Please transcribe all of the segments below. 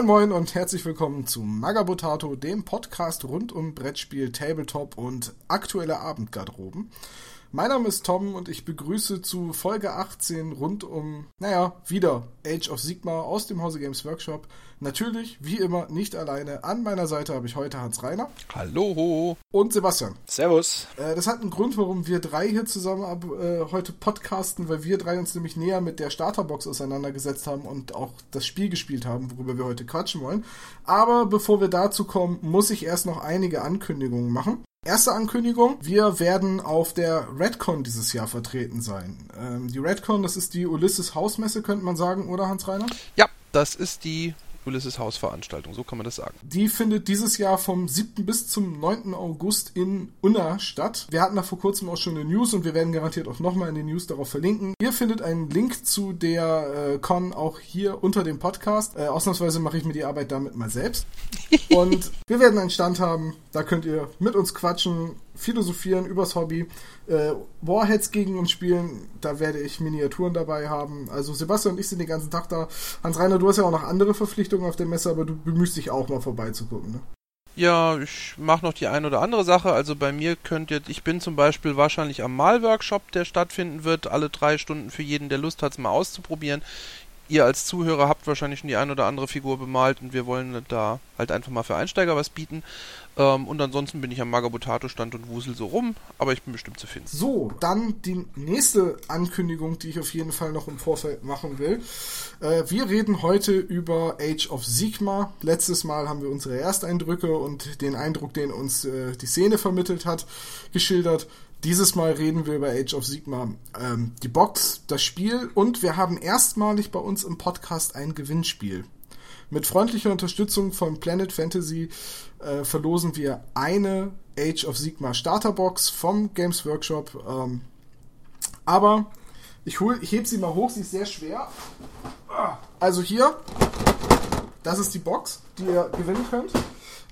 Moin Moin und herzlich willkommen zu Magabotato, dem Podcast rund um Brettspiel, Tabletop und aktuelle Abendgarderoben. Mein Name ist Tom und ich begrüße zu Folge 18 rund um, naja, wieder Age of Sigma aus dem Hause Games Workshop. Natürlich, wie immer, nicht alleine. An meiner Seite habe ich heute Hans Reiner. Hallo. Und Sebastian. Servus. Äh, das hat einen Grund, warum wir drei hier zusammen ab, äh, heute podcasten, weil wir drei uns nämlich näher mit der Starterbox auseinandergesetzt haben und auch das Spiel gespielt haben, worüber wir heute quatschen wollen. Aber bevor wir dazu kommen, muss ich erst noch einige Ankündigungen machen. Erste Ankündigung, wir werden auf der Redcon dieses Jahr vertreten sein. Ähm, die Redcon, das ist die Ulysses Hausmesse, könnte man sagen, oder Hans Reiner? Ja, das ist die Ulysses Hausveranstaltung, so kann man das sagen. Die findet dieses Jahr vom 7. bis zum 9. August in Unna statt. Wir hatten da vor kurzem auch schon eine News und wir werden garantiert auch nochmal in den News darauf verlinken. Ihr findet einen Link zu der äh, Con auch hier unter dem Podcast. Äh, ausnahmsweise mache ich mir die Arbeit damit mal selbst. und wir werden einen Stand haben, da könnt ihr mit uns quatschen, philosophieren übers Hobby, äh, Warheads gegen uns spielen, da werde ich Miniaturen dabei haben. Also Sebastian und ich sind den ganzen Tag da. Hans-Reiner, du hast ja auch noch andere Verpflichtungen auf der Messe, aber du bemühst dich auch mal vorbeizugucken, ne? Ja, ich mache noch die ein oder andere Sache. Also bei mir könnt ihr, ich bin zum Beispiel wahrscheinlich am Malworkshop, der stattfinden wird, alle drei Stunden für jeden, der Lust hat, es mal auszuprobieren. Ihr als Zuhörer habt wahrscheinlich schon die ein oder andere Figur bemalt und wir wollen da halt einfach mal für Einsteiger was bieten. Ähm, und ansonsten bin ich am Magabotato-Stand und wusel so rum, aber ich bin bestimmt zu finden. So, dann die nächste Ankündigung, die ich auf jeden Fall noch im Vorfeld machen will. Äh, wir reden heute über Age of Sigma. Letztes Mal haben wir unsere Ersteindrücke und den Eindruck, den uns äh, die Szene vermittelt hat, geschildert. Dieses Mal reden wir über Age of Sigma, ähm, die Box, das Spiel und wir haben erstmalig bei uns im Podcast ein Gewinnspiel. Mit freundlicher Unterstützung von Planet Fantasy äh, verlosen wir eine Age of Sigma Starterbox vom Games Workshop. Ähm, aber ich, hol, ich heb sie mal hoch, sie ist sehr schwer. Also hier, das ist die Box, die ihr gewinnen könnt.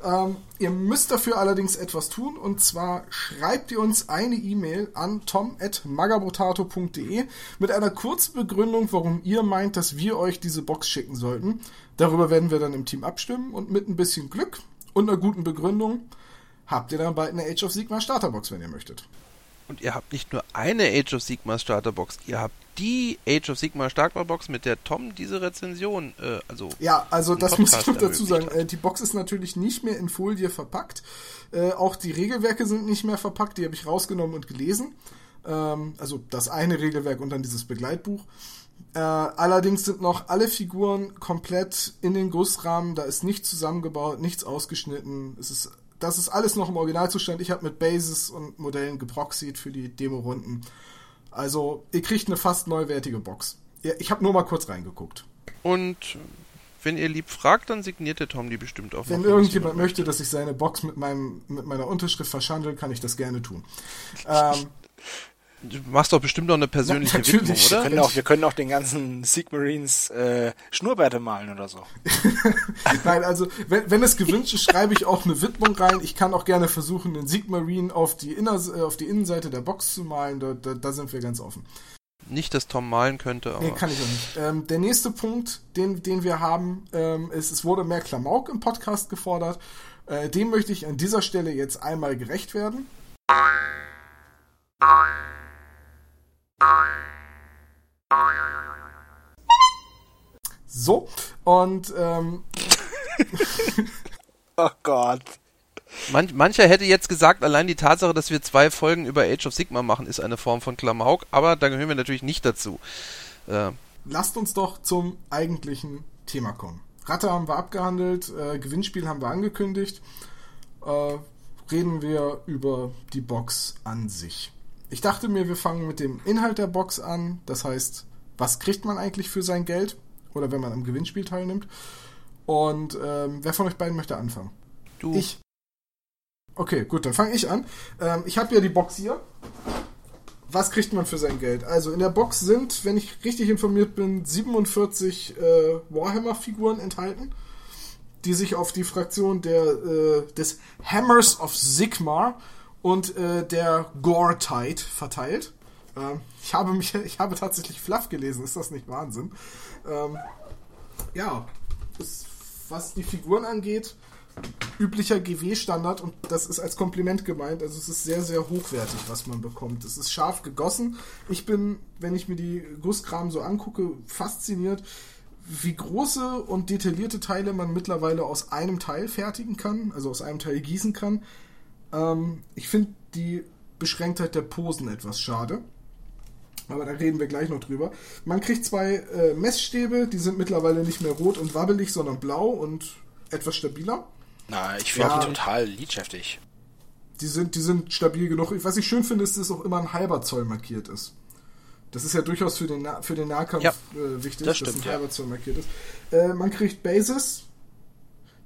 Ähm, ihr müsst dafür allerdings etwas tun und zwar schreibt ihr uns eine E-Mail an tom.magabotato.de mit einer kurzen Begründung, warum ihr meint, dass wir euch diese Box schicken sollten. Darüber werden wir dann im Team abstimmen und mit ein bisschen Glück und einer guten Begründung habt ihr dann bald eine Age of Sigma Starterbox, wenn ihr möchtet. Und ihr habt nicht nur eine Age of Sigma Starterbox, ihr habt die Age of Sigma Starterbox, mit der Tom diese Rezension, äh, also. Ja, also das muss ich noch dazu sagen. Äh, die Box ist natürlich nicht mehr in Folie verpackt. Äh, auch die Regelwerke sind nicht mehr verpackt, die habe ich rausgenommen und gelesen. Ähm, also das eine Regelwerk und dann dieses Begleitbuch. Äh, allerdings sind noch alle Figuren komplett in den Gussrahmen, da ist nichts zusammengebaut, nichts ausgeschnitten. Es ist das ist alles noch im Originalzustand. Ich habe mit Bases und Modellen geproxied für die Demo-Runden. Also, ihr kriegt eine fast neuwertige Box. Ich habe nur mal kurz reingeguckt. Und wenn ihr lieb fragt, dann signiert der Tom die bestimmt auch. Wenn irgendjemand möchte, dass ich seine Box mit, meinem, mit meiner Unterschrift verschandel, kann ich das gerne tun. ähm, Du machst doch bestimmt noch eine persönliche Na, Widmung, oder? Wir können, auch, wir können auch den ganzen Sigmarines äh, Schnurrbärte malen oder so. Nein, also wenn, wenn es gewünscht ist, schreibe ich auch eine Widmung rein. Ich kann auch gerne versuchen, den Sigmarine auf die, Inner, äh, auf die Innenseite der Box zu malen. Da, da, da sind wir ganz offen. Nicht, dass Tom malen könnte, aber. Nee, kann ich auch nicht. Ähm, der nächste Punkt, den, den wir haben, ähm, ist, es wurde mehr Klamauk im Podcast gefordert. Äh, dem möchte ich an dieser Stelle jetzt einmal gerecht werden. So, und ähm, Oh Gott. Man, mancher hätte jetzt gesagt, allein die Tatsache, dass wir zwei Folgen über Age of Sigma machen, ist eine Form von Klamauk, aber da gehören wir natürlich nicht dazu. Äh, Lasst uns doch zum eigentlichen Thema kommen. Ratte haben wir abgehandelt, äh, Gewinnspiel haben wir angekündigt. Äh, reden wir über die Box an sich. Ich dachte mir, wir fangen mit dem Inhalt der Box an. Das heißt, was kriegt man eigentlich für sein Geld? Oder wenn man am Gewinnspiel teilnimmt. Und ähm, wer von euch beiden möchte anfangen? Du. Ich. Okay, gut, dann fange ich an. Ähm, ich habe ja die Box hier. Was kriegt man für sein Geld? Also in der Box sind, wenn ich richtig informiert bin, 47 äh, Warhammer-Figuren enthalten, die sich auf die Fraktion der, äh, des Hammers of Sigmar und äh, der Gore-Tide verteilt. Ähm, ich, habe mich, ich habe tatsächlich Fluff gelesen, ist das nicht Wahnsinn? Ähm, ja, es was die Figuren angeht, üblicher GW-Standard und das ist als Kompliment gemeint. Also es ist sehr, sehr hochwertig, was man bekommt. Es ist scharf gegossen. Ich bin, wenn ich mir die Gusskram so angucke, fasziniert, wie große und detaillierte Teile man mittlerweile aus einem Teil fertigen kann, also aus einem Teil gießen kann. Ähm, ich finde die Beschränktheit der Posen etwas schade. Aber da reden wir gleich noch drüber. Man kriegt zwei äh, Messstäbe, die sind mittlerweile nicht mehr rot und wabbelig, sondern blau und etwas stabiler. Na, ich finde Ja. die total liedschäftig. Die sind, die sind stabil genug. Was ich schön finde, ist, dass auch immer ein halber Zoll markiert ist. Das ist ja durchaus für den, Na für den Nahkampf Ja, äh, wichtig, das dass stimmt, ein ja. halber Zoll markiert ist. Äh, man kriegt Bases,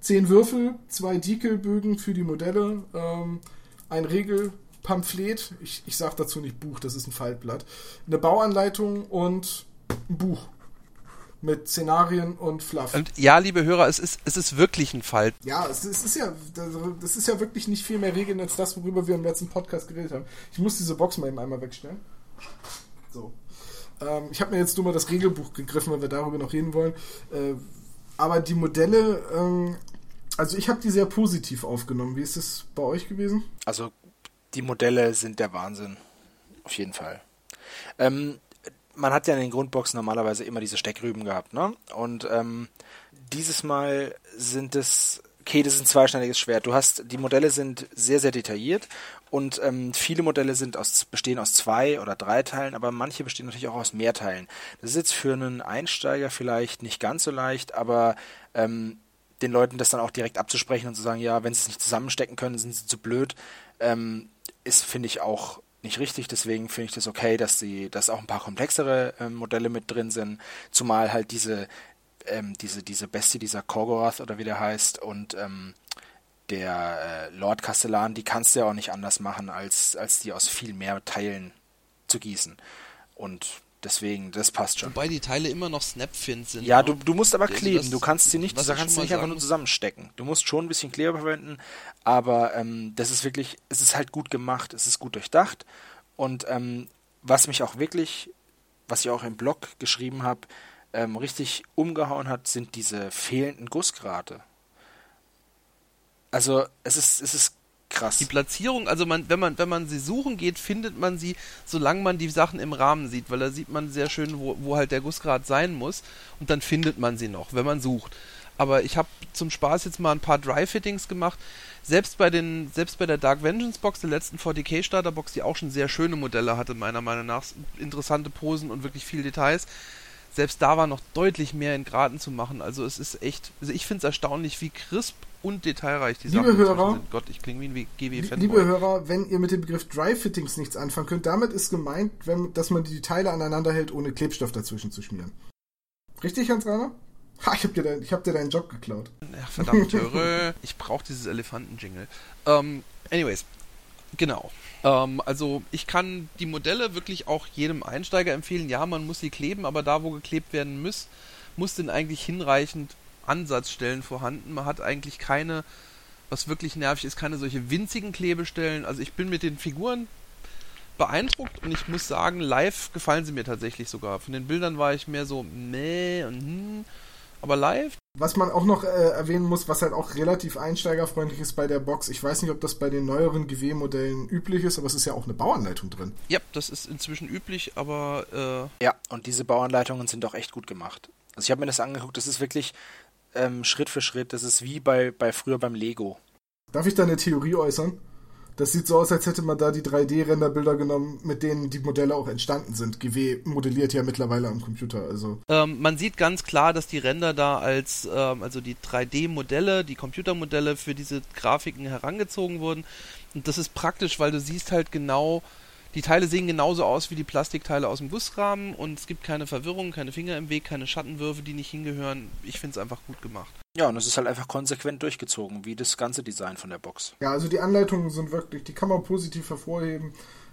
zehn Würfel, zwei Dekelbögen für die Modelle, ähm, ein Regelpamphlet, ich, ich sage dazu nicht Buch, das ist ein Faltblatt, eine Bauanleitung und ein Buch mit Szenarien und Fluff. Und ja, liebe Hörer, es ist, es ist wirklich ein Fall. Ja, es, es ist ja, das ist ja wirklich nicht viel mehr Regeln als das, worüber wir im letzten Podcast geredet haben. Ich muss diese Box mal eben einmal wegstellen. So. Ähm, ich habe mir jetzt nur mal das Regelbuch gegriffen, weil wir darüber noch reden wollen. Äh, aber die Modelle, ähm, also ich habe die sehr positiv aufgenommen. Wie ist es bei euch gewesen? Also die Modelle sind der Wahnsinn. Auf jeden Fall. Ähm, man hat ja in den Grundboxen normalerweise immer diese Steckrüben gehabt, ne? Und ähm, dieses Mal sind es, okay, das ist ein zweischneidiges Schwert. Du hast, die Modelle sind sehr, sehr detailliert und ähm, viele Modelle sind aus, bestehen aus zwei oder drei Teilen, aber manche bestehen natürlich auch aus mehr Teilen. Das ist jetzt für einen Einsteiger vielleicht nicht ganz so leicht, aber ähm, den Leuten das dann auch direkt abzusprechen und zu sagen, ja, wenn sie es nicht zusammenstecken können, sind sie zu blöd, ähm, ist, finde ich, auch nicht richtig. Deswegen finde ich das okay, dass sie, dass auch ein paar komplexere ähm, Modelle mit drin sind, zumal halt diese, ähm, diese, diese Bestie, dieser Korgorath oder wie der heißt und ähm, der äh, Lord Castellan, die kannst du ja auch nicht anders machen, als, als die aus viel mehr Teilen zu gießen. Und deswegen, das passt schon. Wobei die Teile immer noch Snapfins sind. Ja, ne? du, du musst aber kleben. du kannst sie nicht, du kannst sie nicht einfach nur zusammenstecken. Du musst schon ein bisschen Kleber verwenden, aber ähm, das ist wirklich, es ist halt gut gemacht, es ist gut durchdacht. Und ähm, was mich auch wirklich, was ich auch im Blog geschrieben habe, ähm, richtig umgehauen hat, sind diese fehlenden Gussgrate. Also es ist, es ist krass. Die Platzierung, also man, wenn man, wenn man sie suchen geht, findet man sie, solange man die Sachen im Rahmen sieht, weil da sieht man sehr schön, wo, wo halt der Gussgrad sein muss und dann findet man sie noch, wenn man sucht. Aber ich habe zum Spaß jetzt mal ein paar Dry-Fittings gemacht. Selbst bei den, selbst bei der Dark Vengeance Box, der letzten 40k Starter Box, die auch schon sehr schöne Modelle hatte, meiner Meinung nach, interessante Posen und wirklich viel Details. Selbst da war noch deutlich mehr in Graden zu machen. Also es ist echt, also ich finde es erstaunlich, wie crisp und detailreich die Liebe Sachen Hörer, sind. Gott, ich klinge wie ein GW Fanboy. Liebe Hörer, wenn ihr mit dem Begriff Dry Fittings nichts anfangen könnt, damit ist gemeint, wenn, dass man die Teile aneinander hält, ohne Klebstoff dazwischen zu schmieren. Richtig, Hans-Rainer? Ha, ich hab, dir dein, ich hab dir deinen Job geklaut. Ach, verdammt, höre. Ich brauche dieses Elefanten-Jingle. Ähm, anyways, genau. Ähm, also ich kann die Modelle wirklich auch jedem Einsteiger empfehlen. Ja, man muss sie kleben, aber da, wo geklebt werden muss, muss denn eigentlich hinreichend Ansatzstellen vorhanden. Man hat eigentlich keine, was wirklich nervig ist, keine solche winzigen Klebestellen. Also ich bin mit den Figuren beeindruckt und ich muss sagen, live gefallen sie mir tatsächlich sogar. Von den Bildern war ich mehr so meh und hm, aber live Was man auch noch äh, erwähnen muss, was halt auch relativ einsteigerfreundlich ist bei der Box, ich weiß nicht, ob das bei den neueren GW-Modellen üblich ist, aber es ist ja auch eine Bauanleitung drin. Ja, das ist inzwischen üblich, aber Ja, und diese Bauanleitungen sind auch echt gut gemacht. Also ich habe mir das angeguckt, das ist wirklich ähm, Schritt für Schritt, das ist wie bei, bei früher beim Lego. Darf ich da eine Theorie äußern? Das sieht so aus, als hätte man da die 3D-Renderbilder genommen, mit denen die Modelle auch entstanden sind. GW modelliert ja mittlerweile am Computer, also. äh, ähm, man sieht ganz klar, dass die Ränder da als, ähm, also die 3D-Modelle, die Computermodelle für diese Grafiken herangezogen wurden. Und das ist praktisch, weil du siehst halt genau, die Teile sehen genauso aus wie die Plastikteile aus dem Gussrahmen und es gibt keine Verwirrung, keine Finger im Weg, keine Schattenwürfe, die nicht hingehören. Ich finde es einfach gut gemacht. Ja, und es ist halt einfach konsequent durchgezogen, wie das ganze Design von der Box. Ja, also die Anleitungen sind wirklich, die kann man positiv hervorheben.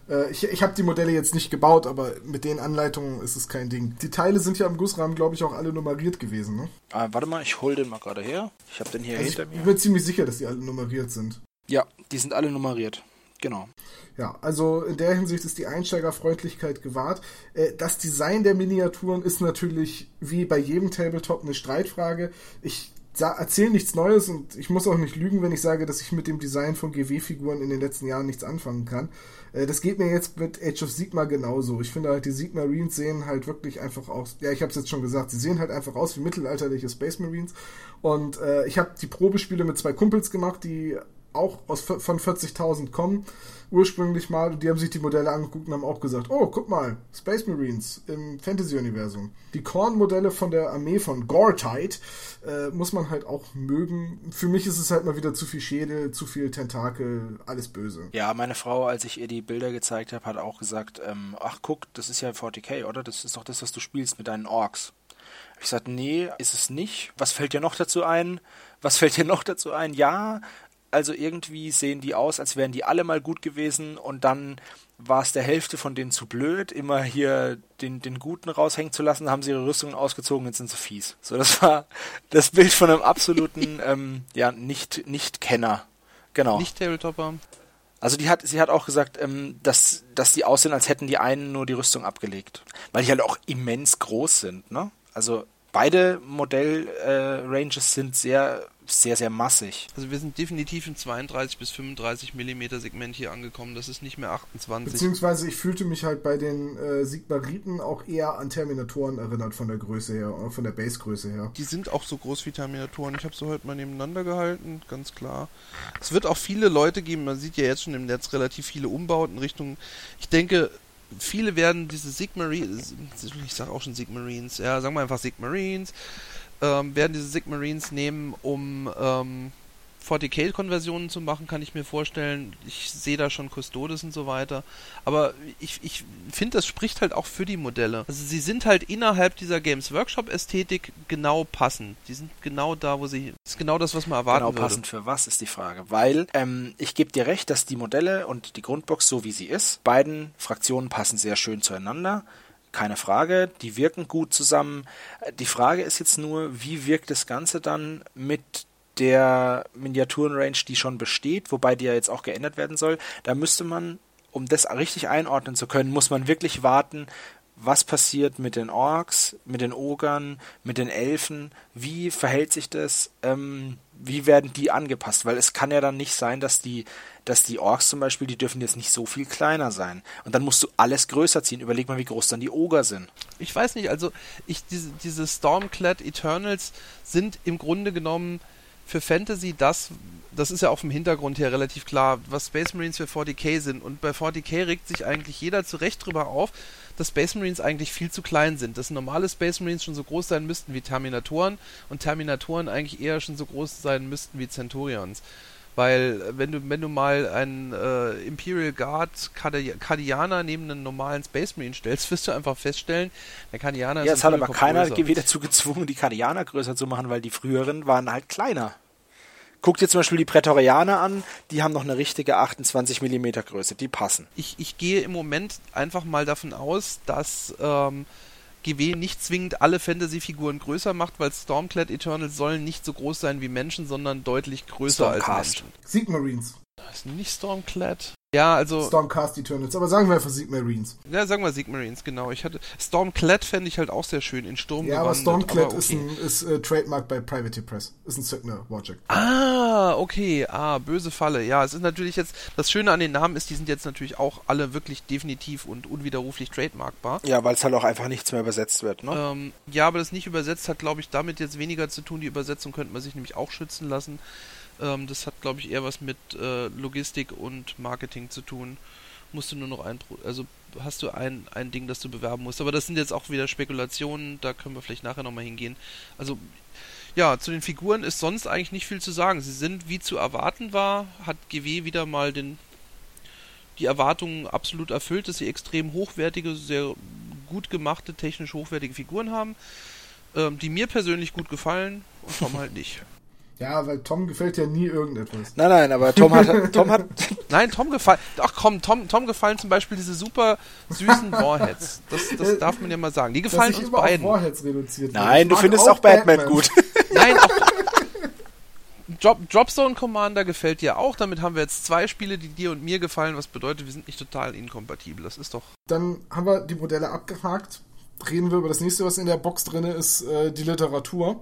Äh, ich ich habe die Modelle jetzt nicht gebaut, aber mit den Anleitungen ist es kein Ding. Die Teile sind ja im Gussrahmen, glaube ich, auch alle nummeriert gewesen. Ne? Ah, warte mal, ich hol den mal gerade her. Ich habe den hier Also ich hinter mir. bin ziemlich sicher, dass die alle nummeriert sind. Ja, die sind alle nummeriert. Genau. Ja, also in der Hinsicht ist die Einsteigerfreundlichkeit gewahrt. Äh, Das Design der Miniaturen ist natürlich wie bei jedem Tabletop eine Streitfrage. Ich erzähle nichts Neues und ich muss auch nicht lügen, wenn ich sage, dass ich mit dem Design von GW-Figuren in den letzten Jahren nichts anfangen kann. Äh, das geht mir jetzt mit Age of Sigma genauso. Ich finde halt, die Sigma Marines sehen halt wirklich einfach aus. Ja, ich habe es jetzt schon gesagt, sie sehen halt einfach aus wie mittelalterliche Space Marines. Und äh, ich habe die Probespiele mit zwei Kumpels gemacht, die auch aus, von 40.000 kommen ursprünglich mal, die haben sich die Modelle angeguckt und haben auch gesagt, oh, guck mal, Space Marines im Fantasy-Universum. Die Korn-Modelle von der Armee von Gortide äh, muss man halt auch mögen. Für mich ist es halt mal wieder zu viel Schädel, zu viel Tentakel, alles böse. Ja, meine Frau, als ich ihr die Bilder gezeigt habe, hat auch gesagt, ähm, ach guck, das ist ja 40k, oder? Das ist doch das, was du spielst mit deinen Orks. Ich sagte, nee, ist es nicht. Was fällt dir noch dazu ein? Was fällt dir noch dazu ein? Ja, also irgendwie sehen die aus, als wären die alle mal gut gewesen und dann war es der Hälfte von denen zu blöd, immer hier den, den Guten raushängen zu lassen, haben sie ihre Rüstungen ausgezogen, jetzt sind sie fies. So, das war das Bild von einem absoluten, ähm, ja, nicht, nicht Kenner. Genau. Nicht Tabletopper. Also die hat, sie hat auch gesagt, ähm, dass, dass die aussehen, als hätten die einen nur die Rüstung abgelegt. Weil die halt auch immens groß sind, ne? Also beide Modell-Ranges äh, sind sehr sehr, sehr massig. Also wir sind definitiv im 32 bis 35 Millimeter Segment hier angekommen. Das ist nicht mehr 28. Beziehungsweise ich fühlte mich halt bei den äh, Sigmariten auch eher an Terminatoren erinnert von der Größe her, äh, von der Basegröße her. Die sind auch so groß wie Terminatoren. Ich habe sie heute mal nebeneinander gehalten, ganz klar. Es wird auch viele Leute geben, man sieht ja jetzt schon im Netz relativ viele Umbauten Richtung, ich denke, viele werden diese Sigmarines, ich sage auch schon Sigmarines, ja, sagen wir einfach Sigmarines, ähm, werden diese Sigmarines nehmen, um ähm, 40k-Konversionen zu machen, kann ich mir vorstellen. Ich sehe da schon Custodes und so weiter. Aber ich, ich finde, das spricht halt auch für die Modelle. Also sie sind halt innerhalb dieser Games Workshop-Ästhetik genau passend. Die sind genau da, wo sie. Das ist genau das, was man erwarten genau würde. passend für was ist die Frage. Weil ähm, ich gebe dir recht, dass die Modelle und die Grundbox, so wie sie ist, beiden Fraktionen passen sehr schön zueinander keine Frage, die wirken gut zusammen. Die Frage ist jetzt nur, wie wirkt das Ganze dann mit der Miniaturenrange, die schon besteht, wobei die ja jetzt auch geändert werden soll. Da müsste man, um das richtig einordnen zu können, muss man wirklich warten, was passiert mit den Orks, mit den Ogern, mit den Elfen, wie verhält sich das, ähm, wie werden die angepasst? Weil es kann ja dann nicht sein, dass die, dass die Orks zum Beispiel, die dürfen jetzt nicht so viel kleiner sein. Und dann musst du alles größer ziehen. Überleg mal, wie groß dann die Oger sind. Ich weiß nicht, also ich, diese, diese Stormclad Eternals sind im Grunde genommen für Fantasy das, das ist ja auch vom Hintergrund her relativ klar, was Space Marines für 40k sind. Und bei 40k regt sich eigentlich jeder zu Recht drüber auf, dass Space Marines eigentlich viel zu klein sind. Dass normale Space Marines schon so groß sein müssten wie Terminatoren und Terminatoren eigentlich eher schon so groß sein müssten wie Centurions. Weil äh, wenn du, wenn du mal einen äh, Imperial Guard Kardianer neben einen normalen Space Marine stellst, wirst du einfach feststellen, der Kardianer ist Ja, es hat aber keiner GW dazu gezwungen, die Kardianer größer zu machen, weil die früheren waren halt kleiner. Guck dir zum Beispiel die Prätorianer an, die haben noch eine richtige 28 mm Größe, die passen. Ich, ich gehe im Moment einfach mal davon aus, dass ähm, GW nicht zwingend alle Fantasy-Figuren größer macht, weil Stormclad Eternals sollen nicht so groß sein wie Menschen, sondern deutlich größer Stormcast. als Menschen. Sigmarines. Das ist nicht Stormclad. Ja, also. Stormcast Eternals, aber sagen wir einfach Sigmarines. Ja, sagen wir Sigmarines, genau. Ich hatte. Stormclad fände ich halt auch sehr schön in Sturm. Ja, aber Stormclad aber okay. ist ein ist, äh, Trademark bei Private Press. Ist ein Signer Project. Ah, okay. Ah, böse Falle. Ja, es ist natürlich jetzt. Das Schöne an den Namen ist, die sind jetzt natürlich auch alle wirklich definitiv und unwiderruflich trademarkbar. Ja, weil es halt auch einfach nichts mehr übersetzt wird, ne? Ähm, ja, aber das nicht übersetzt hat, glaube ich, damit jetzt weniger zu tun. Die Übersetzung könnte man sich nämlich auch schützen lassen. Ähm, das hat, glaube ich, eher was mit äh, Logistik und Marketing zu tun. Musst du nur noch ein, also hast du ein, ein Ding, das du bewerben musst. Aber das sind jetzt auch wieder Spekulationen, da können wir vielleicht nachher nochmal hingehen. Also, ja, zu den Figuren ist sonst eigentlich nicht viel zu sagen. Sie sind, wie zu erwarten war, hat GW wieder mal den, die Erwartungen absolut erfüllt, dass sie extrem hochwertige, sehr gut gemachte, technisch hochwertige Figuren haben, ähm, die mir persönlich gut gefallen und Tom halt nicht. Ja, weil Tom gefällt ja nie irgendetwas. Nein, nein, aber Tom hat, Tom hat. nein, Tom gefallen. Ach komm, Tom, Tom gefallen zum Beispiel diese super süßen Warheads. Das, das darf man ja mal sagen. Die gefallen uns beiden. Warheads reduziert nein, du findest auch Batman, Batman, gut. Nein, auch. Drop, Dropzone Commander gefällt dir auch. Damit haben wir jetzt zwei Spiele, die dir und mir gefallen, was bedeutet, wir sind nicht total inkompatibel. Das ist doch. Dann haben wir die Modelle abgehakt. Reden wir über das nächste, was in der Box drin ist, äh, die Literatur.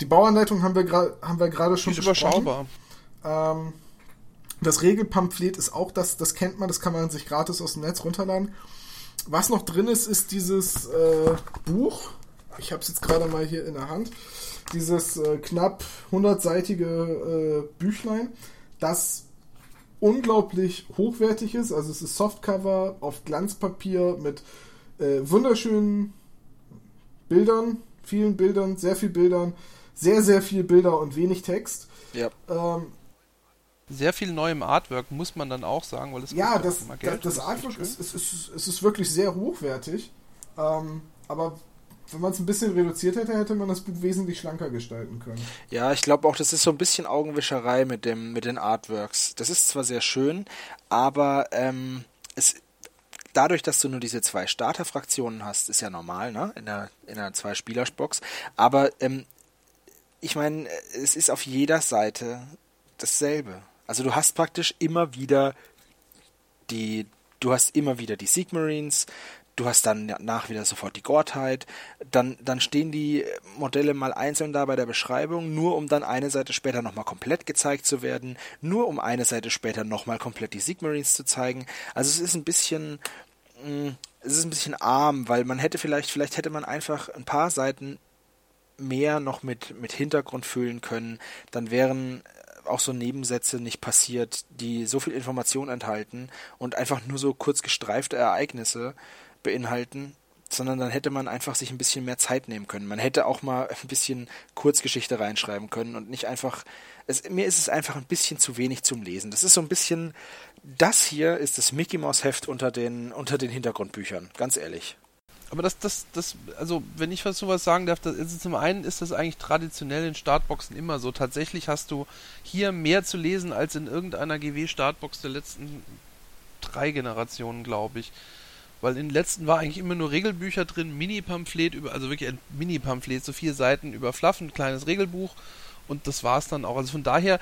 Die Bauanleitung haben wir gerade haben wir gerade schon ist überschaubar. Ähm, das Regelpamphlet ist auch das, das kennt man, das kann man sich gratis aus dem Netz runterladen. Was noch drin ist, ist dieses äh, Buch. Ich habe es jetzt gerade mal hier in der Hand. Dieses äh, knapp 100-seitige äh, Büchlein, das unglaublich hochwertig ist. Also es ist Softcover auf Glanzpapier mit äh, wunderschönen Bildern, vielen Bildern, sehr viel Bildern, sehr, sehr viel Bilder und wenig Text. Ja. Ähm, Sehr viel neuem Artwork, muss man dann auch sagen, weil es ja, das, immer das, Geld. das ist Artwork ist, ist, ist, ist, ist wirklich sehr hochwertig. Ähm, aber wenn man es ein bisschen reduziert hätte, hätte man das Buch wesentlich schlanker gestalten können. Ja, ich glaube auch, das ist so ein bisschen Augenwischerei mit dem mit den Artworks. Das ist zwar sehr schön, aber ähm, es dadurch, dass du nur diese zwei Starterfraktionen hast, ist ja normal, ne? In der in der zwei Spielerbox. Aber ähm, ich meine, es ist auf jeder Seite dasselbe. Also du hast praktisch immer wieder die, du hast immer wieder die Sigmarines, du hast dann nach wieder sofort die Gottheit, dann, dann stehen die Modelle mal einzeln da bei der Beschreibung, nur um dann eine Seite später nochmal komplett gezeigt zu werden, nur um eine Seite später nochmal komplett die Sigmarines zu zeigen. Also es ist ein bisschen, mh, es ist ein bisschen arm, weil man hätte vielleicht, vielleicht hätte man einfach ein paar Seiten mehr noch mit, mit Hintergrund füllen können, dann wären auch so Nebensätze nicht passiert, die so viel Information enthalten und einfach nur so kurz gestreifte Ereignisse beinhalten, sondern dann hätte man einfach sich ein bisschen mehr Zeit nehmen können. Man hätte auch mal ein bisschen Kurzgeschichte reinschreiben können und nicht einfach. Es, mir ist es einfach ein bisschen zu wenig zum Lesen. Das ist so ein bisschen. Das hier ist das Mickey Mouse Heft unter den, unter den Hintergrundbüchern, ganz ehrlich. Aber das, das, das, also wenn ich was sowas sagen darf, das ist zum einen ist das eigentlich traditionell in Startboxen immer so. Tatsächlich hast du hier mehr zu lesen als in irgendeiner GW-Startbox der letzten drei Generationen, glaube ich. Weil in den letzten war eigentlich immer nur Regelbücher drin, Mini-Pamphlet, über, also wirklich ein Mini-Pamphlet, so vier Seiten über Fluff, ein kleines Regelbuch und das war es dann auch. Also von daher,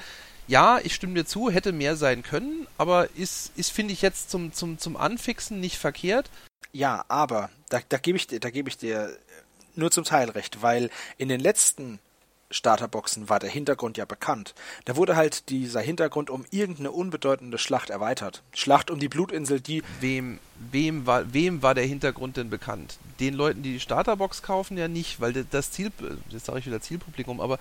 ja, ich stimme dir zu, hätte mehr sein können, aber ist, ist finde ich jetzt zum, zum, zum Anfixen nicht verkehrt. Ja, aber da, da gebe ich dir, da gebe ich dir nur zum Teil recht, weil in den letzten Starterboxen war der Hintergrund ja bekannt. Da wurde halt dieser Hintergrund um irgendeine unbedeutende Schlacht erweitert. Schlacht um die Blutinsel, die Wem, wem, war, wem war der Hintergrund denn bekannt? Den Leuten, die die Starterbox kaufen, ja nicht, weil das Ziel, jetzt sage ich wieder Zielpublikum, aber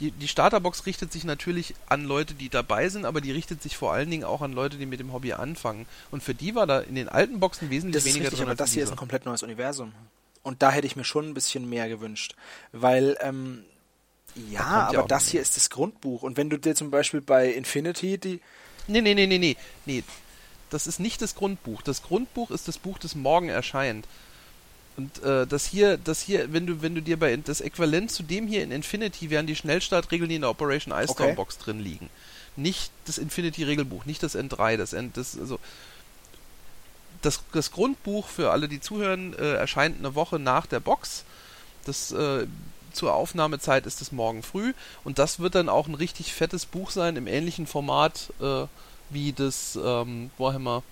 die, die Starterbox richtet sich natürlich an Leute, die dabei sind, aber die richtet sich vor allen Dingen auch an Leute, die mit dem Hobby anfangen. Und für die war da in den alten Boxen wesentlich das ist weniger richtig, drin aber das hier ist ein komplett neues Universum. Und da hätte ich mir schon ein bisschen mehr gewünscht. Weil, ähm, ja, ja aber auch das hier ist das Grundbuch. Und wenn du dir zum Beispiel bei Infinity die. Nee, nee, nee, nee, nee. Nee, das ist nicht das Grundbuch. Das Grundbuch ist das Buch, das morgen erscheint. Und äh, das hier, das hier, wenn du, wenn du dir bei das Äquivalent zu dem hier in Infinity wären die Schnellstartregeln, die in der Operation Ice Storm Okay. Box drin liegen. Nicht das Infinity-Regelbuch, nicht das N3, das N, das, also das, das Grundbuch für alle, die zuhören, äh, erscheint eine Woche nach der Box. Das äh, zur Aufnahmezeit ist es morgen früh und das wird dann auch ein richtig fettes Buch sein im ähnlichen Format äh, wie das ähm, Warhammer,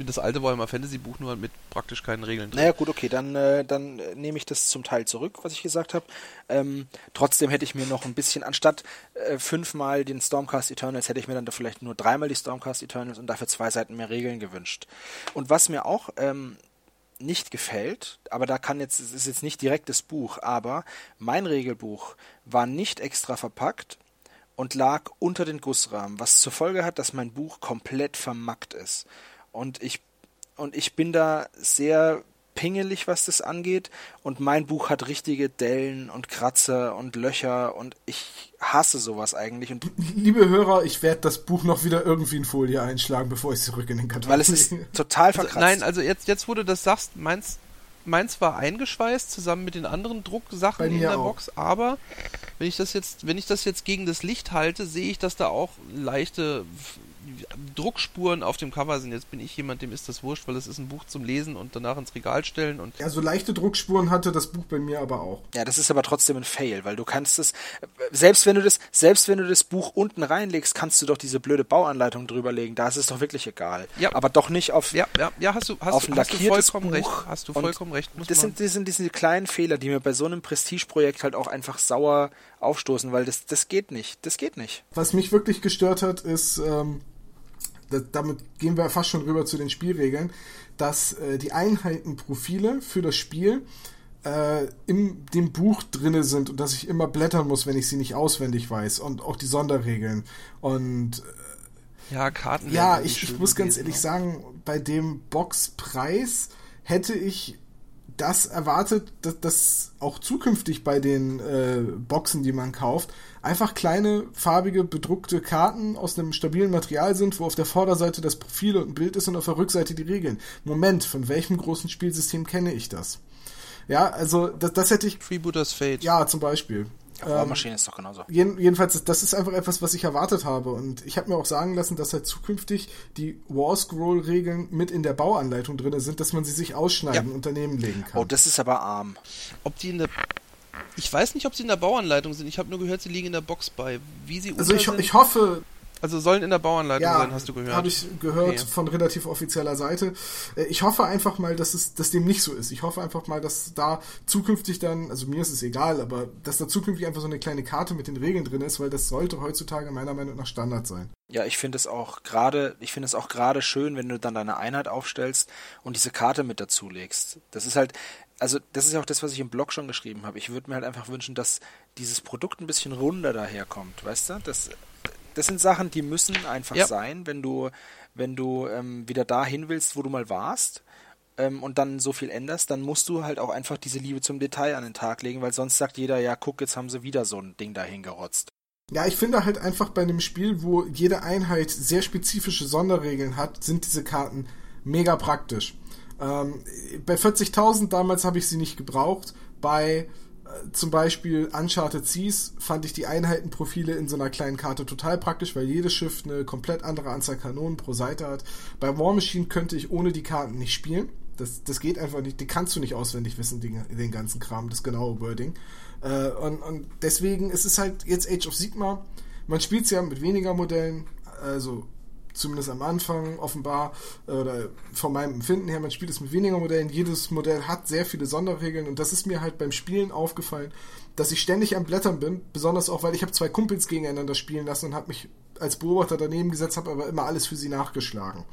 wie das alte Warhammer Fantasy Buch, nur mit praktisch keinen Regeln drin. Naja, gut, okay, dann, äh, dann äh, nehme ich das zum Teil zurück, was ich gesagt habe. Ähm, trotzdem hätte ich mir noch ein bisschen, anstatt äh, fünfmal den Stormcast Eternals, hätte ich mir dann da vielleicht nur dreimal die Stormcast Eternals und dafür zwei Seiten mehr Regeln gewünscht. Und was mir auch ähm, nicht gefällt, aber da kann jetzt, es ist jetzt nicht direkt das Buch, aber mein Regelbuch war nicht extra verpackt und lag unter den Gussrahmen, was zur Folge hat, dass mein Buch komplett vermackt ist. Und ich, und ich bin da sehr pingelig, was das angeht. Und mein Buch hat richtige Dellen und Kratzer und Löcher und ich hasse sowas eigentlich. Und Liebe Hörer, ich werde das Buch noch wieder irgendwie in Folie einschlagen, bevor ich es zurück in den Karton weil es ist total Also, verkratzt. nein, also jetzt, jetzt wo du das sagst, meins, meins war eingeschweißt zusammen mit den anderen Drucksachen in der auch. Box, aber wenn ich das jetzt, wenn ich das jetzt gegen das Licht halte, sehe ich, dass da auch leichte Druckspuren auf dem Cover sind. Jetzt bin ich jemand, dem ist das wurscht, weil es ist ein Buch zum Lesen und danach ins Regal stellen. Und ja, so leichte Druckspuren hatte das Buch bei mir aber auch. Ja, das ist aber trotzdem ein Fail, weil du kannst es, selbst wenn du das, selbst wenn du das Buch unten reinlegst, kannst du doch diese blöde Bauanleitung drüberlegen. Da ist es doch wirklich egal. Ja. Aber doch nicht auf, ja, ja, ja hast du, hast, auf ein hast du lackiertes vollkommen Buch. recht. Hast du vollkommen recht. Muss das sind, das sind diese kleinen Fehler, die mir bei so einem Prestigeprojekt halt auch einfach sauer aufstoßen, weil das, das geht nicht. Das geht nicht. Was mich wirklich gestört hat, ist, ähm, da, damit gehen wir fast schon rüber zu den Spielregeln, dass äh, die Einheitenprofile für das Spiel äh, in dem Buch drinne sind und dass ich immer blättern muss, wenn ich sie nicht auswendig weiß und auch die Sonderregeln. Und ja, Karten. ja, ich, ich muss ganz ehrlich ne? sagen, bei dem Boxpreis hätte ich das erwartet, dass, dass auch zukünftig bei den äh, Boxen, die man kauft, einfach kleine, farbige, bedruckte Karten aus einem stabilen Material sind, wo auf der Vorderseite das Profil und ein Bild ist und auf der Rückseite die Regeln. Moment, von welchem großen Spielsystem kenne ich das? Ja, also das, das hätte ich, Freebooters Fate. ja, zum Beispiel. Ja, War Maschine ist doch genauso. Jeden, jedenfalls, das ist einfach etwas, was ich erwartet habe. Und ich habe mir auch sagen lassen, dass halt zukünftig die War Scroll-Regeln mit in der Bauanleitung drin sind, dass man sie sich ausschneiden Ja. und daneben legen kann. Oh, das ist aber arm. Ob die in der. Ich weiß nicht, ob sie in der Bauanleitung sind. Ich habe nur gehört, sie liegen in der Box bei. Wie sie also ich, sind, ich hoffe, also sollen in der Bauanleitung ja, sein, hast du gehört. habe ich gehört Okay. von relativ offizieller Seite. Äh, Ich hoffe einfach mal, dass es, dass dem nicht so ist. Ich hoffe einfach mal, dass da zukünftig dann, also mir ist es egal, aber dass da zukünftig einfach so eine kleine Karte mit den Regeln drin ist, weil das sollte heutzutage meiner Meinung nach Standard sein. Ja, ich finde es auch gerade, ich finde es auch gerade schön, wenn du dann deine Einheit aufstellst und diese Karte mit dazu legst. Das ist halt, also das ist ja auch das, was ich im Blog schon geschrieben habe. Ich würde mir halt einfach wünschen, dass dieses Produkt ein bisschen runder daherkommt, weißt du? Das, das sind Sachen, die müssen einfach Ja. sein, wenn du, wenn du ähm, wieder dahin willst, wo du mal warst. ähm, Und dann so viel änderst, dann musst du halt auch einfach diese Liebe zum Detail an den Tag legen, weil sonst sagt jeder, ja, guck, jetzt haben sie wieder so ein Ding dahin gerotzt. Ja, ich finde halt einfach bei einem Spiel, wo jede Einheit sehr spezifische Sonderregeln hat, sind diese Karten mega praktisch. Ähm, bei 40.000 damals habe ich sie nicht gebraucht. Bei zum Beispiel Uncharted Seas fand ich die Einheitenprofile in so einer kleinen Karte total praktisch, weil jedes Schiff eine komplett andere Anzahl Kanonen pro Seite hat. Bei War Machine könnte ich ohne die Karten nicht spielen. Das, das geht einfach nicht. Die kannst du nicht auswendig wissen, den, den ganzen Kram, das genaue Wording. Äh, und, und deswegen ist es halt jetzt Age of Sigma. Man spielt es ja mit weniger Modellen, also zumindest am Anfang offenbar, äh, oder von meinem Empfinden her, man spielt es mit weniger Modellen. Jedes Modell hat sehr viele Sonderregeln und das ist mir halt beim Spielen aufgefallen, dass ich ständig am Blättern bin, besonders auch, weil ich habe zwei Kumpels gegeneinander spielen lassen und habe mich als Beobachter daneben gesetzt, habe aber immer alles für sie nachgeschlagen.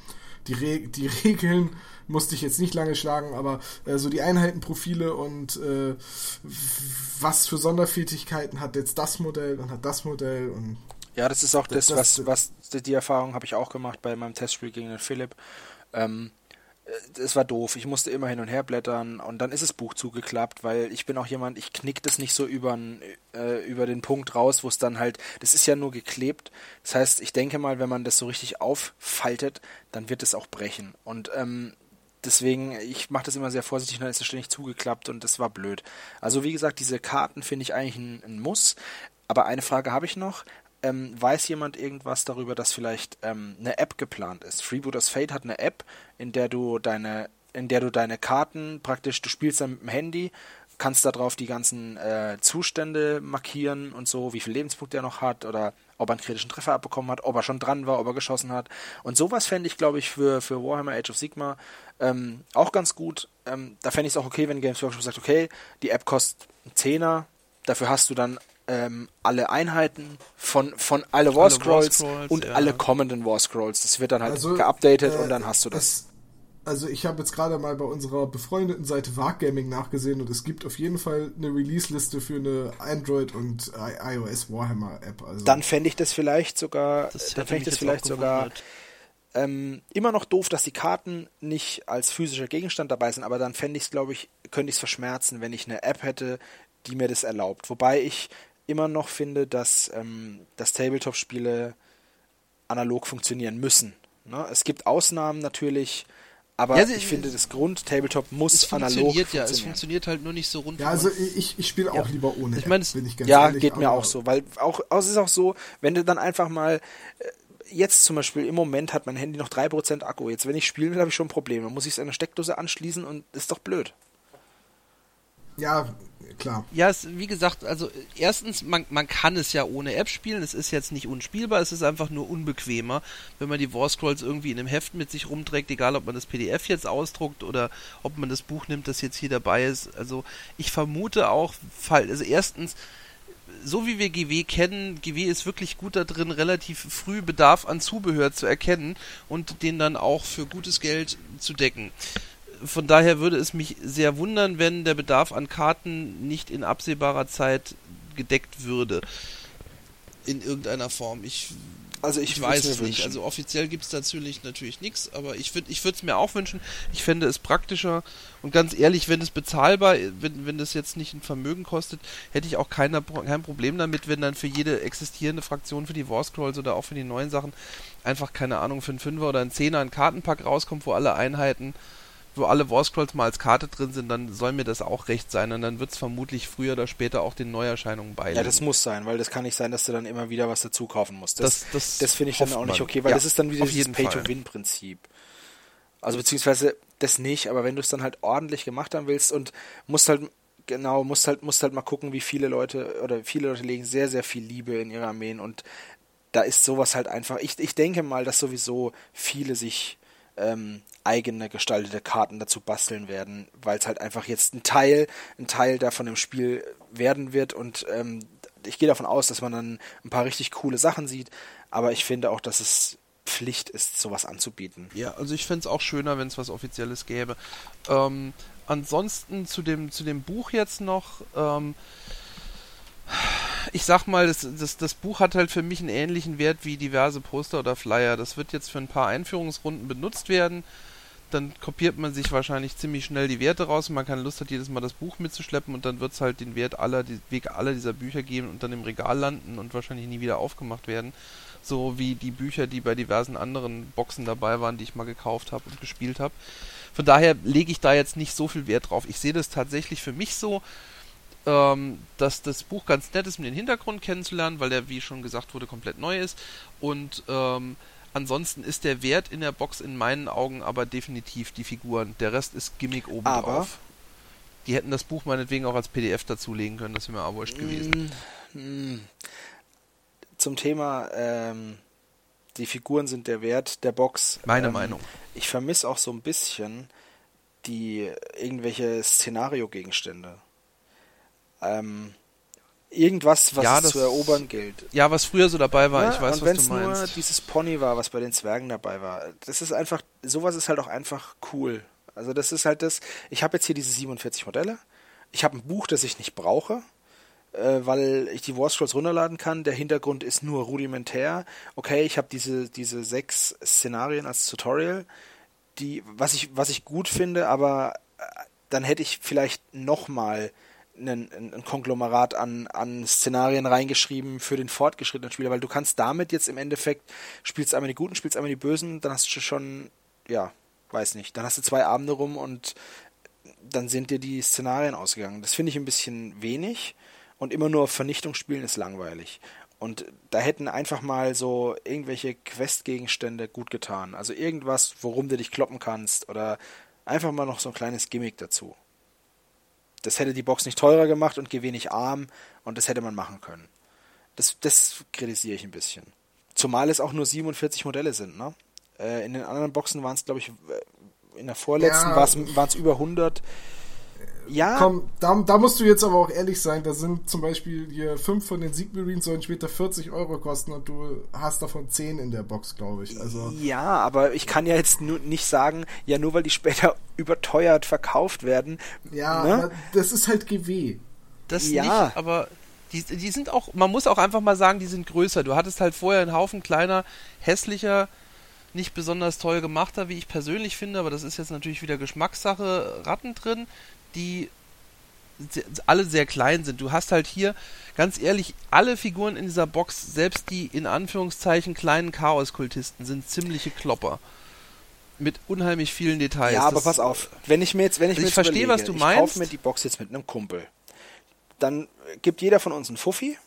Die, Re die Regeln musste ich jetzt nicht lange schlagen, aber äh, so die Einheitenprofile und äh, was für Sonderfertigkeiten hat jetzt das Modell und hat das Modell und Ja, das ist auch das, Das- was, was die Erfahrung habe ich auch gemacht bei meinem Testspiel gegen den Philipp. Ähm, äh, es war doof. Ich musste immer hin und her blättern und dann ist das Buch zugeklappt, weil ich bin auch jemand, ich knick das nicht so über, äh, über den Punkt raus, wo es dann halt, das ist ja nur geklebt. Das heißt, ich denke mal, wenn man das so richtig auffaltet, dann wird es auch brechen. Und ähm, deswegen, ich mache das immer sehr vorsichtig, dann ist es ständig zugeklappt und das war blöd. Also wie gesagt, diese Karten finde ich eigentlich ein, ein Muss. Aber eine Frage habe ich noch. Ähm, weiß jemand irgendwas darüber, dass vielleicht ähm, eine App geplant ist? Freebooters Fate hat eine App, in der du deine, in der du deine Karten praktisch, du spielst dann mit dem Handy, kannst da drauf die ganzen äh, Zustände markieren und so, wie viel Lebenspunkte er noch hat oder ob er einen kritischen Treffer abbekommen hat, ob er schon dran war, ob er geschossen hat. Und sowas fände ich, glaube ich, für, für Warhammer Age of Sigma ähm, auch ganz gut. Ähm, da fände ich es auch okay, wenn Games Workshop sagt, okay, die App kostet einen Zehner, dafür hast du dann ähm, alle Einheiten von, von alle War War Scrolls und ja. alle kommenden War Scrolls. Das wird dann halt Also, geupdatet äh, und dann hast du das. Es, also ich habe jetzt gerade mal bei unserer befreundeten Seite Wargaming nachgesehen und es gibt auf jeden Fall eine Release-Liste für eine Android- und I- iOS Warhammer-App. Also dann fände ich das vielleicht sogar, Das dann fände ich das vielleicht sogar ähm, immer noch doof, dass die Karten nicht als physischer Gegenstand dabei sind, aber dann fände ich es, glaube ich, könnte ich es verschmerzen, wenn ich eine App hätte, die mir das erlaubt. Wobei ich immer noch finde, dass, ähm, dass Tabletop-Spiele analog funktionieren müssen. Ne? Es gibt Ausnahmen natürlich, aber Ja, ich finde, das Grund-Tabletop muss Es analog funktioniert ja, es funktionieren. funktioniert halt nur nicht so rund. ja, also ich, ich spiele auch lieber ohne Ich meine, es- bin ich ganz ja, ehrlich, geht mir auch so, weil auch, auch es ist auch so, wenn du dann einfach mal, äh, jetzt zum Beispiel im Moment hat mein Handy noch 3% Akku. Jetzt, wenn ich spielen will, habe ich schon ein Problem. Dann muss ich es an eine Steckdose anschließen und ist doch blöd. Ja, klar. Ja, es, wie gesagt, also erstens, man, man kann es ja ohne App spielen. Es ist jetzt nicht unspielbar, es ist einfach nur unbequemer, wenn man die War Scrolls irgendwie in einem Heft mit sich rumträgt, egal ob man das PDF jetzt ausdruckt oder ob man das Buch nimmt, das jetzt hier dabei ist. Also ich vermute auch, also erstens, so wie wir GW kennen, GW ist wirklich gut da drin, relativ früh Bedarf an Zubehör zu erkennen und den dann auch für gutes Geld zu decken von daher würde es mich sehr wundern, wenn der Bedarf an Karten nicht in absehbarer Zeit gedeckt würde. In irgendeiner Form. Ich, also ich, ich weiß es nicht. Also offiziell gibt es natürlich natürlich nichts, aber ich würde ich es mir auch wünschen. Ich fände es praktischer und ganz ehrlich, wenn es bezahlbar, wenn, wenn das jetzt nicht ein Vermögen kostet, hätte ich auch keiner, kein Problem damit, wenn dann für jede existierende Fraktion für die War Scrolls oder auch für die neuen Sachen einfach, keine Ahnung, für einen Fünfer oder einen Zehner ein Kartenpack rauskommt, wo alle Einheiten wo alle War Scrolls mal als Karte drin sind, dann soll mir das auch recht sein und dann wird es vermutlich früher oder später auch den Neuerscheinungen beilegen. Ja, das muss sein, weil das kann nicht sein, dass du dann immer wieder was dazu kaufen musst. Das, das, das, das finde ich dann auch nicht okay, weil ja, das ist dann wieder dieses Pay-to-Win-Prinzip. Also beziehungsweise das nicht, aber wenn du es dann halt ordentlich gemacht haben willst und musst halt genau, musst halt, musst halt mal gucken, wie viele Leute oder viele Leute legen sehr, sehr viel Liebe in ihre Armeen und da ist sowas halt einfach. Ich, ich denke mal, dass sowieso viele sich ähm, eigene gestaltete Karten dazu basteln werden, weil es halt einfach jetzt ein Teil, ein Teil davon im Spiel werden wird und ähm, ich gehe davon aus, dass man dann ein paar richtig coole Sachen sieht, aber ich finde auch, dass es Pflicht ist, sowas anzubieten. Ja, also ich fände es auch schöner, wenn es was Offizielles gäbe. Ähm, ansonsten zu dem, zu dem Buch jetzt noch, ähm, ich sag mal, das, das, das Buch hat halt für mich einen ähnlichen Wert wie diverse Poster oder Flyer. Das wird jetzt für ein paar Einführungsrunden benutzt werden. Dann kopiert man sich wahrscheinlich ziemlich schnell die Werte raus und man keine Lust hat, jedes Mal das Buch mitzuschleppen und dann wird es halt den Wert aller, die Weg aller dieser Bücher geben und dann im Regal landen und wahrscheinlich nie wieder aufgemacht werden. So wie die Bücher, die bei diversen anderen Boxen dabei waren, die ich mal gekauft habe und gespielt habe. Von daher lege ich da jetzt nicht so viel Wert drauf. Ich sehe das tatsächlich für mich so, ähm, dass das Buch ganz nett ist, um den Hintergrund kennenzulernen, weil der, wie schon gesagt wurde, komplett neu ist. Und ähm, ansonsten ist der Wert in der Box in meinen Augen aber definitiv die Figuren. Der Rest ist Gimmick oben aber drauf. Die hätten das Buch meinetwegen auch als PDF dazulegen können, das wäre mir auch wurscht gewesen. Mm, mm. Zum Thema ähm, die Figuren sind der Wert der Box. Meine ähm, Meinung. Ich vermisse auch so ein bisschen die irgendwelche Szenario-Gegenstände ähm, irgendwas, was ja, das, zu erobern gilt. Ja, was früher so dabei war, ja, ich weiß, und was du meinst. nur dieses Pony war, was bei den Zwergen dabei war, das ist einfach, sowas ist halt auch einfach cool. Also das ist halt das, ich habe jetzt hier diese 47 Modelle, ich habe ein Buch, das ich nicht brauche, äh, weil ich die War Scrolls runterladen kann, der Hintergrund ist nur rudimentär. Okay, ich habe diese, diese sechs Szenarien als Tutorial, die, was ich, was ich gut finde, aber äh, dann hätte ich vielleicht nochmal mal ein, ein Konglomerat an, an Szenarien reingeschrieben für den fortgeschrittenen Spieler, weil du kannst damit jetzt im Endeffekt, spielst einmal die Guten, spielst einmal die Bösen, dann hast du schon, ja, weiß nicht, dann hast du zwei Abende rum und dann sind dir die Szenarien ausgegangen. Das finde ich ein bisschen wenig und immer nur Vernichtung spielen ist langweilig. Und da hätten einfach mal so irgendwelche Questgegenstände gut getan. Also irgendwas, worum du dich kloppen kannst oder einfach mal noch so ein kleines Gimmick dazu. Das hätte die Box nicht teurer gemacht und wenig arm und das hätte man machen können. Das, das kritisiere ich ein bisschen. Zumal es auch nur 47 Modelle sind, ne? Äh, in den anderen Boxen waren es, glaube ich, äh, in der vorletzten ja. waren es über 100. Ja. Komm, da, da, musst du jetzt aber auch ehrlich sein, da sind zum Beispiel hier fünf von den Siegmarines sollen später 40 Euro kosten und du hast davon 10 in der Box, glaube ich. Also. Ja, aber ich kann ja jetzt nur nicht sagen, ja, nur weil die später überteuert verkauft werden. Ja, ne? das ist halt GW. Das ja. nicht, aber die, die sind auch, man muss auch einfach mal sagen, die sind größer. Du hattest halt vorher einen Haufen kleiner, hässlicher, nicht besonders toll gemachter, wie ich persönlich finde, aber das ist jetzt natürlich wieder Geschmackssache, Ratten drin die alle sehr klein sind. Du hast halt hier, ganz ehrlich, alle Figuren in dieser Box, selbst die in Anführungszeichen kleinen Chaos-Kultisten, sind ziemliche Klopper. Mit unheimlich vielen Details. Ja, aber das, pass auf, wenn ich mir jetzt, wenn ich, also ich verstehe, überlege, was du meinst. Ich kaufe mir die Box jetzt mit einem Kumpel. Dann gibt jeder von uns einen Fuffi.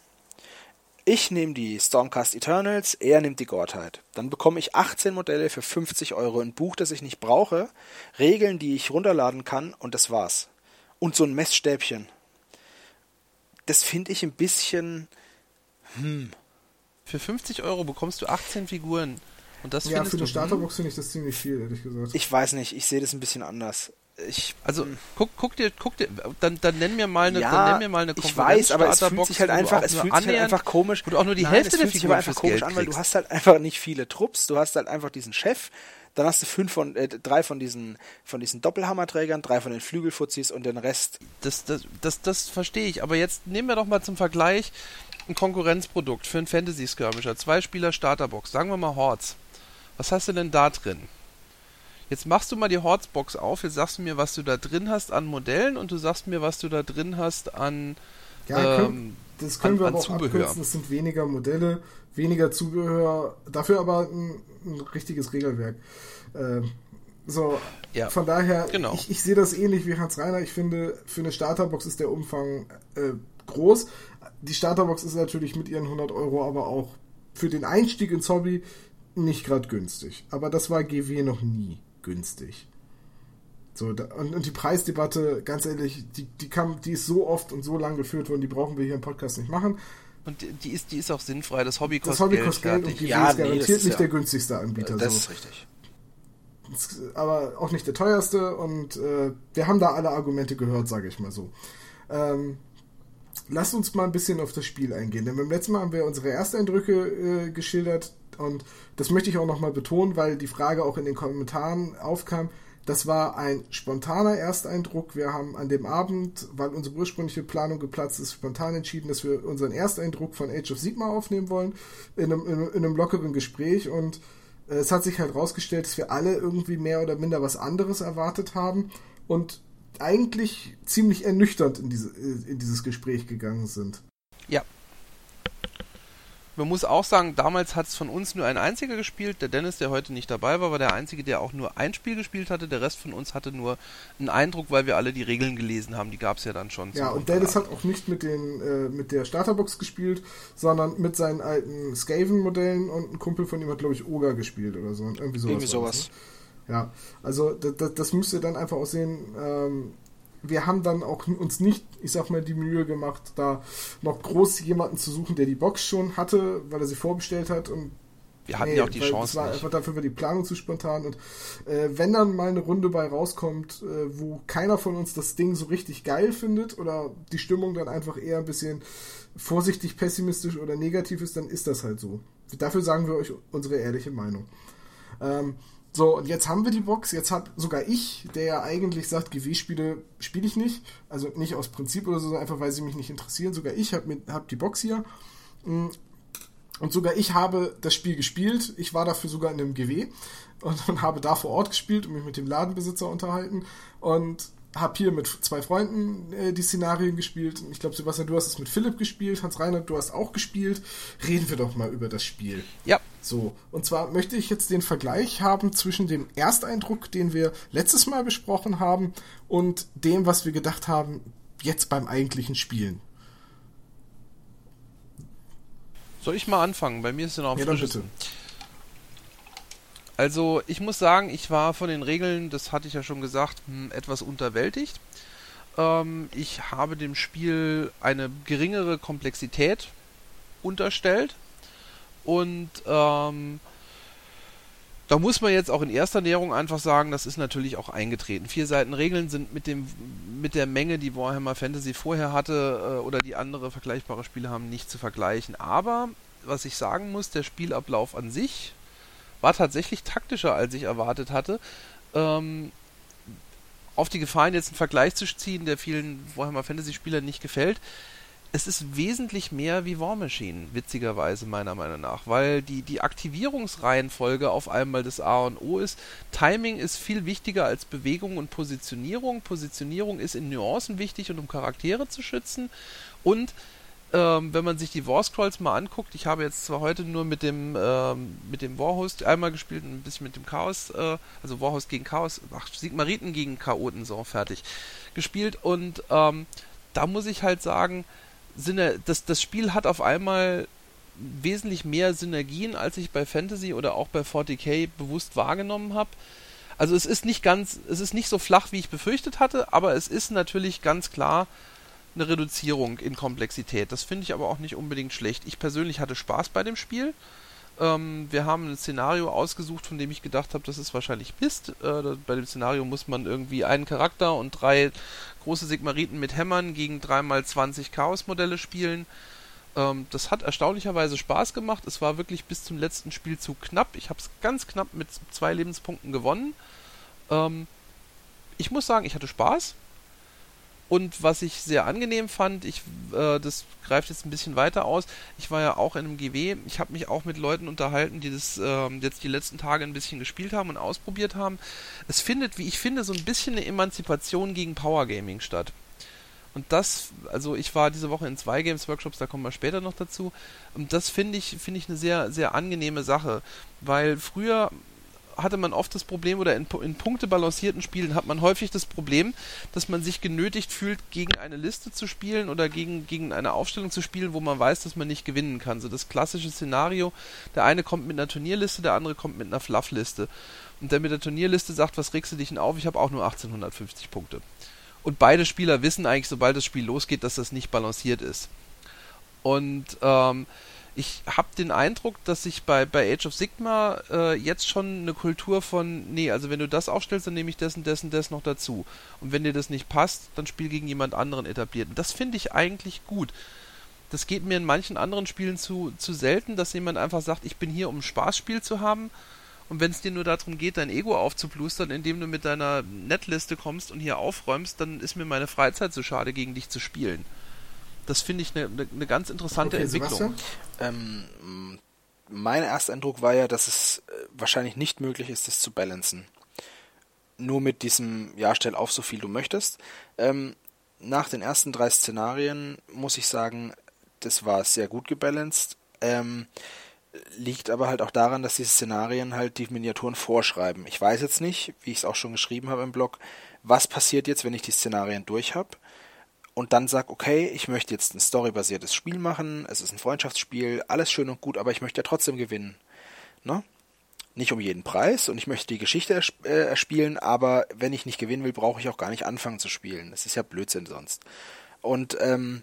Ich nehme die Stormcast Eternals, er nimmt die Gottheit. Dann bekomme ich 18 Modelle für 50 Euro, ein Buch, das ich nicht brauche, Regeln, die ich runterladen kann und das war's. Und so ein Messstäbchen. Das finde ich ein bisschen. Hm. Für 50 Euro bekommst du 18 Figuren. Und das ja, für eine du, Starterbox finde ich das ziemlich viel, ehrlich gesagt. Ich weiß nicht, ich sehe das ein bisschen anders. Ich, also guck, guck dir, guck dir, dann, dann nenn mir mal eine, ja, dann nenn mir mal eine Ich weiß, aber es fühlt sich halt einfach, es fühlt sich halt einfach komisch. Du auch nur die Nein, Hälfte es fühlt sich aber einfach komisch an, weil du hast halt einfach nicht viele Trupps, du hast halt einfach diesen Chef, dann hast du fünf von, äh, drei von diesen, von diesen Doppelhammerträgern, drei von den Flügelfuzis und den Rest. Das, das, das, das verstehe ich. Aber jetzt nehmen wir doch mal zum Vergleich ein Konkurrenzprodukt für einen Fantasy Skirmisher. Zwei Spieler Starterbox. Sagen wir mal Hordes. Was hast du denn da drin? Jetzt machst du mal die Hordes-Box auf, jetzt sagst du mir, was du da drin hast an Modellen und du sagst mir, was du da drin hast an ja, ähm, das können an, wir aber auch Zubehör. abkürzen. Das sind weniger Modelle, weniger Zubehör, dafür aber ein, ein richtiges Regelwerk. Ähm, so, ja, von daher, genau. ich, ich sehe das ähnlich wie Hans Reiner. Ich finde, für eine Starterbox ist der Umfang äh, groß. Die Starterbox ist natürlich mit ihren 100 Euro aber auch für den Einstieg ins Hobby nicht gerade günstig. Aber das war GW noch nie günstig. So, da, und, und, die Preisdebatte, ganz ehrlich, die, die, kam, die ist so oft und so lang geführt worden, die brauchen wir hier im Podcast nicht machen. Und die, die ist, die ist auch sinnfrei. Das Hobby kostet das Hobby kostet Geld, Geld und die ja, ist nee, garantiert ist nicht ja, der günstigste Anbieter. Das so. ist richtig. Aber auch nicht der teuerste und äh, wir haben da alle Argumente gehört, sage ich mal so. Ähm, lasst uns mal ein bisschen auf das Spiel eingehen, denn beim letzten Mal haben wir unsere Ersteindrücke äh, geschildert und das möchte ich auch nochmal betonen, weil die Frage auch in den Kommentaren aufkam. Das war ein spontaner Ersteindruck. Wir haben an dem Abend, weil unsere ursprüngliche Planung geplatzt ist, spontan entschieden, dass wir unseren Ersteindruck von Age of Sigma aufnehmen wollen, in einem, in, in einem lockeren Gespräch. Und äh, es hat sich halt herausgestellt, dass wir alle irgendwie mehr oder minder was anderes erwartet haben und eigentlich ziemlich ernüchternd in, diese, in dieses Gespräch gegangen sind. Ja, man muss auch sagen, damals hat es von uns nur ein einziger gespielt. Der Dennis, der heute nicht dabei war, war der einzige, der auch nur ein Spiel gespielt hatte. Der Rest von uns hatte nur einen Eindruck, weil wir alle die Regeln gelesen haben. Die gab es ja dann schon. Ja, und Dennis hat auch nicht mit, den, äh, mit der Starterbox gespielt, sondern mit seinen alten Skaven-Modellen und ein Kumpel von ihm hat, glaube ich, Oga gespielt oder so. Irgendwie sowas. Irgendwie sowas. Ne? Ja, also das, das müsste dann einfach aussehen, ähm, wir haben dann auch uns nicht, ich sag mal, die Mühe gemacht, da noch groß jemanden zu suchen, der die Box schon hatte, weil er sie vorbestellt hat und wir hatten nee, ja auch die Chance. Es war nicht. einfach dafür war die Planung zu spontan und äh, wenn dann mal eine Runde bei rauskommt, äh, wo keiner von uns das Ding so richtig geil findet oder die Stimmung dann einfach eher ein bisschen vorsichtig pessimistisch oder negativ ist, dann ist das halt so. Dafür sagen wir euch unsere ehrliche Meinung. Ähm, so, und jetzt haben wir die Box. Jetzt habe sogar ich, der ja eigentlich sagt, GW-Spiele spiele ich nicht. Also nicht aus Prinzip oder so, sondern einfach, weil sie mich nicht interessieren. Sogar ich habe hab die Box hier. Mm. Und sogar ich habe das Spiel gespielt. Ich war dafür sogar in einem GW und, und habe da vor Ort gespielt und mich mit dem Ladenbesitzer unterhalten. Und habe hier mit zwei Freunden äh, die Szenarien gespielt. Ich glaube, Sebastian, du hast es mit Philipp gespielt. Hans Reinhard, du hast auch gespielt. Reden wir doch mal über das Spiel. Ja. So, und zwar möchte ich jetzt den Vergleich haben zwischen dem Ersteindruck, den wir letztes Mal besprochen haben, und dem, was wir gedacht haben, jetzt beim eigentlichen Spielen. Soll ich mal anfangen? Bei mir ist es noch ja, dann bitte. Also ich muss sagen, ich war von den Regeln, das hatte ich ja schon gesagt, hm, etwas unterwältigt. Ähm, ich habe dem Spiel eine geringere Komplexität unterstellt und ähm, da muss man jetzt auch in erster Näherung einfach sagen, das ist natürlich auch eingetreten. Vier Seiten Regeln sind mit dem mit der Menge, die Warhammer Fantasy vorher hatte äh, oder die andere vergleichbare Spiele haben, nicht zu vergleichen. Aber was ich sagen muss, der Spielablauf an sich war tatsächlich taktischer, als ich erwartet hatte. Ähm, auf die Gefahren jetzt einen Vergleich zu ziehen, der vielen Warhammer Fantasy Spielern nicht gefällt. Es ist wesentlich mehr wie War Machine, witzigerweise meiner Meinung nach, weil die, die Aktivierungsreihenfolge auf einmal das A und O ist. Timing ist viel wichtiger als Bewegung und Positionierung. Positionierung ist in Nuancen wichtig und um Charaktere zu schützen. Und ähm, wenn man sich die War Scrolls mal anguckt, ich habe jetzt zwar heute nur mit dem ähm, mit dem Warhost einmal gespielt und ein bisschen mit dem Chaos, äh, also Warhost gegen Chaos, ach, Sigmariten gegen Chaoten, so fertig gespielt und ähm, da muss ich halt sagen, Sinne, das, das Spiel hat auf einmal wesentlich mehr Synergien, als ich bei Fantasy oder auch bei 40k bewusst wahrgenommen habe. Also es ist nicht ganz, es ist nicht so flach, wie ich befürchtet hatte, aber es ist natürlich ganz klar eine Reduzierung in Komplexität. Das finde ich aber auch nicht unbedingt schlecht. Ich persönlich hatte Spaß bei dem Spiel. Ähm, wir haben ein Szenario ausgesucht, von dem ich gedacht habe, das ist wahrscheinlich Mist. Äh, bei dem Szenario muss man irgendwie einen Charakter und drei große Sigmariten mit Hämmern gegen 3x20 Chaos-Modelle spielen. Ähm, das hat erstaunlicherweise Spaß gemacht. Es war wirklich bis zum letzten Spielzug knapp. Ich habe es ganz knapp mit zwei Lebenspunkten gewonnen. Ähm, ich muss sagen, ich hatte Spaß. Und was ich sehr angenehm fand, ich, äh, das greift jetzt ein bisschen weiter aus, ich war ja auch in einem GW, ich habe mich auch mit Leuten unterhalten, die das äh, jetzt die letzten Tage ein bisschen gespielt haben und ausprobiert haben. Es findet, wie ich finde, so ein bisschen eine Emanzipation gegen Power Gaming statt. Und das, also ich war diese Woche in zwei Games Workshops, da kommen wir später noch dazu. Und das finde ich, finde ich eine sehr, sehr angenehme Sache. Weil früher hatte man oft das Problem, oder in, in punktebalancierten Spielen hat man häufig das Problem, dass man sich genötigt fühlt, gegen eine Liste zu spielen oder gegen, gegen eine Aufstellung zu spielen, wo man weiß, dass man nicht gewinnen kann. So das klassische Szenario, der eine kommt mit einer Turnierliste, der andere kommt mit einer Fluffliste. Und der mit der Turnierliste sagt, was regst du dich denn auf? Ich habe auch nur 1850 Punkte. Und beide Spieler wissen eigentlich, sobald das Spiel losgeht, dass das nicht balanciert ist. Und ähm, ich habe den Eindruck, dass sich bei, bei Age of Sigma äh, jetzt schon eine Kultur von, nee, also wenn du das aufstellst, dann nehme ich dessen, dessen, das noch dazu. Und wenn dir das nicht passt, dann spiel gegen jemand anderen etabliert. Und das finde ich eigentlich gut. Das geht mir in manchen anderen Spielen zu, zu selten, dass jemand einfach sagt, ich bin hier, um ein Spaßspiel zu haben. Und wenn es dir nur darum geht, dein Ego aufzuplustern, indem du mit deiner Netliste kommst und hier aufräumst, dann ist mir meine Freizeit zu schade, gegen dich zu spielen. Das finde ich eine ne, ne ganz interessante okay, Entwicklung. Ähm, mein erster Eindruck war ja, dass es äh, wahrscheinlich nicht möglich ist, das zu balancen. Nur mit diesem, ja, stell auf, so viel du möchtest. Ähm, nach den ersten drei Szenarien muss ich sagen, das war sehr gut gebalanced. Ähm, liegt aber halt auch daran, dass diese Szenarien halt die Miniaturen vorschreiben. Ich weiß jetzt nicht, wie ich es auch schon geschrieben habe im Blog, was passiert jetzt, wenn ich die Szenarien durch habe und dann sag, okay, ich möchte jetzt ein storybasiertes Spiel machen, es ist ein Freundschaftsspiel, alles schön und gut, aber ich möchte ja trotzdem gewinnen. Ne? Nicht um jeden Preis und ich möchte die Geschichte äh, erspielen, aber wenn ich nicht gewinnen will, brauche ich auch gar nicht anfangen zu spielen. Das ist ja Blödsinn sonst. Und ähm,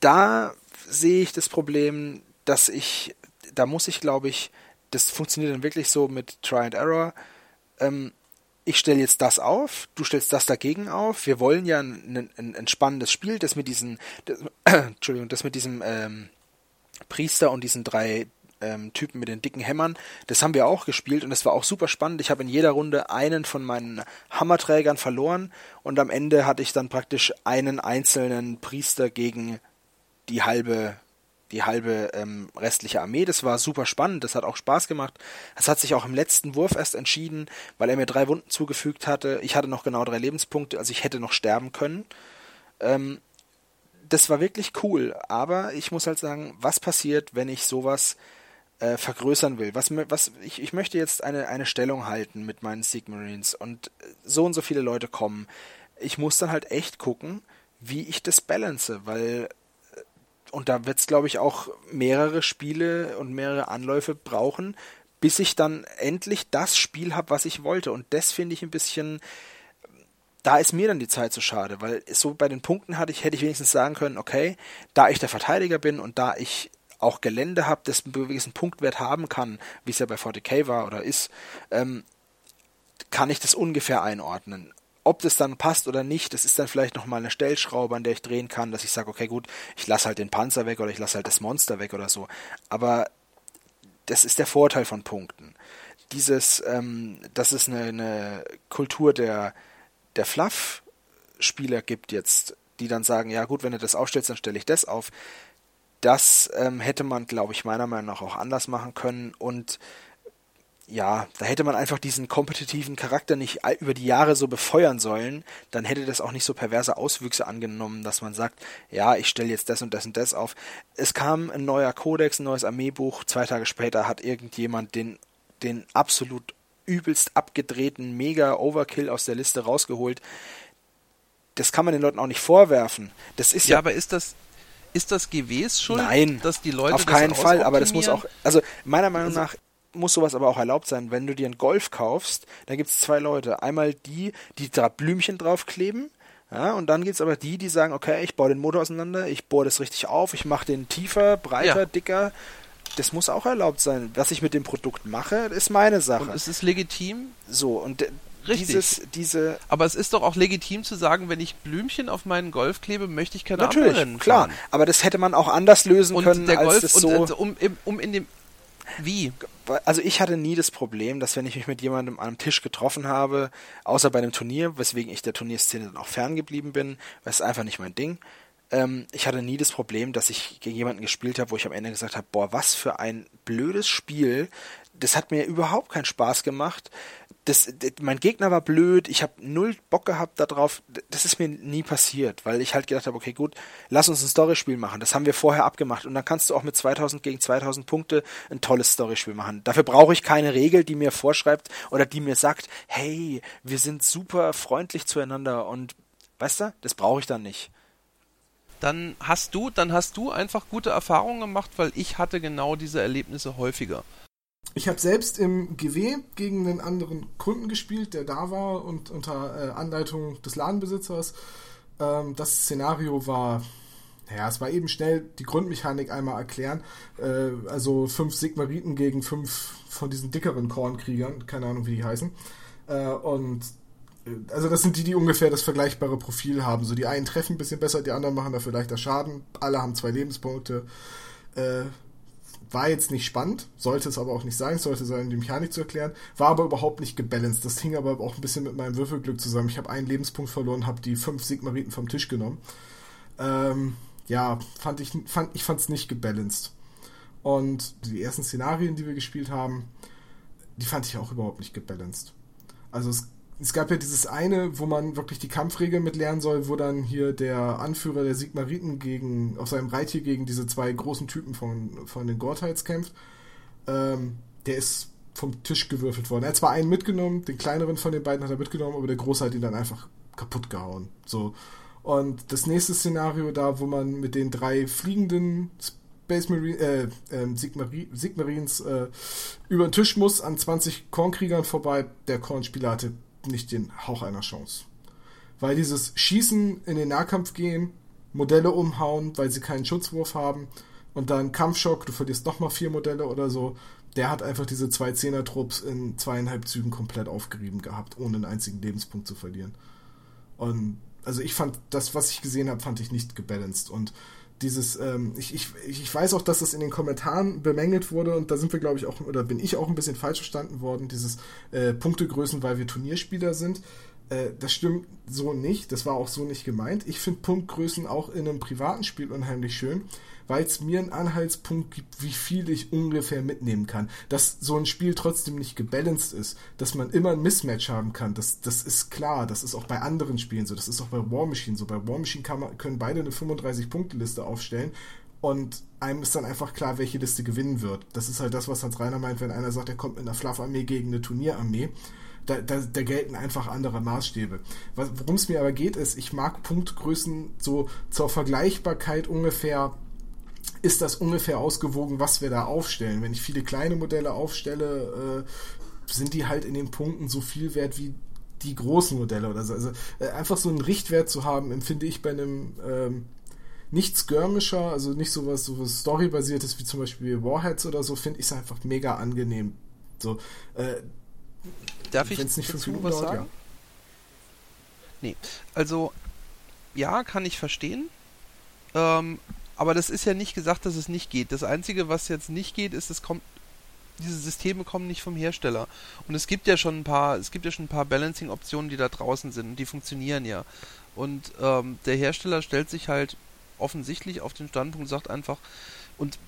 da sehe ich das Problem, dass ich, da muss ich, glaube ich, das funktioniert dann wirklich so mit Try and Error. Ähm, ich stelle jetzt das auf, du stellst das dagegen auf. Wir wollen ja ein, ein, ein spannendes Spiel, das mit diesen, das, Entschuldigung, das mit diesem ähm, Priester und diesen drei ähm, Typen mit den dicken Hämmern, das haben wir auch gespielt und es war auch super spannend. Ich habe in jeder Runde einen von meinen Hammerträgern verloren und am Ende hatte ich dann praktisch einen einzelnen Priester gegen die halbe die halbe ähm, restliche Armee. Das war super spannend, das hat auch Spaß gemacht. Das hat sich auch im letzten Wurf erst entschieden, weil er mir drei Wunden zugefügt hatte. Ich hatte noch genau drei Lebenspunkte, also ich hätte noch sterben können. Ähm, das war wirklich cool, aber ich muss halt sagen, was passiert, wenn ich sowas äh, vergrößern will? Was, was ich, ich möchte jetzt eine, eine Stellung halten mit meinen Sigmarines und so und so viele Leute kommen. Ich muss dann halt echt gucken, wie ich das balance, weil und da wird es, glaube ich, auch mehrere Spiele und mehrere Anläufe brauchen, bis ich dann endlich das Spiel habe, was ich wollte. Und das finde ich ein bisschen, da ist mir dann die Zeit zu schade, weil so bei den Punkten hatte ich, hätte ich wenigstens sagen können, okay, da ich der Verteidiger bin und da ich auch Gelände habe, das einen gewissen Punktwert haben kann, wie es ja bei 40k war oder ist, ähm, kann ich das ungefähr einordnen ob das dann passt oder nicht, das ist dann vielleicht nochmal eine Stellschraube, an der ich drehen kann, dass ich sage, okay, gut, ich lasse halt den Panzer weg oder ich lasse halt das Monster weg oder so. Aber das ist der Vorteil von Punkten. Dieses, ähm, dass es eine, eine Kultur der, der Fluff-Spieler gibt jetzt, die dann sagen, ja gut, wenn du das aufstellst, dann stelle ich das auf. Das ähm, hätte man, glaube ich, meiner Meinung nach auch anders machen können und ja, da hätte man einfach diesen kompetitiven Charakter nicht über die Jahre so befeuern sollen, dann hätte das auch nicht so perverse Auswüchse angenommen, dass man sagt, ja, ich stelle jetzt das und das und das auf. Es kam ein neuer Kodex, ein neues Armeebuch, zwei Tage später hat irgendjemand den, den absolut übelst abgedrehten Mega-Overkill aus der Liste rausgeholt. Das kann man den Leuten auch nicht vorwerfen. Das ist ja, ja aber ist das, ist das GWs schuld, Nein, dass die Leute auf keinen Fall, aber das muss auch, also meiner Meinung Also- nach muss sowas aber auch erlaubt sein. Wenn du dir einen Golf kaufst, da gibt es zwei Leute. Einmal die, die da Blümchen draufkleben, ja, und dann gibt es aber die, die sagen, okay, ich baue den Motor auseinander, ich bohre das richtig auf, ich mache den tiefer, breiter, Ja. dicker. Das muss auch erlaubt sein. Was ich mit dem Produkt mache, ist meine Sache. Und es ist legitim, so, und Richtig. dieses, diese, aber es ist doch auch legitim zu sagen, wenn ich Blümchen auf meinen Golf klebe, möchte ich keine natürlich, klar, aber das hätte man auch anders lösen Und können, der als Golf, das und, so... um, um in dem, wie? also ich hatte nie das Problem, dass wenn ich mich mit jemandem an einem Tisch getroffen habe, außer bei einem Turnier, weswegen ich der Turnierszene dann auch ferngeblieben bin, weil es einfach nicht mein Ding. Ähm, ich hatte nie das Problem, dass ich gegen jemanden gespielt habe, wo ich am Ende gesagt habe, boah, was für ein blödes Spiel. Das hat mir überhaupt keinen Spaß gemacht. Das, das, mein Gegner war blöd, ich habe null Bock gehabt darauf. Das ist mir nie passiert, weil ich halt gedacht habe, okay, gut, lass uns ein Storyspiel machen. Das haben wir vorher abgemacht und dann kannst du auch mit 2000 gegen 2000 Punkte ein tolles Storyspiel machen. Dafür brauche ich keine Regel, die mir vorschreibt oder die mir sagt, hey, wir sind super freundlich zueinander und weißt du, das brauche ich dann nicht. Dann hast du, dann hast du einfach gute Erfahrungen gemacht, weil ich hatte genau diese Erlebnisse häufiger. Ich habe selbst im GW gegen einen anderen Kunden gespielt, der da war und unter äh, Anleitung des Ladenbesitzers. Ähm, das Szenario war, naja, es war eben schnell die Grundmechanik einmal erklären. Äh, also fünf Sigmariten gegen fünf von diesen dickeren Kornkriegern, keine Ahnung, wie die heißen. Äh, und äh, also das sind die, die ungefähr das vergleichbare Profil haben. So die einen treffen ein bisschen besser, die anderen machen dafür leichter Schaden. Alle haben zwei Lebenspunkte. Äh, war jetzt nicht spannend, sollte es aber auch nicht sein, sollte sein, die Mechanik zu erklären, war aber überhaupt nicht gebalanced. Das hing aber auch ein bisschen mit meinem Würfelglück zusammen. Ich habe einen Lebenspunkt verloren, habe die fünf Sigmariten vom Tisch genommen. Ähm, ja, fand ich, fand, ich fand es nicht gebalanced. Und die ersten Szenarien, die wir gespielt haben, die fand ich auch überhaupt nicht gebalanced. Also es, es gab ja dieses eine, wo man wirklich die Kampfregeln mit lernen soll, wo dann hier der Anführer der Sigmariten gegen, auf seinem Reittier gegen diese zwei großen Typen von, von den Gortites kämpft. Ähm, der ist vom Tisch gewürfelt worden. Er hat zwar einen mitgenommen, den kleineren von den beiden hat er mitgenommen, aber der große hat ihn dann einfach kaputt gehauen. So. Und das nächste Szenario da, wo man mit den drei fliegenden Space Marine, äh, Sigmari Sigmarines äh, über den Tisch muss, an 20 Kornkriegern vorbei, der Kornspieler hatte nicht den Hauch einer Chance. Weil dieses Schießen in den Nahkampf gehen, Modelle umhauen, weil sie keinen Schutzwurf haben und dann Kampfschock, du verlierst nochmal vier Modelle oder so, der hat einfach diese zwei Zehner-Trupps in zweieinhalb Zügen komplett aufgerieben gehabt, ohne einen einzigen Lebenspunkt zu verlieren. Und also ich fand, das, was ich gesehen habe, fand ich nicht gebalanced. Und dieses, ähm, ich, ich, ich weiß auch, dass das in den Kommentaren bemängelt wurde und da sind wir, glaube ich, auch, oder bin ich auch ein bisschen falsch verstanden worden, dieses äh, Punktegrößen, weil wir Turnierspieler sind. Äh, das stimmt so nicht, das war auch so nicht gemeint. Ich finde Punktgrößen auch in einem privaten Spiel unheimlich schön, weil es mir einen Anhaltspunkt gibt, wie viel ich ungefähr mitnehmen kann. Dass so ein Spiel trotzdem nicht gebalanced ist, dass man immer ein Mismatch haben kann, das, das ist klar. Das ist auch bei anderen Spielen so. Das ist auch bei War Machine so. Bei War Machine kann man, können beide eine 35-Punkte-Liste aufstellen und einem ist dann einfach klar, welche Liste gewinnen wird. Das ist halt das, was Hans Reiner meint, wenn einer sagt, er kommt mit einer Fluff-Armee gegen eine Turnierarmee. Da, da, da gelten einfach andere Maßstäbe. Worum es mir aber geht, ist, ich mag Punktgrößen so zur Vergleichbarkeit ungefähr ist das ungefähr ausgewogen, was wir da aufstellen. Wenn ich viele kleine Modelle aufstelle, äh, sind die halt in den Punkten so viel wert wie die großen Modelle oder so. Also äh, einfach so einen Richtwert zu haben, empfinde ich bei einem ähm, nicht skirmischer, also nicht sowas, sowas Storybasiertes wie zum Beispiel Warheads oder so, finde ich es einfach mega angenehm. So, äh, Darf ich nicht dazu Minuten was dauert, sagen? Nee, also ja, kann ich verstehen. Ähm, aber das ist ja nicht gesagt, dass es nicht geht. Das Einzige, was jetzt nicht geht, ist, es kommt, diese Systeme kommen nicht vom Hersteller. Und es gibt ja schon ein paar, es gibt ja schon ein paar Balancing-Optionen, die da draußen sind und die funktionieren ja. Und ähm, der Hersteller stellt sich halt offensichtlich auf den Standpunkt, sagt einfach, und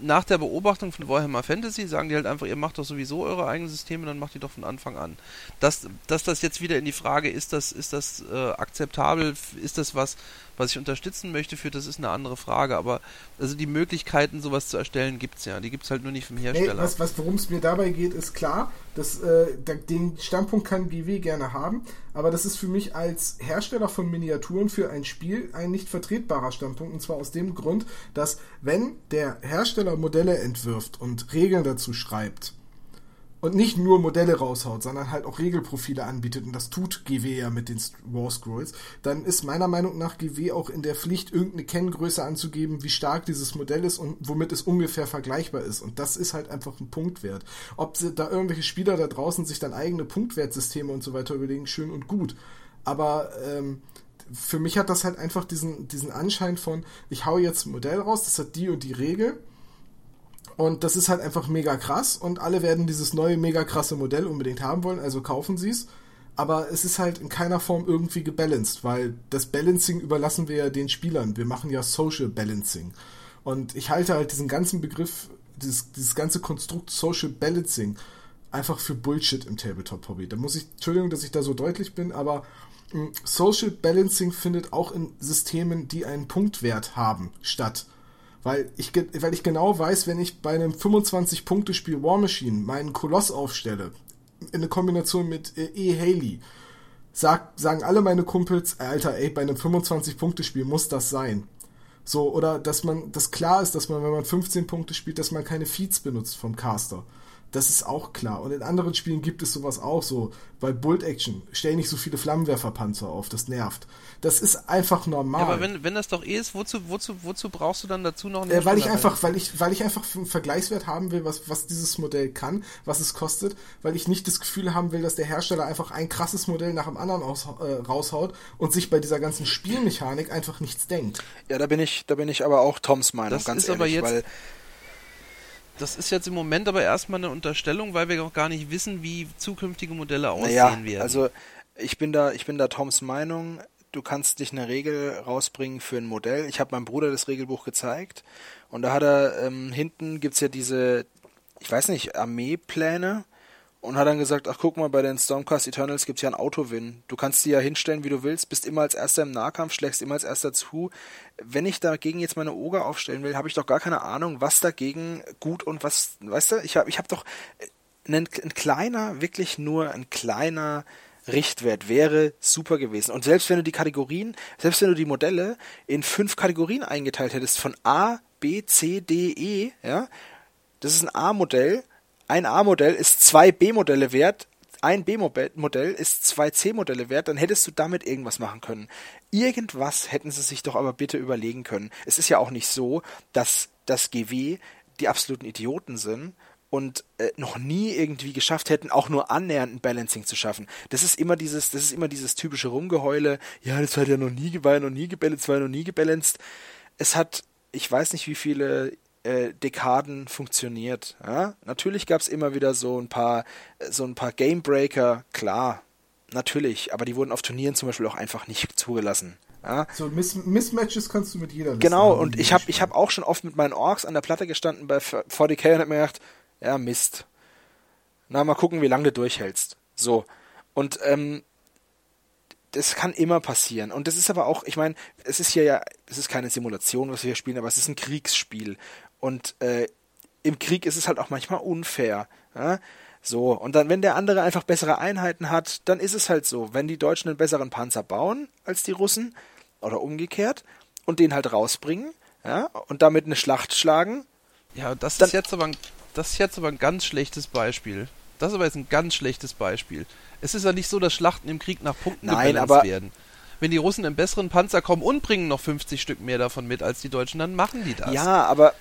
nach der Beobachtung von Warhammer Fantasy sagen die halt einfach, ihr macht doch sowieso eure eigenen Systeme, dann macht die doch von Anfang an. Dass, dass das jetzt wieder in die Frage, ist das, ist das äh, akzeptabel, ist das was, was ich unterstützen möchte, für das ist eine andere Frage. Aber also die Möglichkeiten, sowas zu erstellen, gibt es ja. Die gibt es halt nur nicht vom Hersteller. Nee, was, was worum es mir dabei geht, ist klar, dass äh, den Standpunkt kann GW gerne haben, aber das ist für mich als Hersteller von Miniaturen für ein Spiel ein nicht vertretbarer Standpunkt. Und zwar aus dem Grund, dass wenn der Hersteller Modelle entwirft und Regeln dazu schreibt, und nicht nur Modelle raushaut, sondern halt auch Regelprofile anbietet, und das tut GW ja mit den War Scrolls, dann ist meiner Meinung nach GW auch in der Pflicht, irgendeine Kenngröße anzugeben, wie stark dieses Modell ist und womit es ungefähr vergleichbar ist. Und das ist halt einfach ein Punktwert. Ob da irgendwelche Spieler da draußen sich dann eigene Punktwertsysteme und so weiter überlegen, schön und gut. Aber ähm, für mich hat das halt einfach diesen, diesen Anschein von, ich hau jetzt ein Modell raus, das hat die und die Regel und das ist halt einfach mega krass und alle werden dieses neue mega krasse Modell unbedingt haben wollen, also kaufen sie es. Aber es ist halt in keiner Form irgendwie gebalanced, weil das Balancing überlassen wir ja den Spielern. Wir machen ja Social Balancing. Und ich halte halt diesen ganzen Begriff, dieses, dieses ganze Konstrukt Social Balancing einfach für Bullshit im Tabletop-Hobby. Da muss ich, Entschuldigung, dass ich da so deutlich bin, aber mh, hm, Social Balancing findet auch in Systemen, die einen Punktwert haben, statt. Weil ich, weil ich genau weiß, wenn ich bei einem 25-Punkte-Spiel War Machine meinen Koloss aufstelle, in der Kombination mit äh, E. Haley, sag, sagen alle meine Kumpels, Alter, ey, bei einem 25-Punkte-Spiel muss das sein. So, oder dass man, dass klar ist, dass man, wenn man 15 Punkte spielt, dass man keine Feeds benutzt vom Caster. Das ist auch klar. Und in anderen Spielen gibt es sowas auch so. Weil Bolt Action, stell nicht so viele Flammenwerferpanzer auf, das nervt. Das ist einfach normal. Ja, aber wenn, wenn das doch eh ist, wozu, wozu, wozu brauchst du dann dazu noch einen äh, Weil ich einfach, weil ich, weil ich einfach einen Vergleichswert haben will, was, was dieses Modell kann, was es kostet, weil ich nicht das Gefühl haben will, dass der Hersteller einfach ein krasses Modell nach dem anderen aus, äh, raushaut und sich bei dieser ganzen Spielmechanik einfach nichts denkt. Ja, da bin ich, da bin ich aber auch Toms Meinung, das ganz ist ehrlich, aber jetzt, das ist jetzt im Moment aber erstmal eine Unterstellung, weil wir auch gar nicht wissen, wie zukünftige Modelle aussehen naja, werden. Also ich bin da, ich bin da Toms Meinung. Du kannst nicht eine Regel rausbringen für ein Modell. Ich habe meinem Bruder das Regelbuch gezeigt und da hat er ähm, hinten gibt's ja diese, ich weiß nicht, Armeepläne und hat dann gesagt, ach guck mal, bei den Stormcast Eternals gibt's ja einen Autowin. Du kannst die ja hinstellen, wie du willst, bist immer als erster im Nahkampf, schlägst immer als erster zu. Wenn ich dagegen jetzt meine Oger aufstellen will, habe ich doch gar keine Ahnung, was dagegen gut und was, weißt du, ich habe ich hab doch ein, ein kleiner, wirklich nur ein kleiner Richtwert wäre super gewesen. Und selbst wenn du die Kategorien, selbst wenn du die Modelle in fünf Kategorien eingeteilt hättest, von A, B, C, D, E, ja, das ist ein A-Modell, ein A-Modell ist zwei B-Modelle wert, ein B-Modell ist zwei C-Modelle wert, dann hättest du damit irgendwas machen können. Irgendwas hätten sie sich doch aber bitte überlegen können. Es ist ja auch nicht so, dass das GW die absoluten Idioten sind und äh, noch nie irgendwie geschafft hätten, auch nur annähernd ein Balancing zu schaffen. Das ist immer dieses, das ist immer dieses typische Rumgeheule. Ja, das hat ja noch nie, war noch nie gebalanced, war noch nie gebalanced. Es hat, ich weiß nicht, wie viele äh, Dekaden funktioniert. Ja? Natürlich gab es immer wieder so ein paar, so ein paar Gamebreaker, klar, natürlich, aber die wurden auf Turnieren zum Beispiel auch einfach nicht zugelassen. Ja? So Miss Missmatches kannst du mit jeder Liste Genau, und ich habe ich hab auch schon oft mit meinen Orks an der Platte gestanden bei 40k und hab mir gedacht, ja, Mist. Na, mal gucken, wie lange du durchhältst. So. Und ähm, das kann immer passieren. Und das ist aber auch, ich meine, es ist hier ja, es ist keine Simulation, was wir hier spielen, aber es ist ein Kriegsspiel. Und äh, im Krieg ist es halt auch manchmal unfair. Ja? So, und dann, wenn der andere einfach bessere Einheiten hat, dann ist es halt so. Wenn die Deutschen einen besseren Panzer bauen als die Russen, oder umgekehrt, und den halt rausbringen, ja, und damit eine Schlacht schlagen. Ja, das ist jetzt aber ein, das ist jetzt aber ein ganz schlechtes Beispiel. Das ist aber jetzt ein ganz schlechtes Beispiel. Es ist ja nicht so, dass Schlachten im Krieg nach Punkten Nein, aber werden wenn die Russen im besseren Panzer kommen und bringen noch 50 Stück mehr davon mit als die Deutschen, dann machen die das. Ja, aber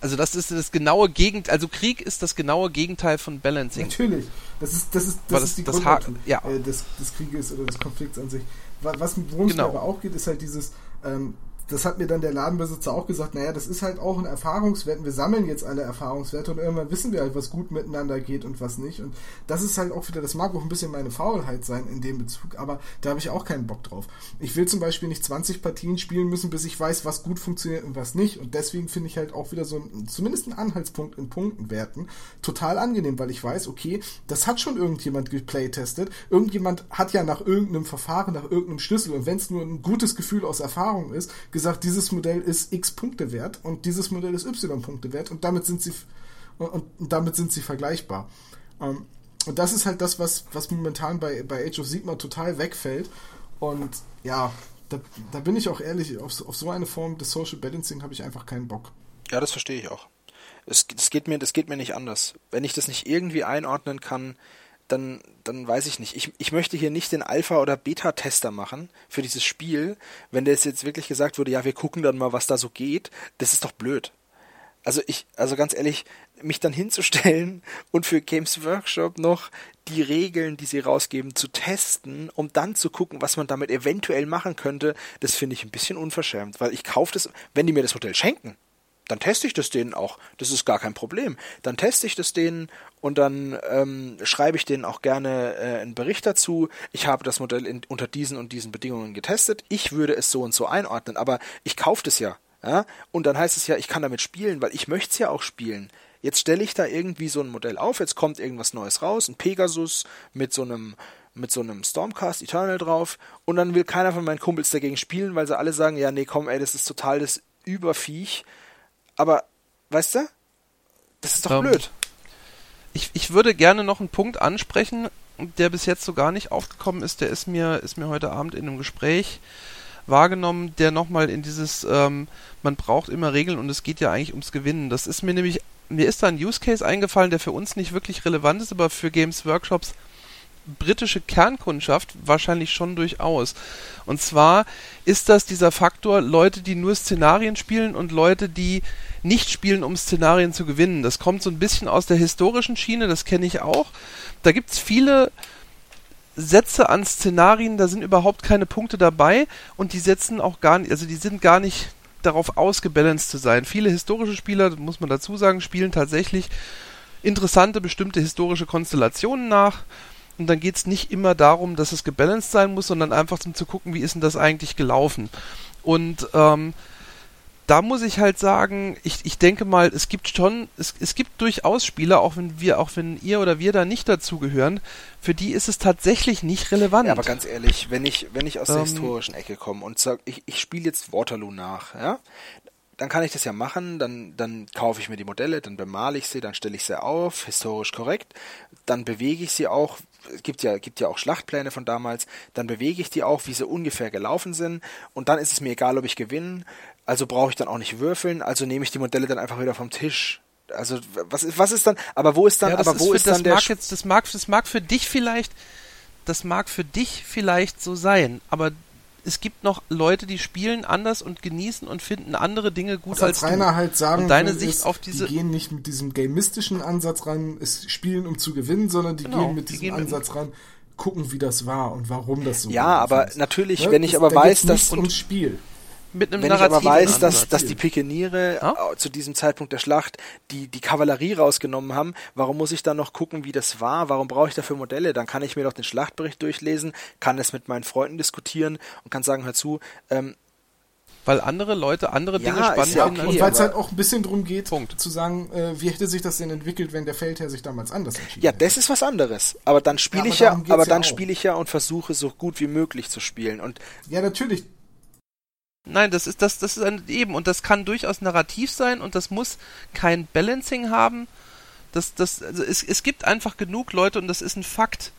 also das ist das genaue Gegenteil, also Krieg ist das genaue Gegenteil von Balancing. Natürlich. Das ist, das ist, das, das ist die das ja. äh, des, des Krieges oder des Konflikts an sich. Was, worum genau. es mir aber auch geht, ist halt dieses, ähm, das hat mir dann der Ladenbesitzer auch gesagt, naja, das ist halt auch ein Erfahrungswert. Wir sammeln jetzt alle Erfahrungswerte und irgendwann wissen wir halt, was gut miteinander geht und was nicht. Und das ist halt auch wieder, das mag auch ein bisschen meine Faulheit sein in dem Bezug, aber da habe ich auch keinen Bock drauf. Ich will zum Beispiel nicht 20 Partien spielen müssen, bis ich weiß, was gut funktioniert und was nicht. Und deswegen finde ich halt auch wieder so ein, zumindest einen Anhaltspunkt in Punktenwerten total angenehm, weil ich weiß, okay, das hat schon irgendjemand geplaytestet. Irgendjemand hat ja nach irgendeinem Verfahren, nach irgendeinem Schlüssel und wenn es nur ein gutes Gefühl aus Erfahrung ist, gesagt, dieses Modell ist x Punkte wert und dieses Modell ist y Punkte wert und damit sind sie und, und damit sind sie vergleichbar. Ähm, und das ist halt das, was, was momentan bei, bei Age of Sigma total wegfällt. Und ja, da, da bin ich auch ehrlich, auf, auf so eine Form des Social Balancing habe ich einfach keinen Bock. Ja, das verstehe ich auch. Es, das, geht mir, das geht mir nicht anders. Wenn ich das nicht irgendwie einordnen kann, dann, dann weiß ich nicht. Ich, ich möchte hier nicht den Alpha- oder Beta-Tester machen für dieses Spiel. Wenn das jetzt wirklich gesagt wurde, ja, wir gucken dann mal, was da so geht, das ist doch blöd. Also ich, also ganz ehrlich, mich dann hinzustellen und für Games Workshop noch die Regeln, die sie rausgeben, zu testen, um dann zu gucken, was man damit eventuell machen könnte, das finde ich ein bisschen unverschämt, weil ich kaufe das, wenn die mir das Hotel schenken, dann teste ich das denen auch. Das ist gar kein Problem. Dann teste ich das denen und dann ähm, schreibe ich denen auch gerne äh, einen Bericht dazu. Ich habe das Modell in, unter diesen und diesen Bedingungen getestet. Ich würde es so und so einordnen, aber ich kaufe das ja. ja. Und dann heißt es ja, ich kann damit spielen, weil ich möchte es ja auch spielen. Jetzt stelle ich da irgendwie so ein Modell auf, jetzt kommt irgendwas Neues raus, ein Pegasus mit so einem mit so einem Stormcast Eternal drauf und dann will keiner von meinen Kumpels dagegen spielen, weil sie alle sagen, ja, nee, komm, ey, das ist total das Überviech aber, weißt du? Das ist doch ähm, blöd. Ich, ich würde gerne noch einen Punkt ansprechen, der bis jetzt so gar nicht aufgekommen ist. Der ist mir, ist mir heute Abend in einem Gespräch wahrgenommen, der nochmal in dieses, ähm, man braucht immer Regeln und es geht ja eigentlich ums Gewinnen. Das ist mir nämlich, mir ist da ein Use Case eingefallen, der für uns nicht wirklich relevant ist, aber für Games Workshops britische Kernkundschaft wahrscheinlich schon durchaus. Und zwar ist das dieser Faktor Leute, die nur Szenarien spielen und Leute, die nicht spielen, um Szenarien zu gewinnen. Das kommt so ein bisschen aus der historischen Schiene, das kenne ich auch. Da gibt es viele Sätze an Szenarien, da sind überhaupt keine Punkte dabei und die setzen auch gar nicht, also die sind gar nicht darauf ausgebalanced zu sein. Viele historische Spieler, muss man dazu sagen, spielen tatsächlich interessante bestimmte historische Konstellationen nach und dann geht es nicht immer darum, dass es gebalanced sein muss, sondern einfach um zu gucken, wie ist denn das eigentlich gelaufen. Und ähm, da muss ich halt sagen, ich, ich denke mal, es gibt schon, es, es gibt durchaus Spieler, auch wenn wir, auch wenn ihr oder wir da nicht dazugehören, für die ist es tatsächlich nicht relevant. Ja, aber ganz ehrlich, wenn ich, wenn ich aus der ähm, historischen Ecke komme und sage, ich, ich spiele jetzt Waterloo nach, ja, dann kann ich das ja machen, dann, dann kaufe ich mir die Modelle, dann bemale ich sie, dann stelle ich sie auf, historisch korrekt, dann bewege ich sie auch, es gibt ja, gibt ja auch Schlachtpläne von damals, dann bewege ich die auch, wie sie ungefähr gelaufen sind. Und dann ist es mir egal, ob ich gewinne, also brauche ich dann auch nicht würfeln, also nehme ich die Modelle dann einfach wieder vom Tisch. Also was ist, was ist dann, aber wo ist dann, ja, aber wo ist, ist dann der mag jetzt, das mag, das mag für dich vielleicht, das mag für dich vielleicht so sein, aber es gibt noch Leute, die spielen anders und genießen und finden andere Dinge gut Was als, Rainer du. halt sagen und deine Sicht ist, auf diese die gehen nicht mit diesem gamistischen Ansatz ran, es spielen um zu gewinnen, sondern die genau, gehen mit diesem gehen Ansatz ran, gucken, wie das war und warum das so Ja, aber ist. natürlich, ne? wenn ich aber weiß, dass ums Spiel mit einem Wenn ich aber weiß, dass, dass die Pikeniere ja? zu diesem Zeitpunkt der Schlacht die, die Kavallerie rausgenommen haben, warum muss ich dann noch gucken, wie das war? Warum brauche ich dafür Modelle? Dann kann ich mir doch den Schlachtbericht durchlesen, kann es mit meinen Freunden diskutieren und kann sagen, hör zu, ähm, weil andere Leute andere Dinge ja, spannend ja finden. Okay, und weil es halt auch ein bisschen darum geht, Punkt. zu sagen, äh, wie hätte sich das denn entwickelt, wenn der Feldherr sich damals anders entschieden Ja, das ist was anderes. Aber dann spiele ja, ich ja, aber dann spiele ich ja und versuche so gut wie möglich zu spielen. Und ja, natürlich. Nein, das ist das, das ist ein, eben und das kann durchaus narrativ sein und das muss kein Balancing haben. Das, das, also es, es gibt einfach genug Leute und das ist ein Fakt,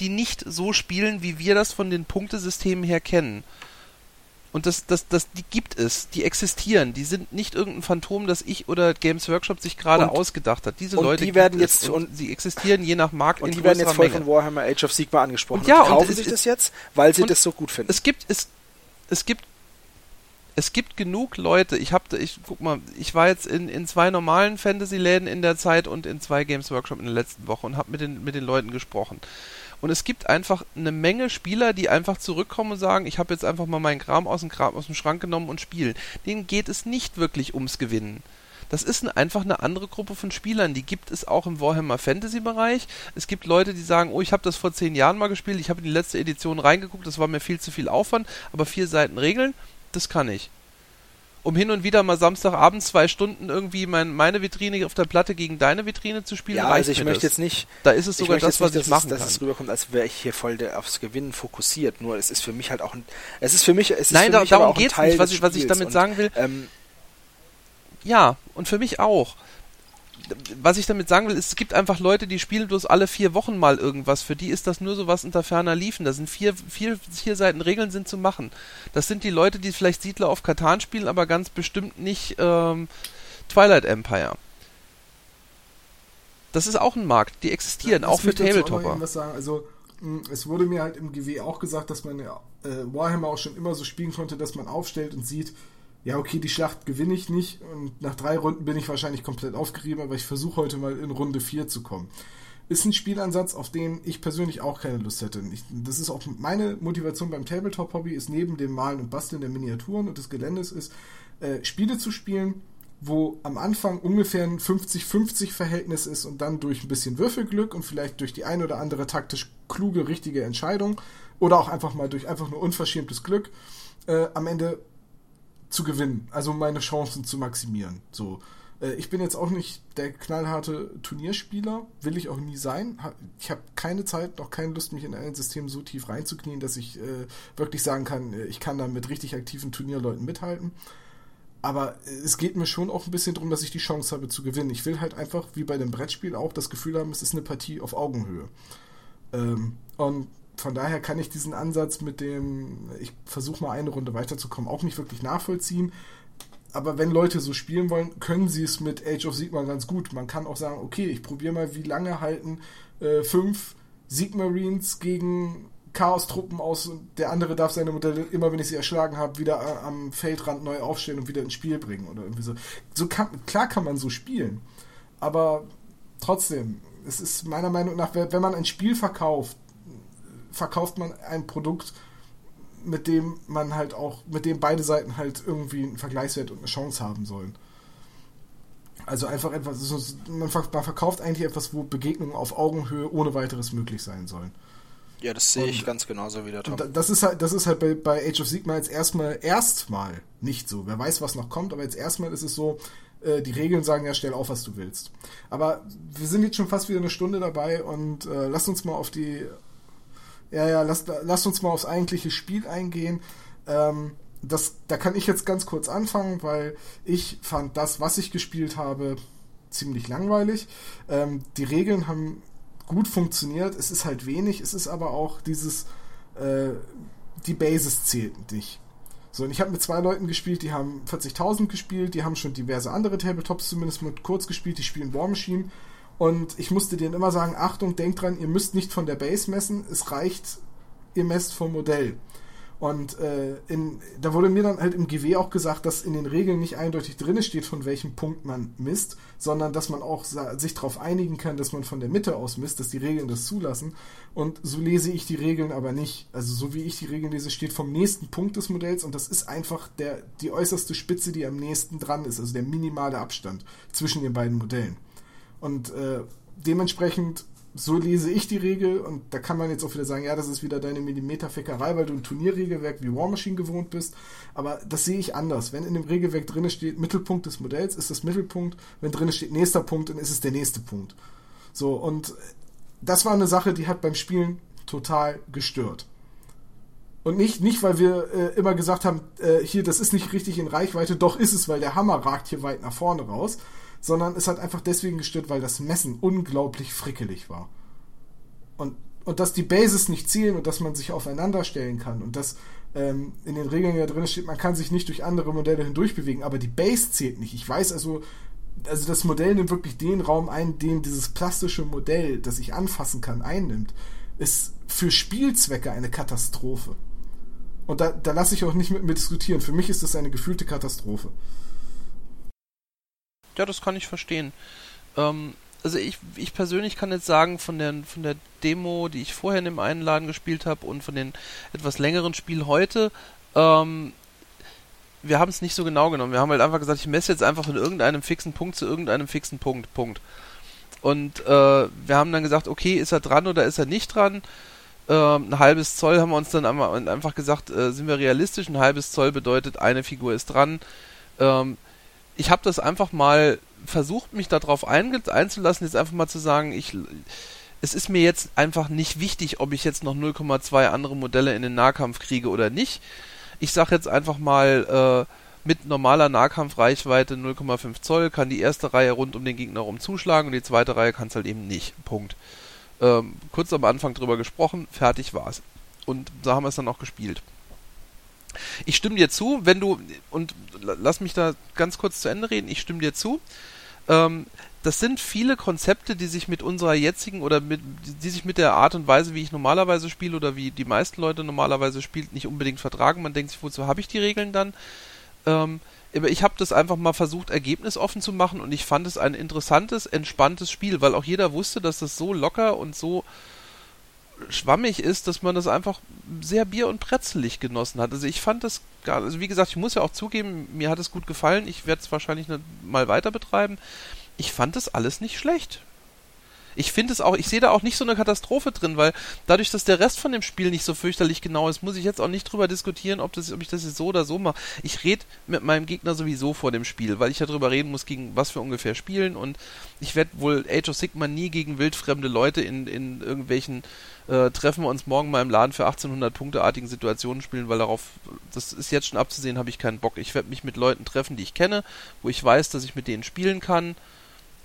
die nicht so spielen, wie wir das von den Punktesystemen her kennen. Und das, das, das, die gibt es, die existieren, die sind nicht irgendein Phantom, das ich oder Games Workshop sich gerade ausgedacht hat. Diese und Leute die werden jetzt und, und, sie existieren je nach Markt und die werden jetzt voll Menge. von Warhammer Age of Sigma angesprochen. Und ja, und, kaufen sich das jetzt, weil sie das so gut finden. Es gibt es es gibt es gibt genug Leute, ich habe, ich guck mal, ich war jetzt in, in zwei normalen Fantasy-Läden in der Zeit und in zwei Games Workshop in der letzten Woche und habe mit den, mit den Leuten gesprochen. Und es gibt einfach eine Menge Spieler, die einfach zurückkommen und sagen, ich habe jetzt einfach mal meinen Kram aus dem, Kram aus dem Schrank genommen und spielen. Denen geht es nicht wirklich ums Gewinnen. Das ist einfach eine andere Gruppe von Spielern. Die gibt es auch im Warhammer Fantasy Bereich. Es gibt Leute, die sagen, oh, ich habe das vor zehn Jahren mal gespielt, ich habe in die letzte Edition reingeguckt, das war mir viel zu viel Aufwand, aber vier Seiten Regeln, das kann ich um hin und wieder mal Samstagabend zwei Stunden irgendwie mein, meine Vitrine auf der Platte gegen deine Vitrine zu spielen. Ja, also ich möchte das. jetzt nicht. Da ist es sogar das, was nicht, ich machen es, kann. Dass es rüberkommt, als wäre ich hier voll der, aufs Gewinnen fokussiert. Nur es ist für mich halt auch ein. Es ist für mich. Es ist Nein, da, darum geht es nicht. Was ich, was ich damit und, sagen will. Ähm, ja, und für mich auch was ich damit sagen will, ist, es gibt einfach Leute, die spielen bloß alle vier Wochen mal irgendwas. Für die ist das nur so was unter ferner Liefen. Da sind vier, vier, vier Seiten Regeln sind zu machen. Das sind die Leute, die vielleicht Siedler auf Katan spielen, aber ganz bestimmt nicht ähm, Twilight Empire. Das ist auch ein Markt, die existieren, ja, auch für Tabletopper. Also, es wurde mir halt im GW auch gesagt, dass man äh, Warhammer auch schon immer so spielen konnte, dass man aufstellt und sieht, ja, okay, die Schlacht gewinne ich nicht und nach drei Runden bin ich wahrscheinlich komplett aufgerieben, aber ich versuche heute mal in Runde 4 zu kommen. Ist ein Spielansatz, auf den ich persönlich auch keine Lust hätte. Ich, das ist auch meine Motivation beim Tabletop-Hobby, ist neben dem Malen und Basteln der Miniaturen und des Geländes, ist äh, Spiele zu spielen, wo am Anfang ungefähr ein 50-50 Verhältnis ist und dann durch ein bisschen Würfelglück und vielleicht durch die ein oder andere taktisch kluge, richtige Entscheidung oder auch einfach mal durch einfach nur unverschämtes Glück äh, am Ende zu gewinnen, also meine Chancen zu maximieren. So, äh, ich bin jetzt auch nicht der knallharte Turnierspieler, will ich auch nie sein. Ich habe keine Zeit, noch keine Lust, mich in ein System so tief reinzuknien, dass ich äh, wirklich sagen kann, äh, ich kann da mit richtig aktiven Turnierleuten mithalten. Aber äh, es geht mir schon auch ein bisschen darum, dass ich die Chance habe zu gewinnen. Ich will halt einfach, wie bei dem Brettspiel, auch das Gefühl haben, es ist eine Partie auf Augenhöhe. Ähm, und von daher kann ich diesen Ansatz mit dem, ich versuche mal eine Runde weiterzukommen, auch nicht wirklich nachvollziehen. Aber wenn Leute so spielen wollen, können sie es mit Age of Sigma ganz gut. Man kann auch sagen, okay, ich probiere mal, wie lange halten äh, fünf Sigmarines gegen Chaos-Truppen aus und der andere darf seine Modelle, immer wenn ich sie erschlagen habe, wieder äh, am Feldrand neu aufstellen und wieder ins Spiel bringen oder irgendwie so. So kann, klar kann man so spielen, aber trotzdem, es ist meiner Meinung nach, wenn man ein Spiel verkauft, verkauft man ein Produkt, mit dem man halt auch, mit dem beide Seiten halt irgendwie einen Vergleichswert und eine Chance haben sollen. Also einfach etwas, man verkauft eigentlich etwas, wo Begegnungen auf Augenhöhe ohne weiteres möglich sein sollen. Ja, das sehe ich ganz genauso wie der Tom. Das ist halt, das ist halt bei, bei Age of Sigma jetzt erstmal, erstmal nicht so. Wer weiß, was noch kommt, aber jetzt erstmal ist es so, äh, die Regeln sagen ja, stell auf, was du willst. Aber wir sind jetzt schon fast wieder eine Stunde dabei und äh, lasst uns mal auf die, ja, ja, lass, lass uns mal aufs eigentliche Spiel eingehen. Ähm, das, da kann ich jetzt ganz kurz anfangen, weil ich fand das, was ich gespielt habe, ziemlich langweilig. Ähm, die Regeln haben gut funktioniert. Es ist halt wenig. Es ist aber auch dieses, äh, die Basis zählt nicht. So, und ich habe mit zwei Leuten gespielt, die haben 40.000 gespielt, die haben schon diverse andere Tabletops zumindest mit kurz gespielt, die spielen War Machine und ich musste denen immer sagen, Achtung, denkt dran, ihr müsst nicht von der Base messen, es reicht, ihr messt vom Modell. Und äh, in, da wurde mir dann halt im GW auch gesagt, dass in den Regeln nicht eindeutig drin steht, von welchem Punkt man misst, sondern dass man auch sich darauf einigen kann, dass man von der Mitte aus misst, dass die Regeln das zulassen. Und so lese ich die Regeln aber nicht. Also so wie ich die Regeln lese, steht vom nächsten Punkt des Modells und das ist einfach der, die äußerste Spitze, die am nächsten dran ist, also der minimale Abstand zwischen den beiden Modellen. Und äh, dementsprechend, so lese ich die Regel und da kann man jetzt auch wieder sagen, ja, das ist wieder deine Millimeterfeckerei, weil du ein Turnierregelwerk wie War Machine gewohnt bist. Aber das sehe ich anders. Wenn in dem Regelwerk drin steht, Mittelpunkt des Modells, ist das Mittelpunkt. Wenn drin steht nächster Punkt, dann ist es der nächste Punkt. So, und das war eine Sache, die hat beim Spielen total gestört. Und nicht, nicht weil wir äh, immer gesagt haben, äh, hier, das ist nicht richtig in Reichweite, doch ist es, weil der Hammer ragt hier weit nach vorne raus, sondern es hat einfach deswegen gestört, weil das Messen unglaublich frickelig war. Und, und dass die Bases nicht zielen und dass man sich aufeinander stellen kann und dass ähm, in den Regeln ja drin steht, man kann sich nicht durch andere Modelle hindurch bewegen, aber die Base zählt nicht. Ich weiß also, also das Modell nimmt wirklich den Raum ein, den dieses plastische Modell, das ich anfassen kann, einnimmt, ist für Spielzwecke eine Katastrophe. Und da, da lasse ich auch nicht mit mir diskutieren. Für mich ist das eine gefühlte Katastrophe. Ja, das kann ich verstehen. Ähm, also ich, ich persönlich kann jetzt sagen, von der, von der Demo, die ich vorher in dem einen Laden gespielt habe und von den etwas längeren Spielen heute, ähm, wir haben es nicht so genau genommen. Wir haben halt einfach gesagt, ich messe jetzt einfach von irgendeinem fixen Punkt zu irgendeinem fixen Punkt. Punkt. Und äh, wir haben dann gesagt, okay, ist er dran oder ist er nicht dran? Ähm, ein halbes Zoll haben wir uns dann einfach gesagt, äh, sind wir realistisch? Ein halbes Zoll bedeutet, eine Figur ist dran. Ähm, ich habe das einfach mal versucht, mich darauf einzulassen, jetzt einfach mal zu sagen, ich es ist mir jetzt einfach nicht wichtig, ob ich jetzt noch 0,2 andere Modelle in den Nahkampf kriege oder nicht. Ich sage jetzt einfach mal, äh, mit normaler Nahkampfreichweite 0,5 Zoll kann die erste Reihe rund um den Gegner rum zuschlagen und die zweite Reihe kann es halt eben nicht. Punkt. Ähm, kurz am Anfang drüber gesprochen, fertig war's. Und so haben wir es dann auch gespielt. Ich stimme dir zu, wenn du, und lass mich da ganz kurz zu Ende reden, ich stimme dir zu. Ähm, das sind viele Konzepte, die sich mit unserer jetzigen oder mit, die sich mit der Art und Weise, wie ich normalerweise spiele oder wie die meisten Leute normalerweise spielen, nicht unbedingt vertragen. Man denkt sich, wozu habe ich die Regeln dann? Ähm, ich habe das einfach mal versucht, ergebnisoffen zu machen und ich fand es ein interessantes, entspanntes Spiel, weil auch jeder wusste, dass das so locker und so schwammig ist, dass man das einfach sehr bier- und pretzelig genossen hat. Also ich fand das gar, also wie gesagt, ich muss ja auch zugeben, mir hat es gut gefallen. Ich werde es wahrscheinlich mal weiter betreiben. Ich fand das alles nicht schlecht. Ich finde es auch, ich sehe da auch nicht so eine Katastrophe drin, weil dadurch, dass der Rest von dem Spiel nicht so fürchterlich genau ist, muss ich jetzt auch nicht drüber diskutieren, ob, das, ob ich das jetzt so oder so mache. Ich rede mit meinem Gegner sowieso vor dem Spiel, weil ich ja drüber reden muss, gegen was wir ungefähr spielen und ich werde wohl Age of Sigma nie gegen wildfremde Leute in, in irgendwelchen äh, treffen wir uns morgen mal im Laden für 1800 Punkteartigen Situationen spielen, weil darauf, das ist jetzt schon abzusehen, habe ich keinen Bock. Ich werde mich mit Leuten treffen, die ich kenne, wo ich weiß, dass ich mit denen spielen kann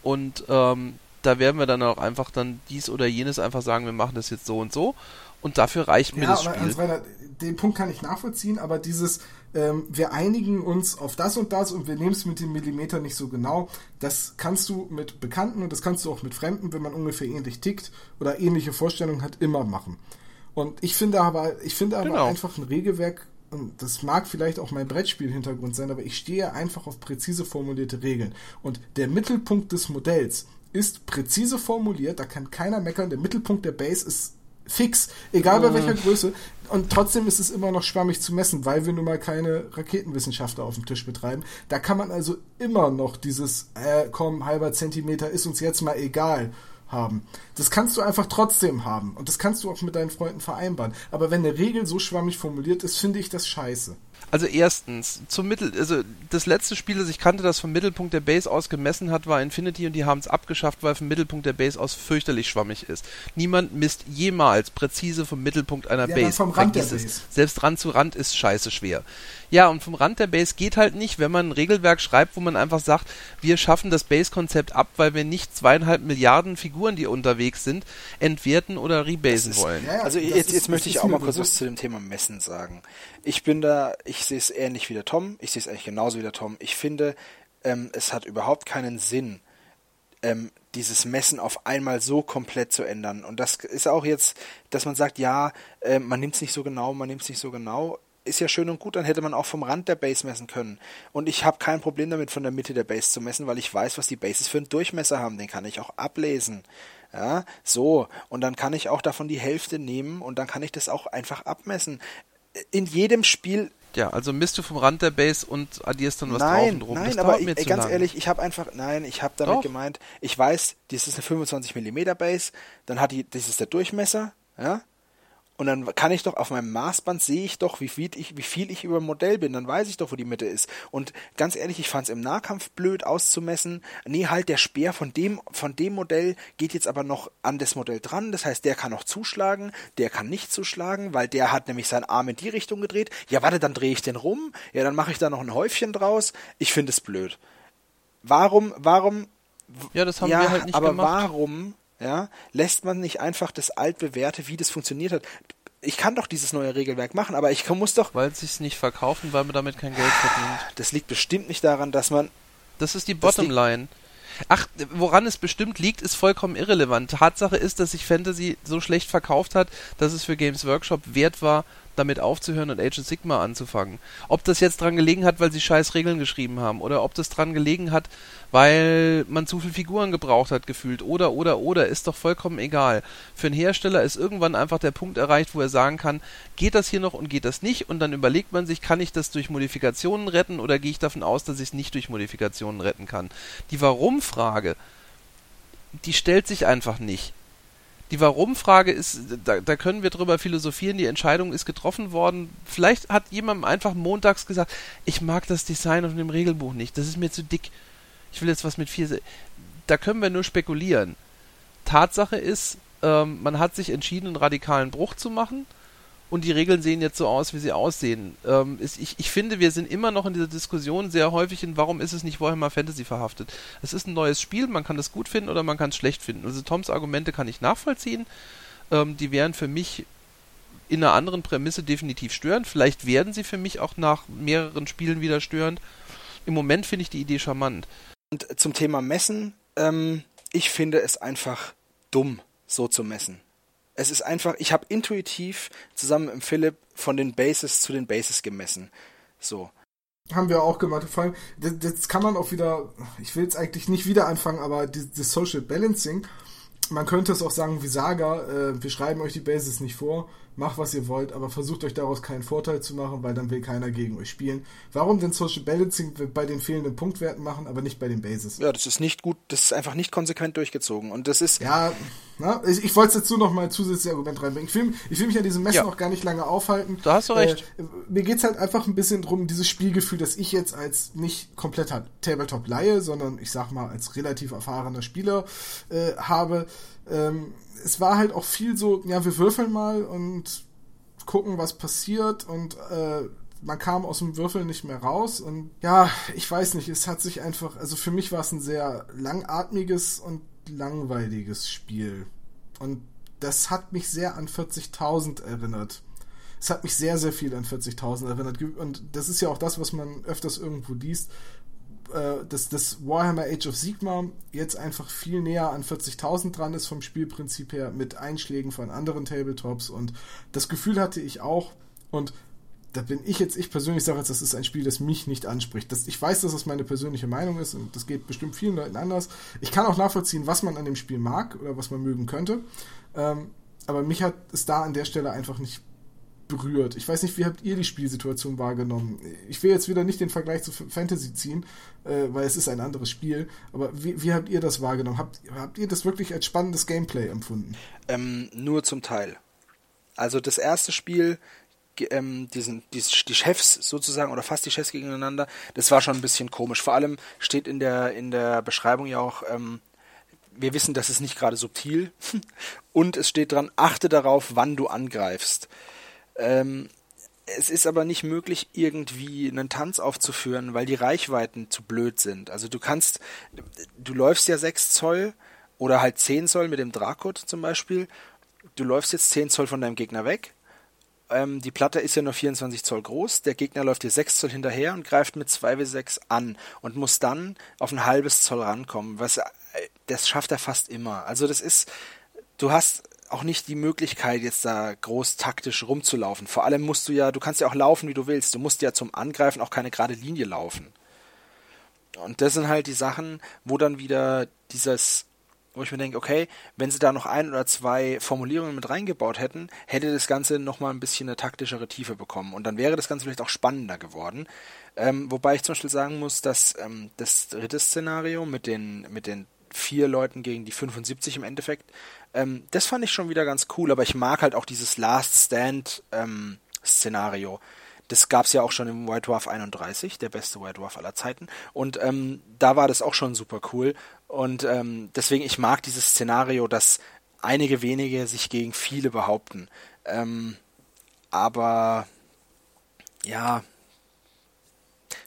und ähm, da werden wir dann auch einfach dann dies oder jenes einfach sagen, wir machen das jetzt so und so. Und dafür reicht mir ja, das Spiel. Hans Reiner, den Punkt kann ich nachvollziehen, aber dieses, ähm, wir einigen uns auf das und das und wir nehmen es mit dem Millimeter nicht so genau, das kannst du mit Bekannten und das kannst du auch mit Fremden, wenn man ungefähr ähnlich tickt oder ähnliche Vorstellungen hat, immer machen. Und ich finde aber, ich finde aber genau. einfach ein Regelwerk und das mag vielleicht auch mein Brettspiel-Hintergrund sein, aber ich stehe einfach auf präzise formulierte Regeln. Und der Mittelpunkt des Modells ist präzise formuliert, da kann keiner meckern. Der Mittelpunkt der Base ist fix, egal bei welcher Größe. Und trotzdem ist es immer noch schwammig zu messen, weil wir nun mal keine Raketenwissenschaftler auf dem Tisch betreiben. Da kann man also immer noch dieses, äh, komm, halber Zentimeter ist uns jetzt mal egal haben. Das kannst du einfach trotzdem haben. Und das kannst du auch mit deinen Freunden vereinbaren. Aber wenn eine Regel so schwammig formuliert ist, finde ich das scheiße. Also erstens, zum Mittel, also das letzte Spiel, das ich kannte, das vom Mittelpunkt der Base aus gemessen hat, war Infinity und die haben es abgeschafft, weil vom Mittelpunkt der Base aus fürchterlich schwammig ist. Niemand misst jemals präzise vom Mittelpunkt einer ja, Base. Vom Rand Vergiss der Base. Selbst Rand zu Rand ist scheiße schwer. Ja, und vom Rand der Base geht halt nicht, wenn man ein Regelwerk schreibt, wo man einfach sagt, wir schaffen das Base-Konzept ab, weil wir nicht zweieinhalb Milliarden Figuren, die unterwegs sind, entwerten oder rebasen ist, wollen. Ja, also jetzt, jetzt möchte ich auch mal kurz was zu dem Thema Messen sagen. Ich bin da, ich sehe es ähnlich wie der Tom, ich sehe es eigentlich genauso wie der Tom. Ich finde, ähm, es hat überhaupt keinen Sinn, ähm, dieses Messen auf einmal so komplett zu ändern. Und das ist auch jetzt, dass man sagt, ja, äh, man nimmt es nicht so genau, man nimmt es nicht so genau ist ja schön und gut, dann hätte man auch vom Rand der Base messen können. Und ich habe kein Problem damit, von der Mitte der Base zu messen, weil ich weiß, was die Bases für einen Durchmesser haben. Den kann ich auch ablesen. Ja, so. Und dann kann ich auch davon die Hälfte nehmen und dann kann ich das auch einfach abmessen. In jedem Spiel ja, also misst du vom Rand der Base und addierst dann was nein, drauf und rum. Nein, das aber ich, ganz lang. ehrlich, ich habe einfach, nein, ich habe damit Doch. gemeint, ich weiß, das ist eine 25 mm Base, dann hat die, das ist der Durchmesser, ja, und dann kann ich doch auf meinem Maßband sehe ich doch, wie viel ich, wie viel ich über Modell bin. Dann weiß ich doch, wo die Mitte ist. Und ganz ehrlich, ich fand es im Nahkampf blöd auszumessen. Nee, halt der Speer von dem, von dem Modell geht jetzt aber noch an das Modell dran. Das heißt, der kann noch zuschlagen, der kann nicht zuschlagen, weil der hat nämlich seinen Arm in die Richtung gedreht. Ja, warte, dann drehe ich den rum. Ja, dann mache ich da noch ein Häufchen draus. Ich finde es blöd. Warum, warum? Ja, das haben ja, wir halt nicht aber gemacht. Aber warum ja, lässt man nicht einfach das altbewährte, wie das funktioniert hat. Ich kann doch dieses neue Regelwerk machen, aber ich muss doch. Weil sie es nicht verkaufen, weil man damit kein Geld verdient. Das liegt bestimmt nicht daran, dass man. Das ist die Bottomline. Ach, woran es bestimmt liegt, ist vollkommen irrelevant. Tatsache ist, dass sich Fantasy so schlecht verkauft hat, dass es für Games Workshop wert war, damit aufzuhören und Age of Sigma anzufangen. Ob das jetzt dran gelegen hat, weil sie scheiß Regeln geschrieben haben, oder ob das dran gelegen hat, weil man zu viele Figuren gebraucht hat, gefühlt, oder, oder, oder, ist doch vollkommen egal. Für einen Hersteller ist irgendwann einfach der Punkt erreicht, wo er sagen kann, geht das hier noch und geht das nicht, und dann überlegt man sich, kann ich das durch Modifikationen retten, oder gehe ich davon aus, dass ich es nicht durch Modifikationen retten kann. Die Warum-Frage, die stellt sich einfach nicht. Die Warum-Frage ist, da, da, können wir drüber philosophieren, die Entscheidung ist getroffen worden. Vielleicht hat jemand einfach montags gesagt, ich mag das Design auf dem Regelbuch nicht, das ist mir zu dick. Ich will jetzt was mit vier. Da können wir nur spekulieren. Tatsache ist, ähm, man hat sich entschieden, einen radikalen Bruch zu machen und die Regeln sehen jetzt so aus, wie sie aussehen. Ähm, ist, ich, ich finde, wir sind immer noch in dieser Diskussion sehr häufig in, warum ist es nicht Warhammer Fantasy verhaftet. Es ist ein neues Spiel, man kann es gut finden oder man kann es schlecht finden. Also Toms Argumente kann ich nachvollziehen. Ähm, die wären für mich in einer anderen Prämisse definitiv störend. Vielleicht werden sie für mich auch nach mehreren Spielen wieder störend. Im Moment finde ich die Idee charmant. Und zum Thema Messen, ähm, ich finde es einfach dumm, so zu messen. Es ist einfach, ich habe intuitiv zusammen mit Philipp von den Bases zu den Bases gemessen. So. Haben wir auch gemacht. Vor allem, das kann man auch wieder, ich will jetzt eigentlich nicht wieder anfangen, aber das Social Balancing, man könnte es auch sagen wie Saga, äh, wir schreiben euch die Bases nicht vor, macht was ihr wollt, aber versucht euch daraus keinen Vorteil zu machen, weil dann will keiner gegen euch spielen. Warum denn Social Balancing bei den fehlenden Punktwerten machen, aber nicht bei den Bases? Ja, das ist nicht gut, das ist einfach nicht konsequent durchgezogen und das ist... Ja, na, ich, ich wollte jetzt nur noch mal ein zusätzliches Argument reinbringen. Ich will, ich will mich an diesem Messen ja. noch gar nicht lange aufhalten. Da hast du recht. Äh, mir geht's halt einfach ein bisschen drum, dieses Spielgefühl, dass ich jetzt als nicht kompletter Tabletop-Laie, sondern ich sag mal als relativ erfahrener Spieler äh, habe, ähm, es war halt auch viel so, ja, wir würfeln mal und gucken, was passiert und äh, man kam aus dem Würfel nicht mehr raus und ja, ich weiß nicht, es hat sich einfach, also für mich war es ein sehr langatmiges und langweiliges Spiel und das hat mich sehr an 40.000 erinnert. Es hat mich sehr, sehr viel an 40.000 erinnert und das ist ja auch das, was man öfters irgendwo liest, äh, dass das Warhammer Age of Sigma jetzt einfach viel näher an 40.000 dran ist vom Spielprinzip her mit Einschlägen von anderen Tabletops und das Gefühl hatte ich auch und da bin ich jetzt, ich persönlich sage jetzt, das ist ein Spiel, das mich nicht anspricht. Das, ich weiß, dass das meine persönliche Meinung ist und das geht bestimmt vielen Leuten anders. Ich kann auch nachvollziehen, was man an dem Spiel mag oder was man mögen könnte. Ähm, aber mich hat es da an der Stelle einfach nicht berührt. Ich weiß nicht, wie habt ihr die Spielsituation wahrgenommen? Ich will jetzt wieder nicht den Vergleich zu Fantasy ziehen, äh, weil es ist ein anderes Spiel, aber wie, wie habt ihr das wahrgenommen? Habt, habt ihr das wirklich als spannendes Gameplay empfunden? Ähm, nur zum Teil. Also das erste Spiel, ähm, diesen, die, die Chefs sozusagen oder fast die Chefs gegeneinander, das war schon ein bisschen komisch. Vor allem steht in der, in der Beschreibung ja auch, ähm, wir wissen, das ist nicht gerade subtil und es steht dran, achte darauf, wann du angreifst. Ähm, es ist aber nicht möglich, irgendwie einen Tanz aufzuführen, weil die Reichweiten zu blöd sind. Also du kannst, du läufst ja 6 Zoll oder halt 10 Zoll mit dem Drakot zum Beispiel. Du läufst jetzt 10 Zoll von deinem Gegner weg. Ähm, die Platte ist ja nur 24 Zoll groß. Der Gegner läuft dir 6 Zoll hinterher und greift mit 2 w 6 an und muss dann auf ein halbes Zoll rankommen. Was, äh, das schafft er fast immer. Also das ist, du hast auch nicht die Möglichkeit, jetzt da groß taktisch rumzulaufen. Vor allem musst du ja, du kannst ja auch laufen, wie du willst. Du musst ja zum Angreifen auch keine gerade Linie laufen. Und das sind halt die Sachen, wo dann wieder dieses, wo ich mir denke, okay, wenn sie da noch ein oder zwei Formulierungen mit reingebaut hätten, hätte das Ganze nochmal ein bisschen eine taktischere Tiefe bekommen. Und dann wäre das Ganze vielleicht auch spannender geworden. Ähm, wobei ich zum Beispiel sagen muss, dass ähm, das dritte Szenario mit den, mit den vier Leuten gegen die 75 im Endeffekt ähm, das fand ich schon wieder ganz cool, aber ich mag halt auch dieses Last Stand ähm, Szenario. Das gab es ja auch schon im White Dwarf 31, der beste White Dwarf aller Zeiten. Und ähm, da war das auch schon super cool. Und ähm, deswegen, ich mag dieses Szenario, dass einige wenige sich gegen viele behaupten. Ähm, aber ja,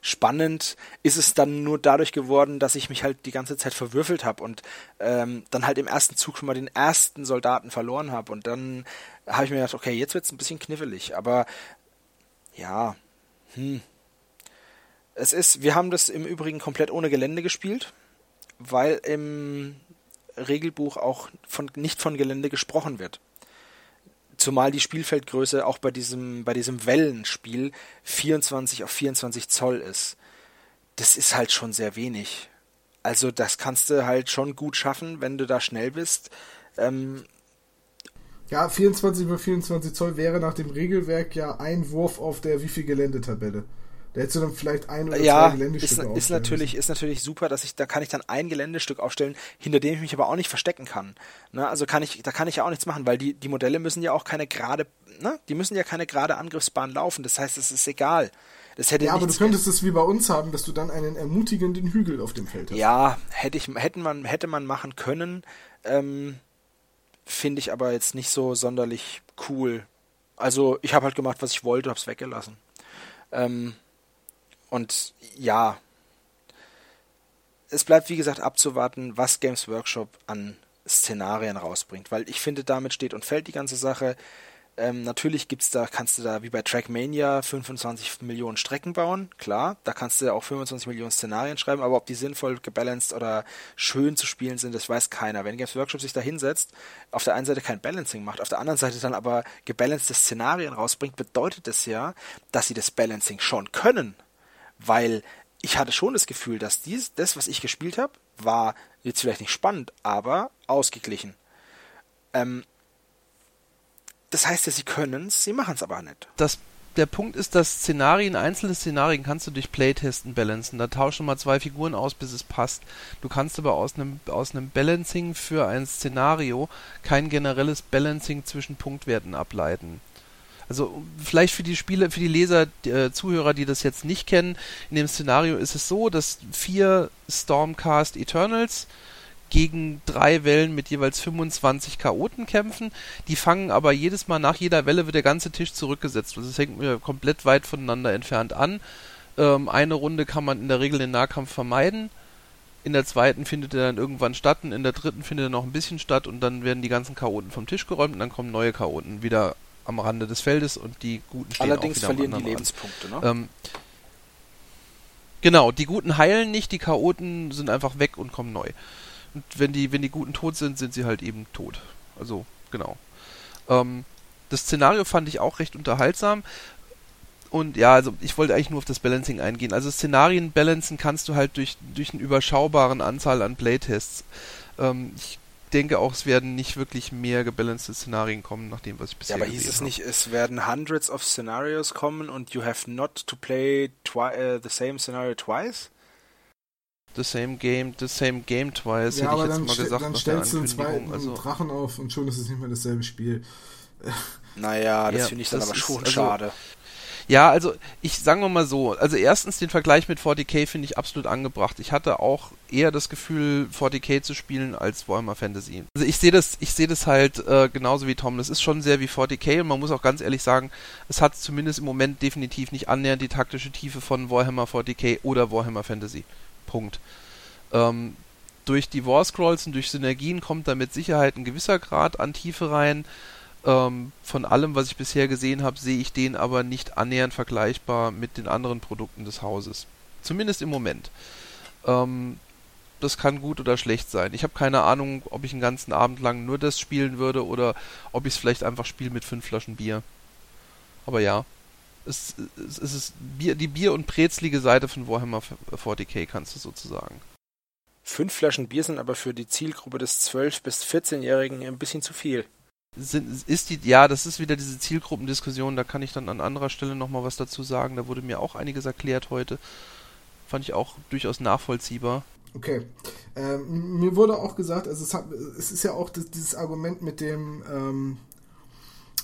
spannend ist es dann nur dadurch geworden, dass ich mich halt die ganze Zeit verwürfelt habe und ähm, dann halt im ersten Zug schon mal den ersten Soldaten verloren habe. Und dann habe ich mir gedacht, okay, jetzt wird es ein bisschen knifflig. Aber ja, hm. Es ist, wir haben das im Übrigen komplett ohne Gelände gespielt, weil im Regelbuch auch von, nicht von Gelände gesprochen wird. Zumal die Spielfeldgröße auch bei diesem, bei diesem Wellenspiel 24 auf 24 Zoll ist. Das ist halt schon sehr wenig. Also das kannst du halt schon gut schaffen, wenn du da schnell bist. Ähm, ja, 24 über 24 Zoll wäre nach dem Regelwerk ja ein Wurf auf der wie viel Geländetabelle. Da hättest du dann vielleicht ein oder ja, zwei Geländestücke ist, ist natürlich ist natürlich super, dass ich da kann ich dann ein Geländestück aufstellen, hinter dem ich mich aber auch nicht verstecken kann. Ne? Also kann ich da kann ich ja auch nichts machen, weil die die Modelle müssen ja auch keine gerade, ne? Die müssen ja keine gerade Angriffsbahn laufen. Das heißt, es ist egal. Das hätte ja, aber du könntest es wie bei uns haben, dass du dann einen ermutigenden Hügel auf dem Feld hast. Ja, hätte ich hätten man hätte man machen können. Ähm, Finde ich aber jetzt nicht so sonderlich cool. Also ich habe halt gemacht, was ich wollte, habe es weggelassen. Ähm, und ja, es bleibt wie gesagt abzuwarten, was Games Workshop an Szenarien rausbringt, weil ich finde, damit steht und fällt die ganze Sache. Ähm, natürlich gibt's da, kannst du da wie bei Trackmania 25 Millionen Strecken bauen, klar. Da kannst du auch 25 Millionen Szenarien schreiben, aber ob die sinnvoll gebalanced oder schön zu spielen sind, das weiß keiner. Wenn Games Workshop sich da hinsetzt, auf der einen Seite kein Balancing macht, auf der anderen Seite dann aber gebalancete Szenarien rausbringt, bedeutet das ja, dass sie das Balancing schon können. Weil ich hatte schon das Gefühl, dass dies, das, was ich gespielt habe, war jetzt vielleicht nicht spannend, aber ausgeglichen. Ähm, das heißt ja, sie können es, sie machen es aber nicht. Das, der Punkt ist, dass Szenarien, einzelne Szenarien kannst du durch Playtesten balancen. Da tauschen mal zwei Figuren aus, bis es passt. Du kannst aber aus einem, aus einem Balancing für ein Szenario kein generelles Balancing zwischen Punktwerten ableiten. Also vielleicht für die Spiele, für die Leser, äh, Zuhörer, die das jetzt nicht kennen, in dem Szenario ist es so, dass vier Stormcast Eternals gegen drei Wellen mit jeweils 25 Chaoten kämpfen. Die fangen aber jedes Mal nach jeder Welle wird der ganze Tisch zurückgesetzt. Also es hängt mir komplett weit voneinander entfernt an. Ähm, eine Runde kann man in der Regel den Nahkampf vermeiden. In der zweiten findet er dann irgendwann statt und in der dritten findet er noch ein bisschen statt und dann werden die ganzen Chaoten vom Tisch geräumt und dann kommen neue Chaoten wieder am Rande des Feldes und die Guten stehen Allerdings auch wieder verlieren die Lebenspunkte, ne? Ähm, genau, die Guten heilen nicht, die Chaoten sind einfach weg und kommen neu. Und wenn die, wenn die Guten tot sind, sind sie halt eben tot. Also, genau. Ähm, das Szenario fand ich auch recht unterhaltsam. Und ja, also ich wollte eigentlich nur auf das Balancing eingehen. Also Szenarien balancen kannst du halt durch, durch eine überschaubaren Anzahl an Playtests. Ähm, ich denke auch, es werden nicht wirklich mehr gebalancete Szenarien kommen, nach dem, was ich bisher Ja, aber hieß es nicht, es werden hundreds of scenarios kommen und you have not to play uh, the same scenario twice? The same game, the same game twice, ja, hätte ich jetzt mal gesagt. Dann stellst du einen zweiten also, Drachen auf und schon ist es nicht mehr dasselbe Spiel. Naja, das ja, finde ich dann aber schon also, schade. Ja, also ich sagen wir mal so, also erstens den Vergleich mit 40k finde ich absolut angebracht. Ich hatte auch eher das Gefühl, 40k zu spielen als Warhammer Fantasy. Also ich sehe das, ich sehe das halt äh, genauso wie Tom. Das ist schon sehr wie 40k und man muss auch ganz ehrlich sagen, es hat zumindest im Moment definitiv nicht annähernd die taktische Tiefe von Warhammer 40k oder Warhammer Fantasy. Punkt. Ähm, durch die War Scrolls und durch Synergien kommt da mit Sicherheit ein gewisser Grad an Tiefe rein. Ähm, von allem, was ich bisher gesehen habe, sehe ich den aber nicht annähernd vergleichbar mit den anderen Produkten des Hauses. Zumindest im Moment. Ähm, das kann gut oder schlecht sein. Ich habe keine Ahnung, ob ich einen ganzen Abend lang nur das spielen würde oder ob ich es vielleicht einfach spiele mit fünf Flaschen Bier. Aber ja, es, es, es ist Bier, die Bier- und Brezlige Seite von Warhammer 40k, kannst du sozusagen. Fünf Flaschen Bier sind aber für die Zielgruppe des 12- bis 14-Jährigen ein bisschen zu viel. Sind, ist die, ja, das ist wieder diese Zielgruppendiskussion, da kann ich dann an anderer Stelle nochmal was dazu sagen. Da wurde mir auch einiges erklärt heute. Fand ich auch durchaus nachvollziehbar. Okay. Ähm, mir wurde auch gesagt, also es, hat, es ist ja auch das, dieses Argument mit dem, ähm,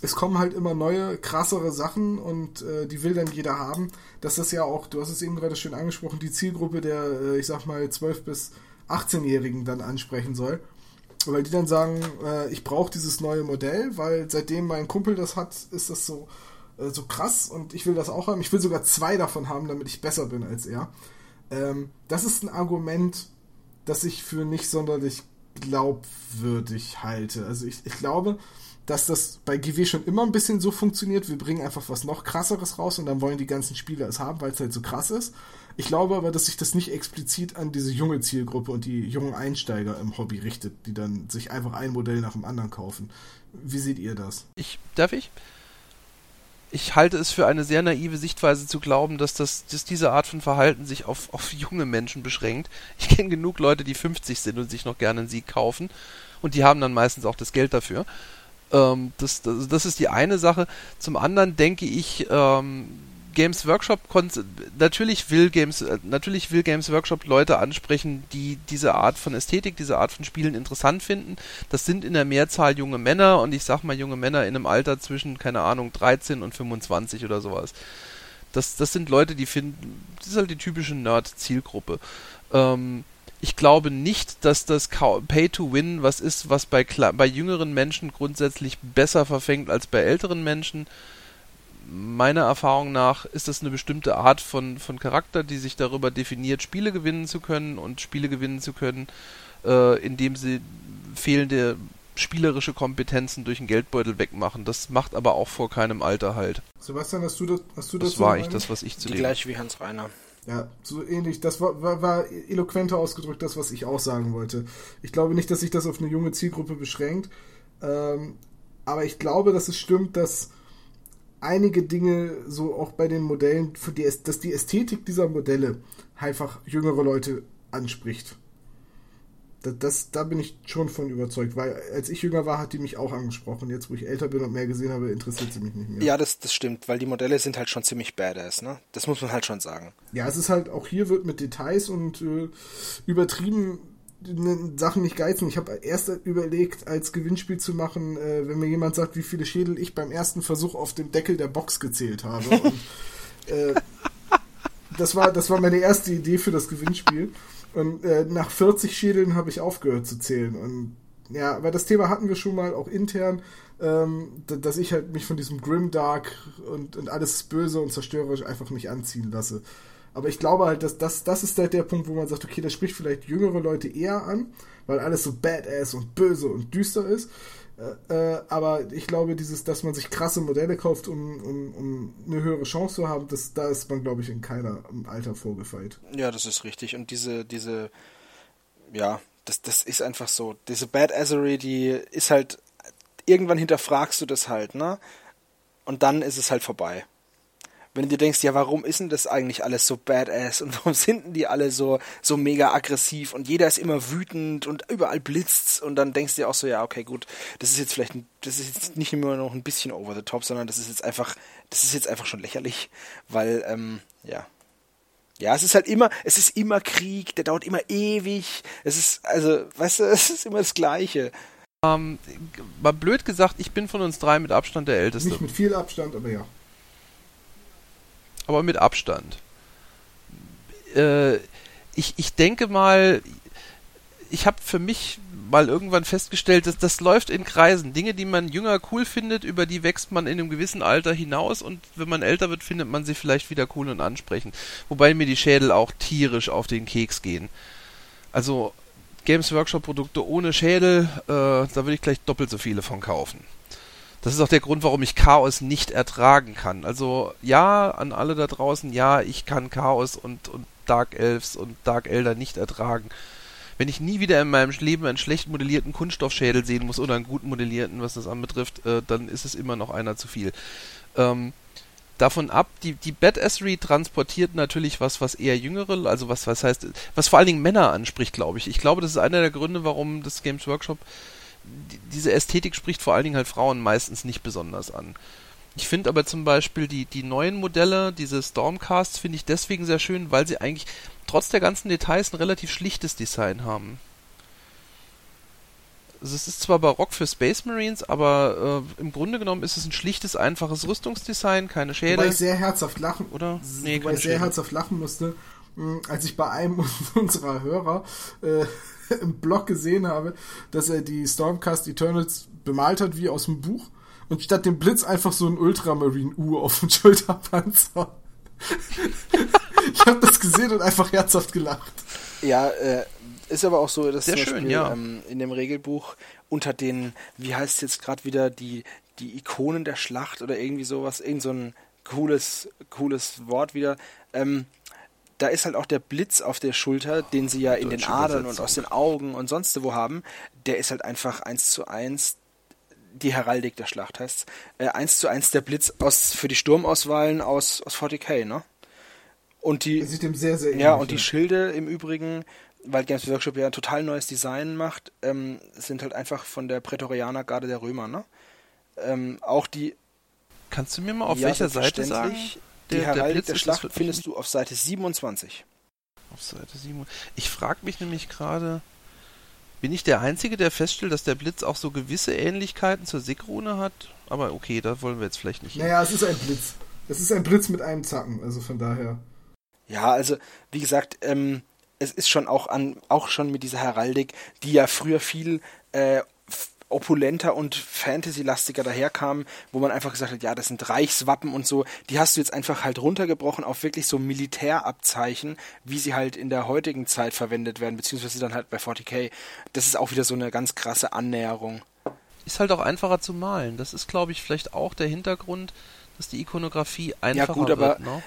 es kommen halt immer neue, krassere Sachen und äh, die will dann jeder haben. Dass das ja auch, du hast es eben gerade schön angesprochen, die Zielgruppe der, äh, ich sag mal, 12- bis 18-Jährigen dann ansprechen soll. Weil die dann sagen, äh, ich brauche dieses neue Modell, weil seitdem mein Kumpel das hat, ist das so, äh, so krass und ich will das auch haben. Ich will sogar zwei davon haben, damit ich besser bin als er. Ähm, das ist ein Argument, das ich für nicht sonderlich glaubwürdig halte. Also ich, ich glaube, dass das bei GW schon immer ein bisschen so funktioniert. Wir bringen einfach was noch krasseres raus und dann wollen die ganzen Spieler es haben, weil es halt so krass ist. Ich glaube aber, dass sich das nicht explizit an diese junge Zielgruppe und die jungen Einsteiger im Hobby richtet, die dann sich einfach ein Modell nach dem anderen kaufen. Wie seht ihr das? Ich, darf ich? Ich halte es für eine sehr naive Sichtweise zu glauben, dass, das, dass diese Art von Verhalten sich auf, auf junge Menschen beschränkt. Ich kenne genug Leute, die 50 sind und sich noch gerne einen Sieg kaufen. Und die haben dann meistens auch das Geld dafür. Ähm, das, das, das ist die eine Sache. Zum anderen denke ich, ähm, Games Workshop natürlich will Games äh, natürlich will Games Workshop Leute ansprechen, die diese Art von Ästhetik, diese Art von Spielen interessant finden. Das sind in der Mehrzahl junge Männer und ich sag mal junge Männer in einem Alter zwischen keine Ahnung 13 und 25 oder sowas. Das das sind Leute, die finden, das ist halt die typische Nerd Zielgruppe. Ähm, ich glaube nicht, dass das Pay to Win was ist, was bei, bei jüngeren Menschen grundsätzlich besser verfängt als bei älteren Menschen. Meiner Erfahrung nach ist das eine bestimmte Art von, von Charakter, die sich darüber definiert, Spiele gewinnen zu können und Spiele gewinnen zu können, äh, indem sie fehlende spielerische Kompetenzen durch einen Geldbeutel wegmachen. Das macht aber auch vor keinem Alter halt. Sebastian, hast du das? Hast du das, das war ich, das, was ich zu Die gleiche wie Hans Reiner. Ja, so ähnlich. Das war, war, war eloquenter ausgedrückt, das, was ich auch sagen wollte. Ich glaube nicht, dass sich das auf eine junge Zielgruppe beschränkt. Ähm, aber ich glaube, dass es stimmt, dass einige Dinge so auch bei den Modellen, für die, dass die Ästhetik dieser Modelle einfach jüngere Leute anspricht. Das, das, da bin ich schon von überzeugt, weil als ich jünger war, hat die mich auch angesprochen. Jetzt, wo ich älter bin und mehr gesehen habe, interessiert sie mich nicht mehr. Ja, das, das stimmt, weil die Modelle sind halt schon ziemlich badass, ne? Das muss man halt schon sagen. Ja, es ist halt, auch hier wird mit Details und äh, übertrieben Sachen nicht geizen. Ich habe erst überlegt, als Gewinnspiel zu machen, äh, wenn mir jemand sagt, wie viele Schädel ich beim ersten Versuch auf dem Deckel der Box gezählt habe. Und, äh, das, war, das war meine erste Idee für das Gewinnspiel. Und äh, nach 40 Schädeln habe ich aufgehört zu zählen. Und ja, aber das Thema hatten wir schon mal auch intern, ähm, dass ich halt mich von diesem Grimdark und, und alles böse und zerstörerisch einfach nicht anziehen lasse. Aber ich glaube halt, dass das, das ist halt der Punkt, wo man sagt, okay, das spricht vielleicht jüngere Leute eher an, weil alles so badass und böse und düster ist. Äh, äh, aber ich glaube, dieses, dass man sich krasse Modelle kauft, um, um, um eine höhere Chance zu haben, das, da ist man, glaube ich, in keiner Alter vorgefeilt. Ja, das ist richtig. Und diese, diese, ja, das, das ist einfach so. Diese Badassery, die ist halt, irgendwann hinterfragst du das halt, ne? Und dann ist es halt vorbei wenn du dir denkst, ja, warum ist denn das eigentlich alles so badass und warum sind denn die alle so, so mega aggressiv und jeder ist immer wütend und überall blitzt's und dann denkst du dir auch so, ja, okay, gut, das ist jetzt vielleicht, das ist jetzt nicht nur noch ein bisschen over the top, sondern das ist jetzt einfach, das ist jetzt einfach schon lächerlich, weil, ähm, ja. Ja, es ist halt immer, es ist immer Krieg, der dauert immer ewig, es ist, also, weißt du, es ist immer das Gleiche. Ähm, mal blöd gesagt, ich bin von uns drei mit Abstand der Älteste. Nicht mit viel Abstand, aber ja aber mit Abstand. Äh, ich, ich denke mal, ich habe für mich mal irgendwann festgestellt, dass das läuft in Kreisen. Dinge, die man jünger cool findet, über die wächst man in einem gewissen Alter hinaus und wenn man älter wird, findet man sie vielleicht wieder cool und ansprechend. Wobei mir die Schädel auch tierisch auf den Keks gehen. Also Games Workshop Produkte ohne Schädel, äh, da würde ich gleich doppelt so viele von kaufen. Das ist auch der Grund, warum ich Chaos nicht ertragen kann. Also ja, an alle da draußen, ja, ich kann Chaos und, und Dark Elves und Dark Elder nicht ertragen. Wenn ich nie wieder in meinem Leben einen schlecht modellierten Kunststoffschädel sehen muss oder einen gut modellierten, was das anbetrifft, äh, dann ist es immer noch einer zu viel. Ähm, davon ab, die, die Badassery transportiert natürlich was, was eher jüngere, also was, was heißt, was vor allen Dingen Männer anspricht, glaube ich. Ich glaube, das ist einer der Gründe, warum das Games Workshop diese Ästhetik spricht vor allen Dingen halt Frauen meistens nicht besonders an. Ich finde aber zum Beispiel die, die neuen Modelle, diese Stormcasts, finde ich deswegen sehr schön, weil sie eigentlich trotz der ganzen Details ein relativ schlichtes Design haben. Also es ist zwar barock für Space Marines, aber äh, im Grunde genommen ist es ein schlichtes, einfaches Rüstungsdesign, keine Schäden. Wobei ich sehr herzhaft lachen, oder? Nee, wobei ich sehr herzhaft lachen musste, mh, als ich bei einem unserer Hörer äh, im Blog gesehen habe, dass er die Stormcast Eternals bemalt hat wie aus dem Buch und statt dem Blitz einfach so ein Ultramarine U auf dem Schulterpanzer. ich habe das gesehen und einfach herzhaft gelacht. Ja, äh, ist aber auch so, dass Sehr zum schön, Beispiel ja. ähm, in dem Regelbuch unter den, wie heißt es jetzt gerade wieder, die, die Ikonen der Schlacht oder irgendwie sowas, irgend so ein cooles, cooles Wort wieder, ähm, da ist halt auch der Blitz auf der Schulter, den sie ja in den Adern und aus den Augen und sonst wo haben, der ist halt einfach eins zu eins die Heraldik der Schlacht heißt äh, eins zu eins der Blitz aus für die Sturmauswahlen aus aus 40k, ne? Und die Das sieht dem sehr, sehr ähnlich ja, und die. Schilde im Übrigen, weil Games Workshop ja ein total neues Design macht, ähm, sind halt einfach von der Prätorianergarde der Römer, ne? Ähm, auch die Kannst du mir mal auf ja, welcher Seite sagen? Der- die der Heraldik Blitz der ist Schlacht findest du auf Seite 27. Auf Seite 7. Ich frage mich nämlich gerade, bin ich der Einzige, der feststellt, dass der Blitz auch so gewisse Ähnlichkeiten zur Sigrune hat? Aber okay, da wollen wir jetzt vielleicht nicht hin. Naja, es ist ein Blitz. Es ist ein Blitz mit einem Zacken, also von daher. Ja, also wie gesagt, ähm, es ist schon auch an, auch schon mit dieser Heraldik, die ja früher viel äh, opulenter und fantasy-lastiger daherkam, wo man einfach gesagt hat, ja, das sind Reichswappen und so, die hast du jetzt einfach halt runtergebrochen auf wirklich so Militärabzeichen, wie sie halt in der heutigen Zeit verwendet werden, beziehungsweise dann halt bei 40k. Das ist auch wieder so eine ganz krasse Annäherung. Ist halt auch einfacher zu malen. Das ist, glaube ich, vielleicht auch der Hintergrund, dass die Ikonografie einfacher gut, aber- wird. Ne?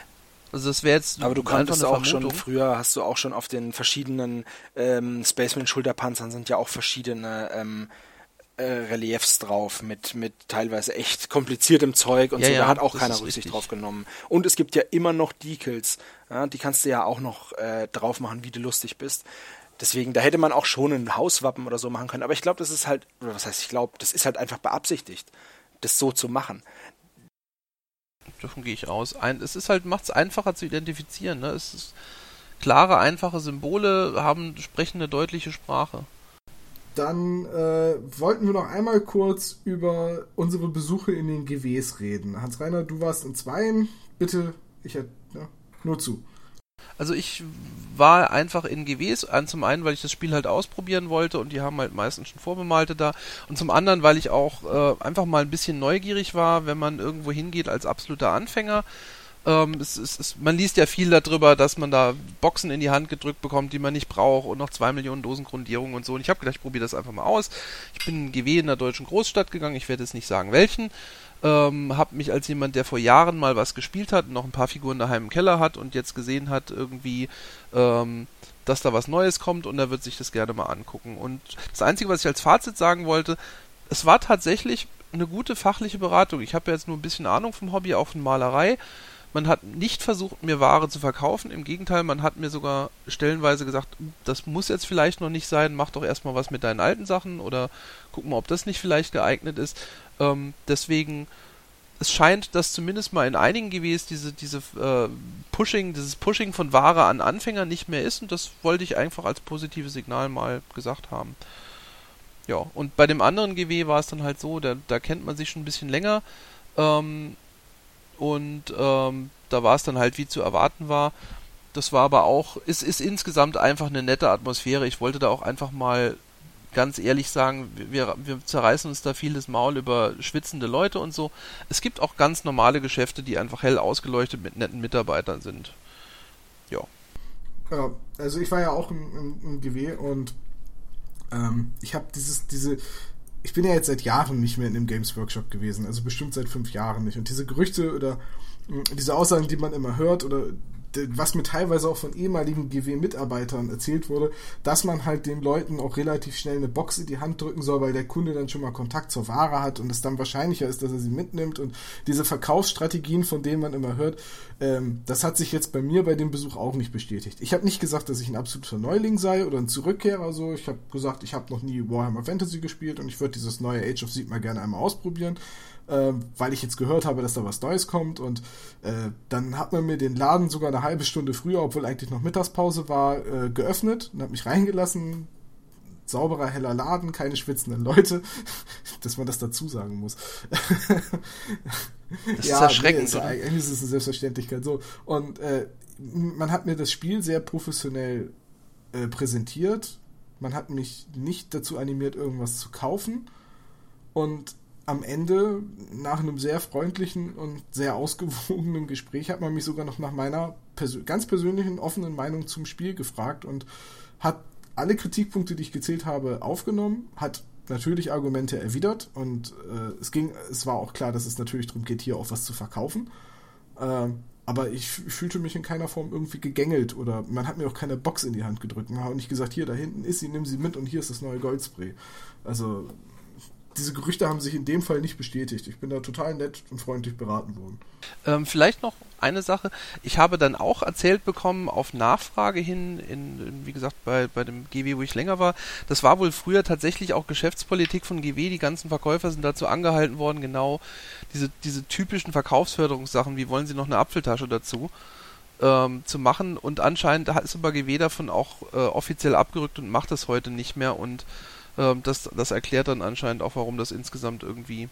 Also das wäre jetzt Aber du eine auch schon, Vermutung. früher hast du auch schon auf den verschiedenen ähm, Spaceman-Schulterpanzern sind ja auch verschiedene ähm, äh, Reliefs drauf mit, mit teilweise echt kompliziertem Zeug und Ja, so. ja, da hat auch keiner Rücksicht richtig. drauf genommen. Und es gibt ja immer noch Decals. Ja, die kannst du ja auch noch äh, drauf machen, wie du lustig bist. Deswegen, da hätte man auch schon ein Hauswappen oder so machen können. Aber ich glaube, das ist halt, oder was heißt, ich glaube, das ist halt einfach beabsichtigt, das so zu machen. Davon gehe ich aus. Ein, es ist halt, macht es einfacher zu identifizieren. Ne? Es ist klare, einfache Symbole haben sprechende, deutliche Sprache. Dann äh, wollten wir noch einmal kurz über unsere Besuche in den GWs reden. Hans-Reiner, du warst in zweien. Bitte, ich ja, nur zu. Also ich war einfach in GWs, zum einen, weil ich das Spiel halt ausprobieren wollte und die haben halt meistens schon Vorbemalte da und zum anderen, weil ich auch äh, einfach mal ein bisschen neugierig war, wenn man irgendwo hingeht als absoluter Anfänger. Ähm, es, es, es, man liest ja viel darüber, dass man da Boxen in die Hand gedrückt bekommt, die man nicht braucht und noch zwei Millionen Dosen Grundierung und so. Und ich habe gedacht, ich probiere das einfach mal aus. Ich bin in GW in einer deutschen Großstadt gegangen, ich werde jetzt nicht sagen welchen. Ähm, habe mich als jemand, der vor Jahren mal was gespielt hat und noch ein paar Figuren daheim im Keller hat und jetzt gesehen hat, irgendwie, ähm, dass da was Neues kommt und er wird sich das gerne mal angucken. Und das Einzige, was ich als Fazit sagen wollte, es war tatsächlich eine gute fachliche Beratung. Ich habe ja jetzt nur ein bisschen Ahnung vom Hobby, auch von Malerei. Man hat nicht versucht, mir Ware zu verkaufen. Im Gegenteil, man hat mir sogar stellenweise gesagt, das muss jetzt vielleicht noch nicht sein, mach doch erstmal was mit deinen alten Sachen oder guck mal, ob das nicht vielleicht geeignet ist. Ähm, deswegen, es scheint, dass zumindest mal in einigen GWs diese, diese äh, Pushing, dieses Pushing von Ware an Anfänger nicht mehr ist und das wollte ich einfach als positives Signal mal gesagt haben. Ja, und bei dem anderen GW war es dann halt so, da, da kennt man sich schon ein bisschen länger. Ähm, und ähm, da war es dann halt wie zu erwarten war. Das war aber auch, es ist insgesamt einfach eine nette Atmosphäre. Ich wollte da auch einfach mal ganz ehrlich sagen, wir, wir zerreißen uns da vieles Maul über schwitzende Leute und so. Es gibt auch ganz normale Geschäfte, die einfach hell ausgeleuchtet mit netten Mitarbeitern sind. Ja. Ja, also ich war ja auch im, im, im GW und ähm, ich habe dieses, diese, ich bin ja jetzt seit Jahren nicht mehr in dem Games Workshop gewesen, also bestimmt seit fünf Jahren nicht. Und diese Gerüchte oder diese Aussagen, die man immer hört oder was mir teilweise auch von ehemaligen GW-Mitarbeitern erzählt wurde, dass man halt den Leuten auch relativ schnell eine Box in die Hand drücken soll, weil der Kunde dann schon mal Kontakt zur Ware hat und es dann wahrscheinlicher ist, dass er sie mitnimmt. Und diese Verkaufsstrategien, von denen man immer hört, ähm, das hat sich jetzt bei mir bei dem Besuch auch nicht bestätigt. Ich habe nicht gesagt, dass ich ein absoluter Neuling sei oder ein Zurückkehrer. So, ich habe gesagt, ich habe noch nie Warhammer Fantasy gespielt und ich würde dieses neue Age of Sigmar gerne einmal ausprobieren ähm, weil ich jetzt gehört habe, dass da was Neues kommt. Und äh, dann hat man mir den Laden sogar eine halbe Stunde früher, obwohl eigentlich noch Mittagspause war, äh, geöffnet und hat mich reingelassen. Sauberer, heller Laden, keine schwitzenden Leute, dass man das dazu sagen muss. Das ist erschreckend, nee, eigentlich ist es eine Selbstverständlichkeit so. Und äh, man hat mir das Spiel sehr professionell äh, präsentiert. Man hat mich nicht dazu animiert, irgendwas zu kaufen. Und am Ende, nach einem sehr freundlichen und sehr ausgewogenen Gespräch, hat man mich sogar noch nach meiner persö ganz persönlichen, offenen Meinung zum Spiel gefragt und hat alle Kritikpunkte, die ich gezählt habe, aufgenommen, hat natürlich Argumente erwidert und äh, es ging, es war auch klar, dass es natürlich darum geht, hier auch was zu verkaufen. Äh, aber ich fühlte mich in keiner Form irgendwie gegängelt oder man hat mir auch keine Box in die Hand gedrückt. Man hat nicht gesagt, hier, da hinten ist sie, nimm sie mit und hier ist das neue Goldspray. Also diese Gerüchte haben sich in dem Fall nicht bestätigt. Ich bin da total nett und freundlich beraten worden. Ähm, vielleicht noch eine Sache. Ich habe dann auch erzählt bekommen, auf Nachfrage hin, in, in, wie gesagt, bei, bei dem GW, wo ich länger war, das war wohl früher tatsächlich auch Geschäftspolitik von GW. Die ganzen Verkäufer sind dazu angehalten worden, genau diese, diese typischen Verkaufsförderungssachen, wie wollen sie noch eine Apfeltasche dazu, ähm, zu machen. Und anscheinend ist aber GW davon auch äh, offiziell abgerückt und macht das heute nicht mehr. Und ähm, das, das erklärt dann anscheinend auch, warum das insgesamt irgendwie.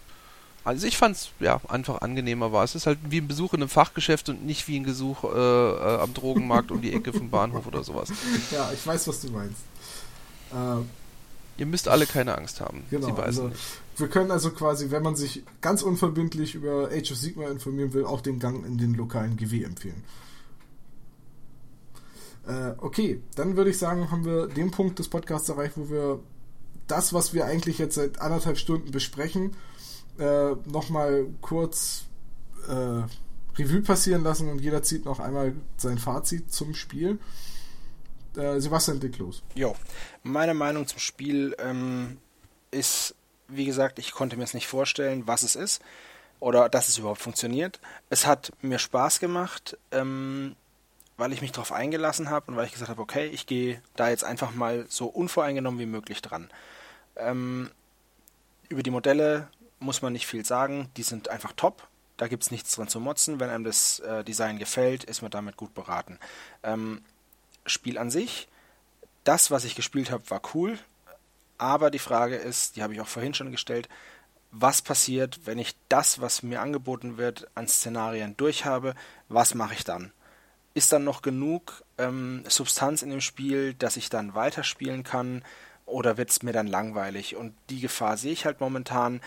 Also ich fand es ja einfach angenehmer war. Es ist halt wie ein Besuch in einem Fachgeschäft und nicht wie ein Besuch äh, äh, am Drogenmarkt um die Ecke vom Bahnhof oder sowas. Ja, ich weiß, was du meinst. Äh, Ihr müsst alle keine Angst haben. Genau, also wir können also quasi, wenn man sich ganz unverbindlich über Age of Sigma informieren will, auch den Gang in den lokalen GW empfehlen. Äh, okay, dann würde ich sagen, haben wir den Punkt des Podcasts erreicht, wo wir das, was wir eigentlich jetzt seit anderthalb Stunden besprechen, äh, nochmal kurz äh, Revue passieren lassen und jeder zieht noch einmal sein Fazit zum Spiel. Äh, Sebastian, dick los. Jo, meine Meinung zum Spiel ähm, ist, wie gesagt, ich konnte mir es nicht vorstellen, was es ist oder dass es überhaupt funktioniert. Es hat mir Spaß gemacht, ähm, weil ich mich darauf eingelassen habe und weil ich gesagt habe, okay, ich gehe da jetzt einfach mal so unvoreingenommen wie möglich dran. Ähm, über die Modelle muss man nicht viel sagen, die sind einfach top. Da gibt es nichts dran zu motzen. Wenn einem das äh, Design gefällt, ist man damit gut beraten. Ähm, Spiel an sich, das, was ich gespielt habe, war cool. Aber die Frage ist, die habe ich auch vorhin schon gestellt, was passiert, wenn ich das, was mir angeboten wird, an Szenarien durchhabe? Was mache ich dann? Ist dann noch genug ähm, Substanz in dem Spiel, dass ich dann weiterspielen kann? Oder wird es mir dann langweilig? Und die Gefahr sehe ich halt momentan.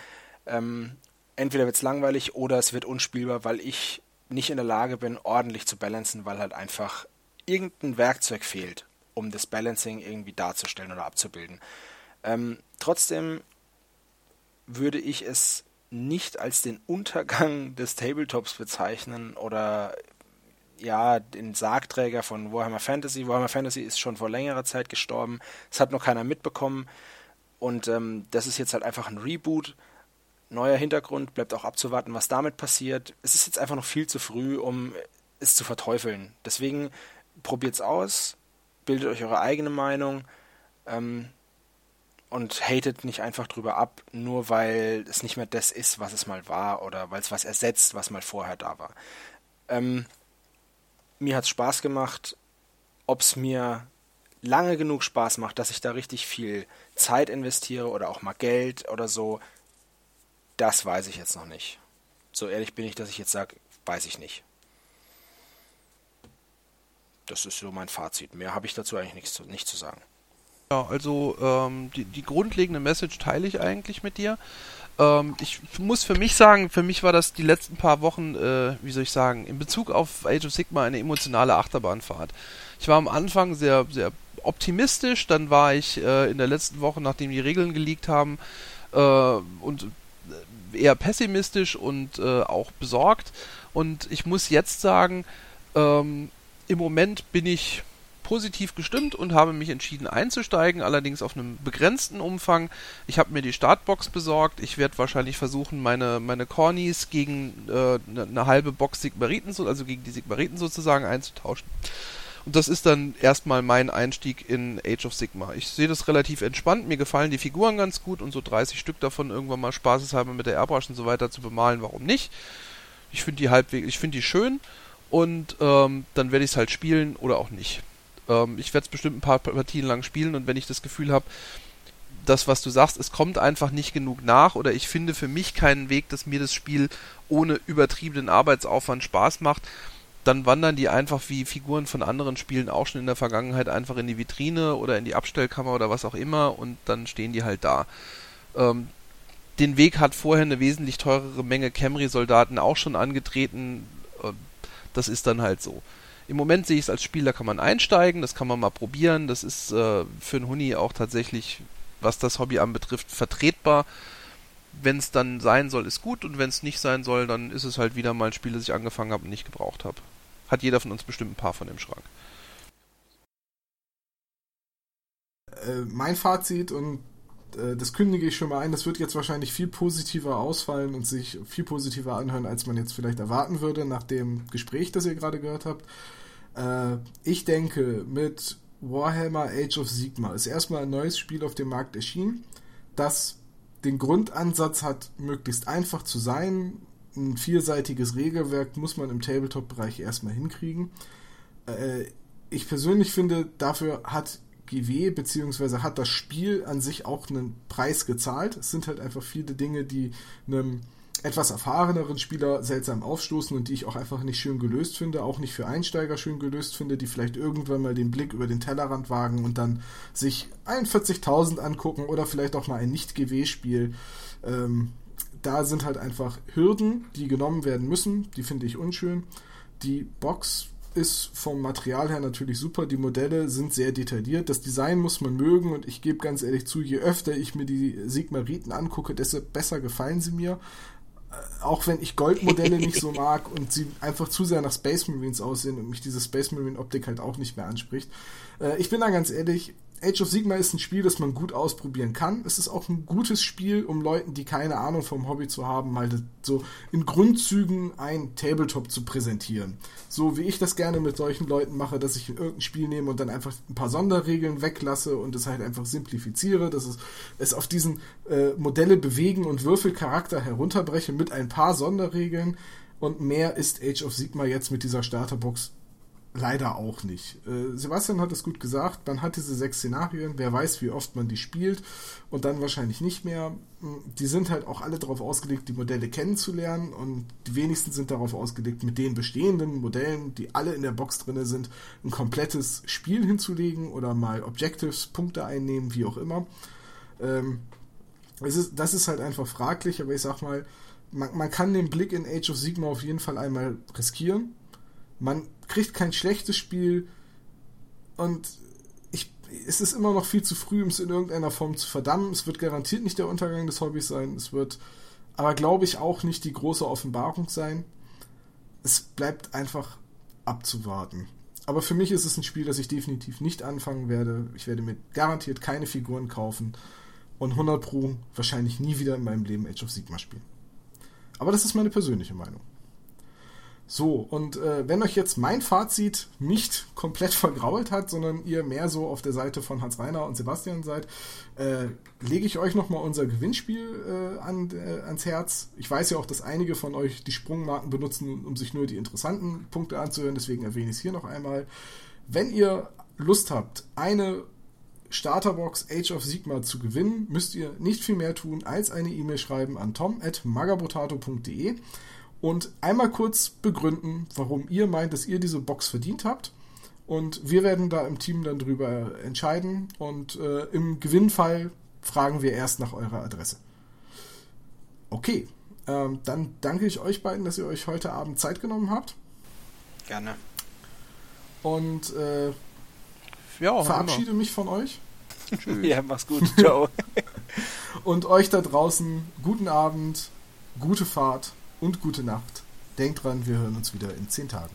Ähm, entweder wird es langweilig oder es wird unspielbar, weil ich nicht in der Lage bin, ordentlich zu balancen, weil halt einfach irgendein Werkzeug fehlt, um das Balancing irgendwie darzustellen oder abzubilden. Ähm, trotzdem würde ich es nicht als den Untergang des Tabletops bezeichnen oder ja, den Sargträger von Warhammer Fantasy. Warhammer Fantasy ist schon vor längerer Zeit gestorben. Das hat noch keiner mitbekommen. Und ähm, das ist jetzt halt einfach ein Reboot. Neuer Hintergrund, bleibt auch abzuwarten, was damit passiert. Es ist jetzt einfach noch viel zu früh, um es zu verteufeln. Deswegen probiert es aus, bildet euch eure eigene Meinung ähm, und hatet nicht einfach drüber ab, nur weil es nicht mehr das ist, was es mal war oder weil es was ersetzt, was mal vorher da war. Ähm, mir hat es Spaß gemacht. Ob es mir lange genug Spaß macht, dass ich da richtig viel Zeit investiere oder auch mal Geld oder so, das weiß ich jetzt noch nicht. So ehrlich bin ich, dass ich jetzt sage, weiß ich nicht. Das ist so mein Fazit. Mehr habe ich dazu eigentlich nichts zu, nicht zu sagen. Ja, also ähm, die, die grundlegende Message teile ich eigentlich mit dir. Ähm, ich muss für mich sagen, für mich war das die letzten paar Wochen, äh, wie soll ich sagen, in Bezug auf Age of Sigma eine emotionale Achterbahnfahrt. Ich war am Anfang sehr, sehr optimistisch, dann war ich äh, in der letzten Woche, nachdem die Regeln geleakt haben, äh, und äh, eher pessimistisch und äh, auch besorgt. Und ich muss jetzt sagen, ähm, im Moment bin ich positiv gestimmt und habe mich entschieden einzusteigen, allerdings auf einem begrenzten Umfang. Ich habe mir die Startbox besorgt. Ich werde wahrscheinlich versuchen, meine, meine Cornies gegen äh, eine, eine halbe Box Sigmariten, also gegen die Sigmariten sozusagen einzutauschen. Und das ist dann erstmal mein Einstieg in Age of Sigma. Ich sehe das relativ entspannt. Mir gefallen die Figuren ganz gut und so 30 Stück davon irgendwann mal spaßeshalber mit der Airbrush und so weiter zu bemalen. Warum nicht? Ich finde die halbwegs, ich finde die schön und ähm, dann werde ich es halt spielen oder auch nicht. Ähm, ich werde es bestimmt ein paar Partien lang spielen und wenn ich das Gefühl habe, das, was du sagst, es kommt einfach nicht genug nach oder ich finde für mich keinen Weg, dass mir das Spiel ohne übertriebenen Arbeitsaufwand Spaß macht, dann wandern die einfach wie Figuren von anderen Spielen auch schon in der Vergangenheit einfach in die Vitrine oder in die Abstellkammer oder was auch immer und dann stehen die halt da. Ähm, den Weg hat vorher eine wesentlich teurere Menge Camry-Soldaten auch schon angetreten. Das ist dann halt so Im Moment sehe ich es als Spieler, kann man einsteigen, das kann man mal probieren. Das ist äh, für einen Huni auch tatsächlich, was das Hobby anbetrifft, vertretbar. Wenn es dann sein soll, ist gut und wenn es nicht sein soll, dann ist es halt wieder mal ein Spiel, das ich angefangen habe und nicht gebraucht habe. Hat jeder von uns bestimmt ein paar von dem Schrank. Äh, mein Fazit und das kündige ich schon mal ein, das wird jetzt wahrscheinlich viel positiver ausfallen und sich viel positiver anhören, als man jetzt vielleicht erwarten würde nach dem Gespräch, das ihr gerade gehört habt. Äh, ich denke, mit Warhammer Age of Sigma ist erstmal ein neues Spiel auf dem Markt erschienen, das den Grundansatz hat, möglichst einfach zu sein. Ein vierseitiges Regelwerk muss man im Tabletop-Bereich erstmal hinkriegen. Äh, ich persönlich finde, dafür hat GW beziehungsweise hat das Spiel an sich auch einen Preis gezahlt. Es sind halt einfach viele Dinge, die einem etwas erfahreneren Spieler seltsam aufstoßen und die ich auch einfach nicht schön gelöst finde, auch nicht für Einsteiger schön gelöst finde, die vielleicht irgendwann mal den Blick über den Tellerrand wagen und dann sich 41.000 angucken oder vielleicht auch mal ein Nicht-GW-Spiel. Ähm, da sind halt einfach Hürden, die genommen werden müssen, die finde ich unschön. Die Box ist vom Material her natürlich super. Die Modelle sind sehr detailliert. Das Design muss man mögen und ich gebe ganz ehrlich zu, je öfter ich mir die Sigmariten angucke, desto besser gefallen sie mir. Äh, auch wenn ich Goldmodelle nicht so mag und sie einfach zu sehr nach Space Marines aussehen und mich diese Space Marine Optik halt auch nicht mehr anspricht. Äh, ich bin da ganz ehrlich, Age of Sigma ist ein Spiel, das man gut ausprobieren kann. Es ist auch ein gutes Spiel, um Leuten, die keine Ahnung vom Hobby zu haben, mal so in Grundzügen ein Tabletop zu präsentieren. So wie ich das gerne mit solchen Leuten mache, dass ich irgendein Spiel nehme und dann einfach ein paar Sonderregeln weglasse und es halt einfach simplifiziere, dass es, es auf diesen äh, Modelle bewegen und Würfelcharakter herunterbreche mit ein paar Sonderregeln. Und mehr ist Age of Sigma jetzt mit dieser Starterbox leider auch nicht. Äh, Sebastian hat es gut gesagt, man hat diese sechs Szenarien, wer weiß, wie oft man die spielt und dann wahrscheinlich nicht mehr. Hm, die sind halt auch alle darauf ausgelegt, die Modelle kennenzulernen und die wenigsten sind darauf ausgelegt, mit den bestehenden Modellen, die alle in der Box drin sind, ein komplettes Spiel hinzulegen oder mal Objectives, Punkte einnehmen, wie auch immer. Ähm, das ist halt einfach fraglich, aber ich sag mal, man, man kann den Blick in Age of Sigma auf jeden Fall einmal riskieren. Man kriegt kein schlechtes Spiel und ich, es ist immer noch viel zu früh, um es in irgendeiner Form zu verdammen. Es wird garantiert nicht der Untergang des Hobbys sein. Es wird aber, glaube ich, auch nicht die große Offenbarung sein. Es bleibt einfach abzuwarten. Aber für mich ist es ein Spiel, das ich definitiv nicht anfangen werde. Ich werde mir garantiert keine Figuren kaufen und 100 Pro wahrscheinlich nie wieder in meinem Leben Age of Sigma spielen. Aber das ist meine persönliche Meinung. So, und äh, wenn euch jetzt mein Fazit nicht komplett vergrault hat, sondern ihr mehr so auf der Seite von Hans Reiner und Sebastian seid, äh, lege ich euch nochmal unser Gewinnspiel äh, an, äh, ans Herz. Ich weiß ja auch, dass einige von euch die Sprungmarken benutzen, um sich nur die interessanten Punkte anzuhören, deswegen erwähne ich es hier noch einmal. Wenn ihr Lust habt, eine Starterbox Age of Sigma zu gewinnen, müsst ihr nicht viel mehr tun, als eine E-Mail schreiben an tom.magabotato.de und einmal kurz begründen, warum ihr meint, dass ihr diese Box verdient habt. Und wir werden da im Team dann drüber entscheiden. Und äh, im Gewinnfall fragen wir erst nach eurer Adresse. Okay, ähm, dann danke ich euch beiden, dass ihr euch heute Abend Zeit genommen habt. Gerne. Und äh, ja, verabschiede mich von euch. Tschüss. Ja, mach's gut. Ciao. Und euch da draußen guten Abend, gute Fahrt und gute Nacht. Denkt dran, wir hören uns wieder in zehn Tagen.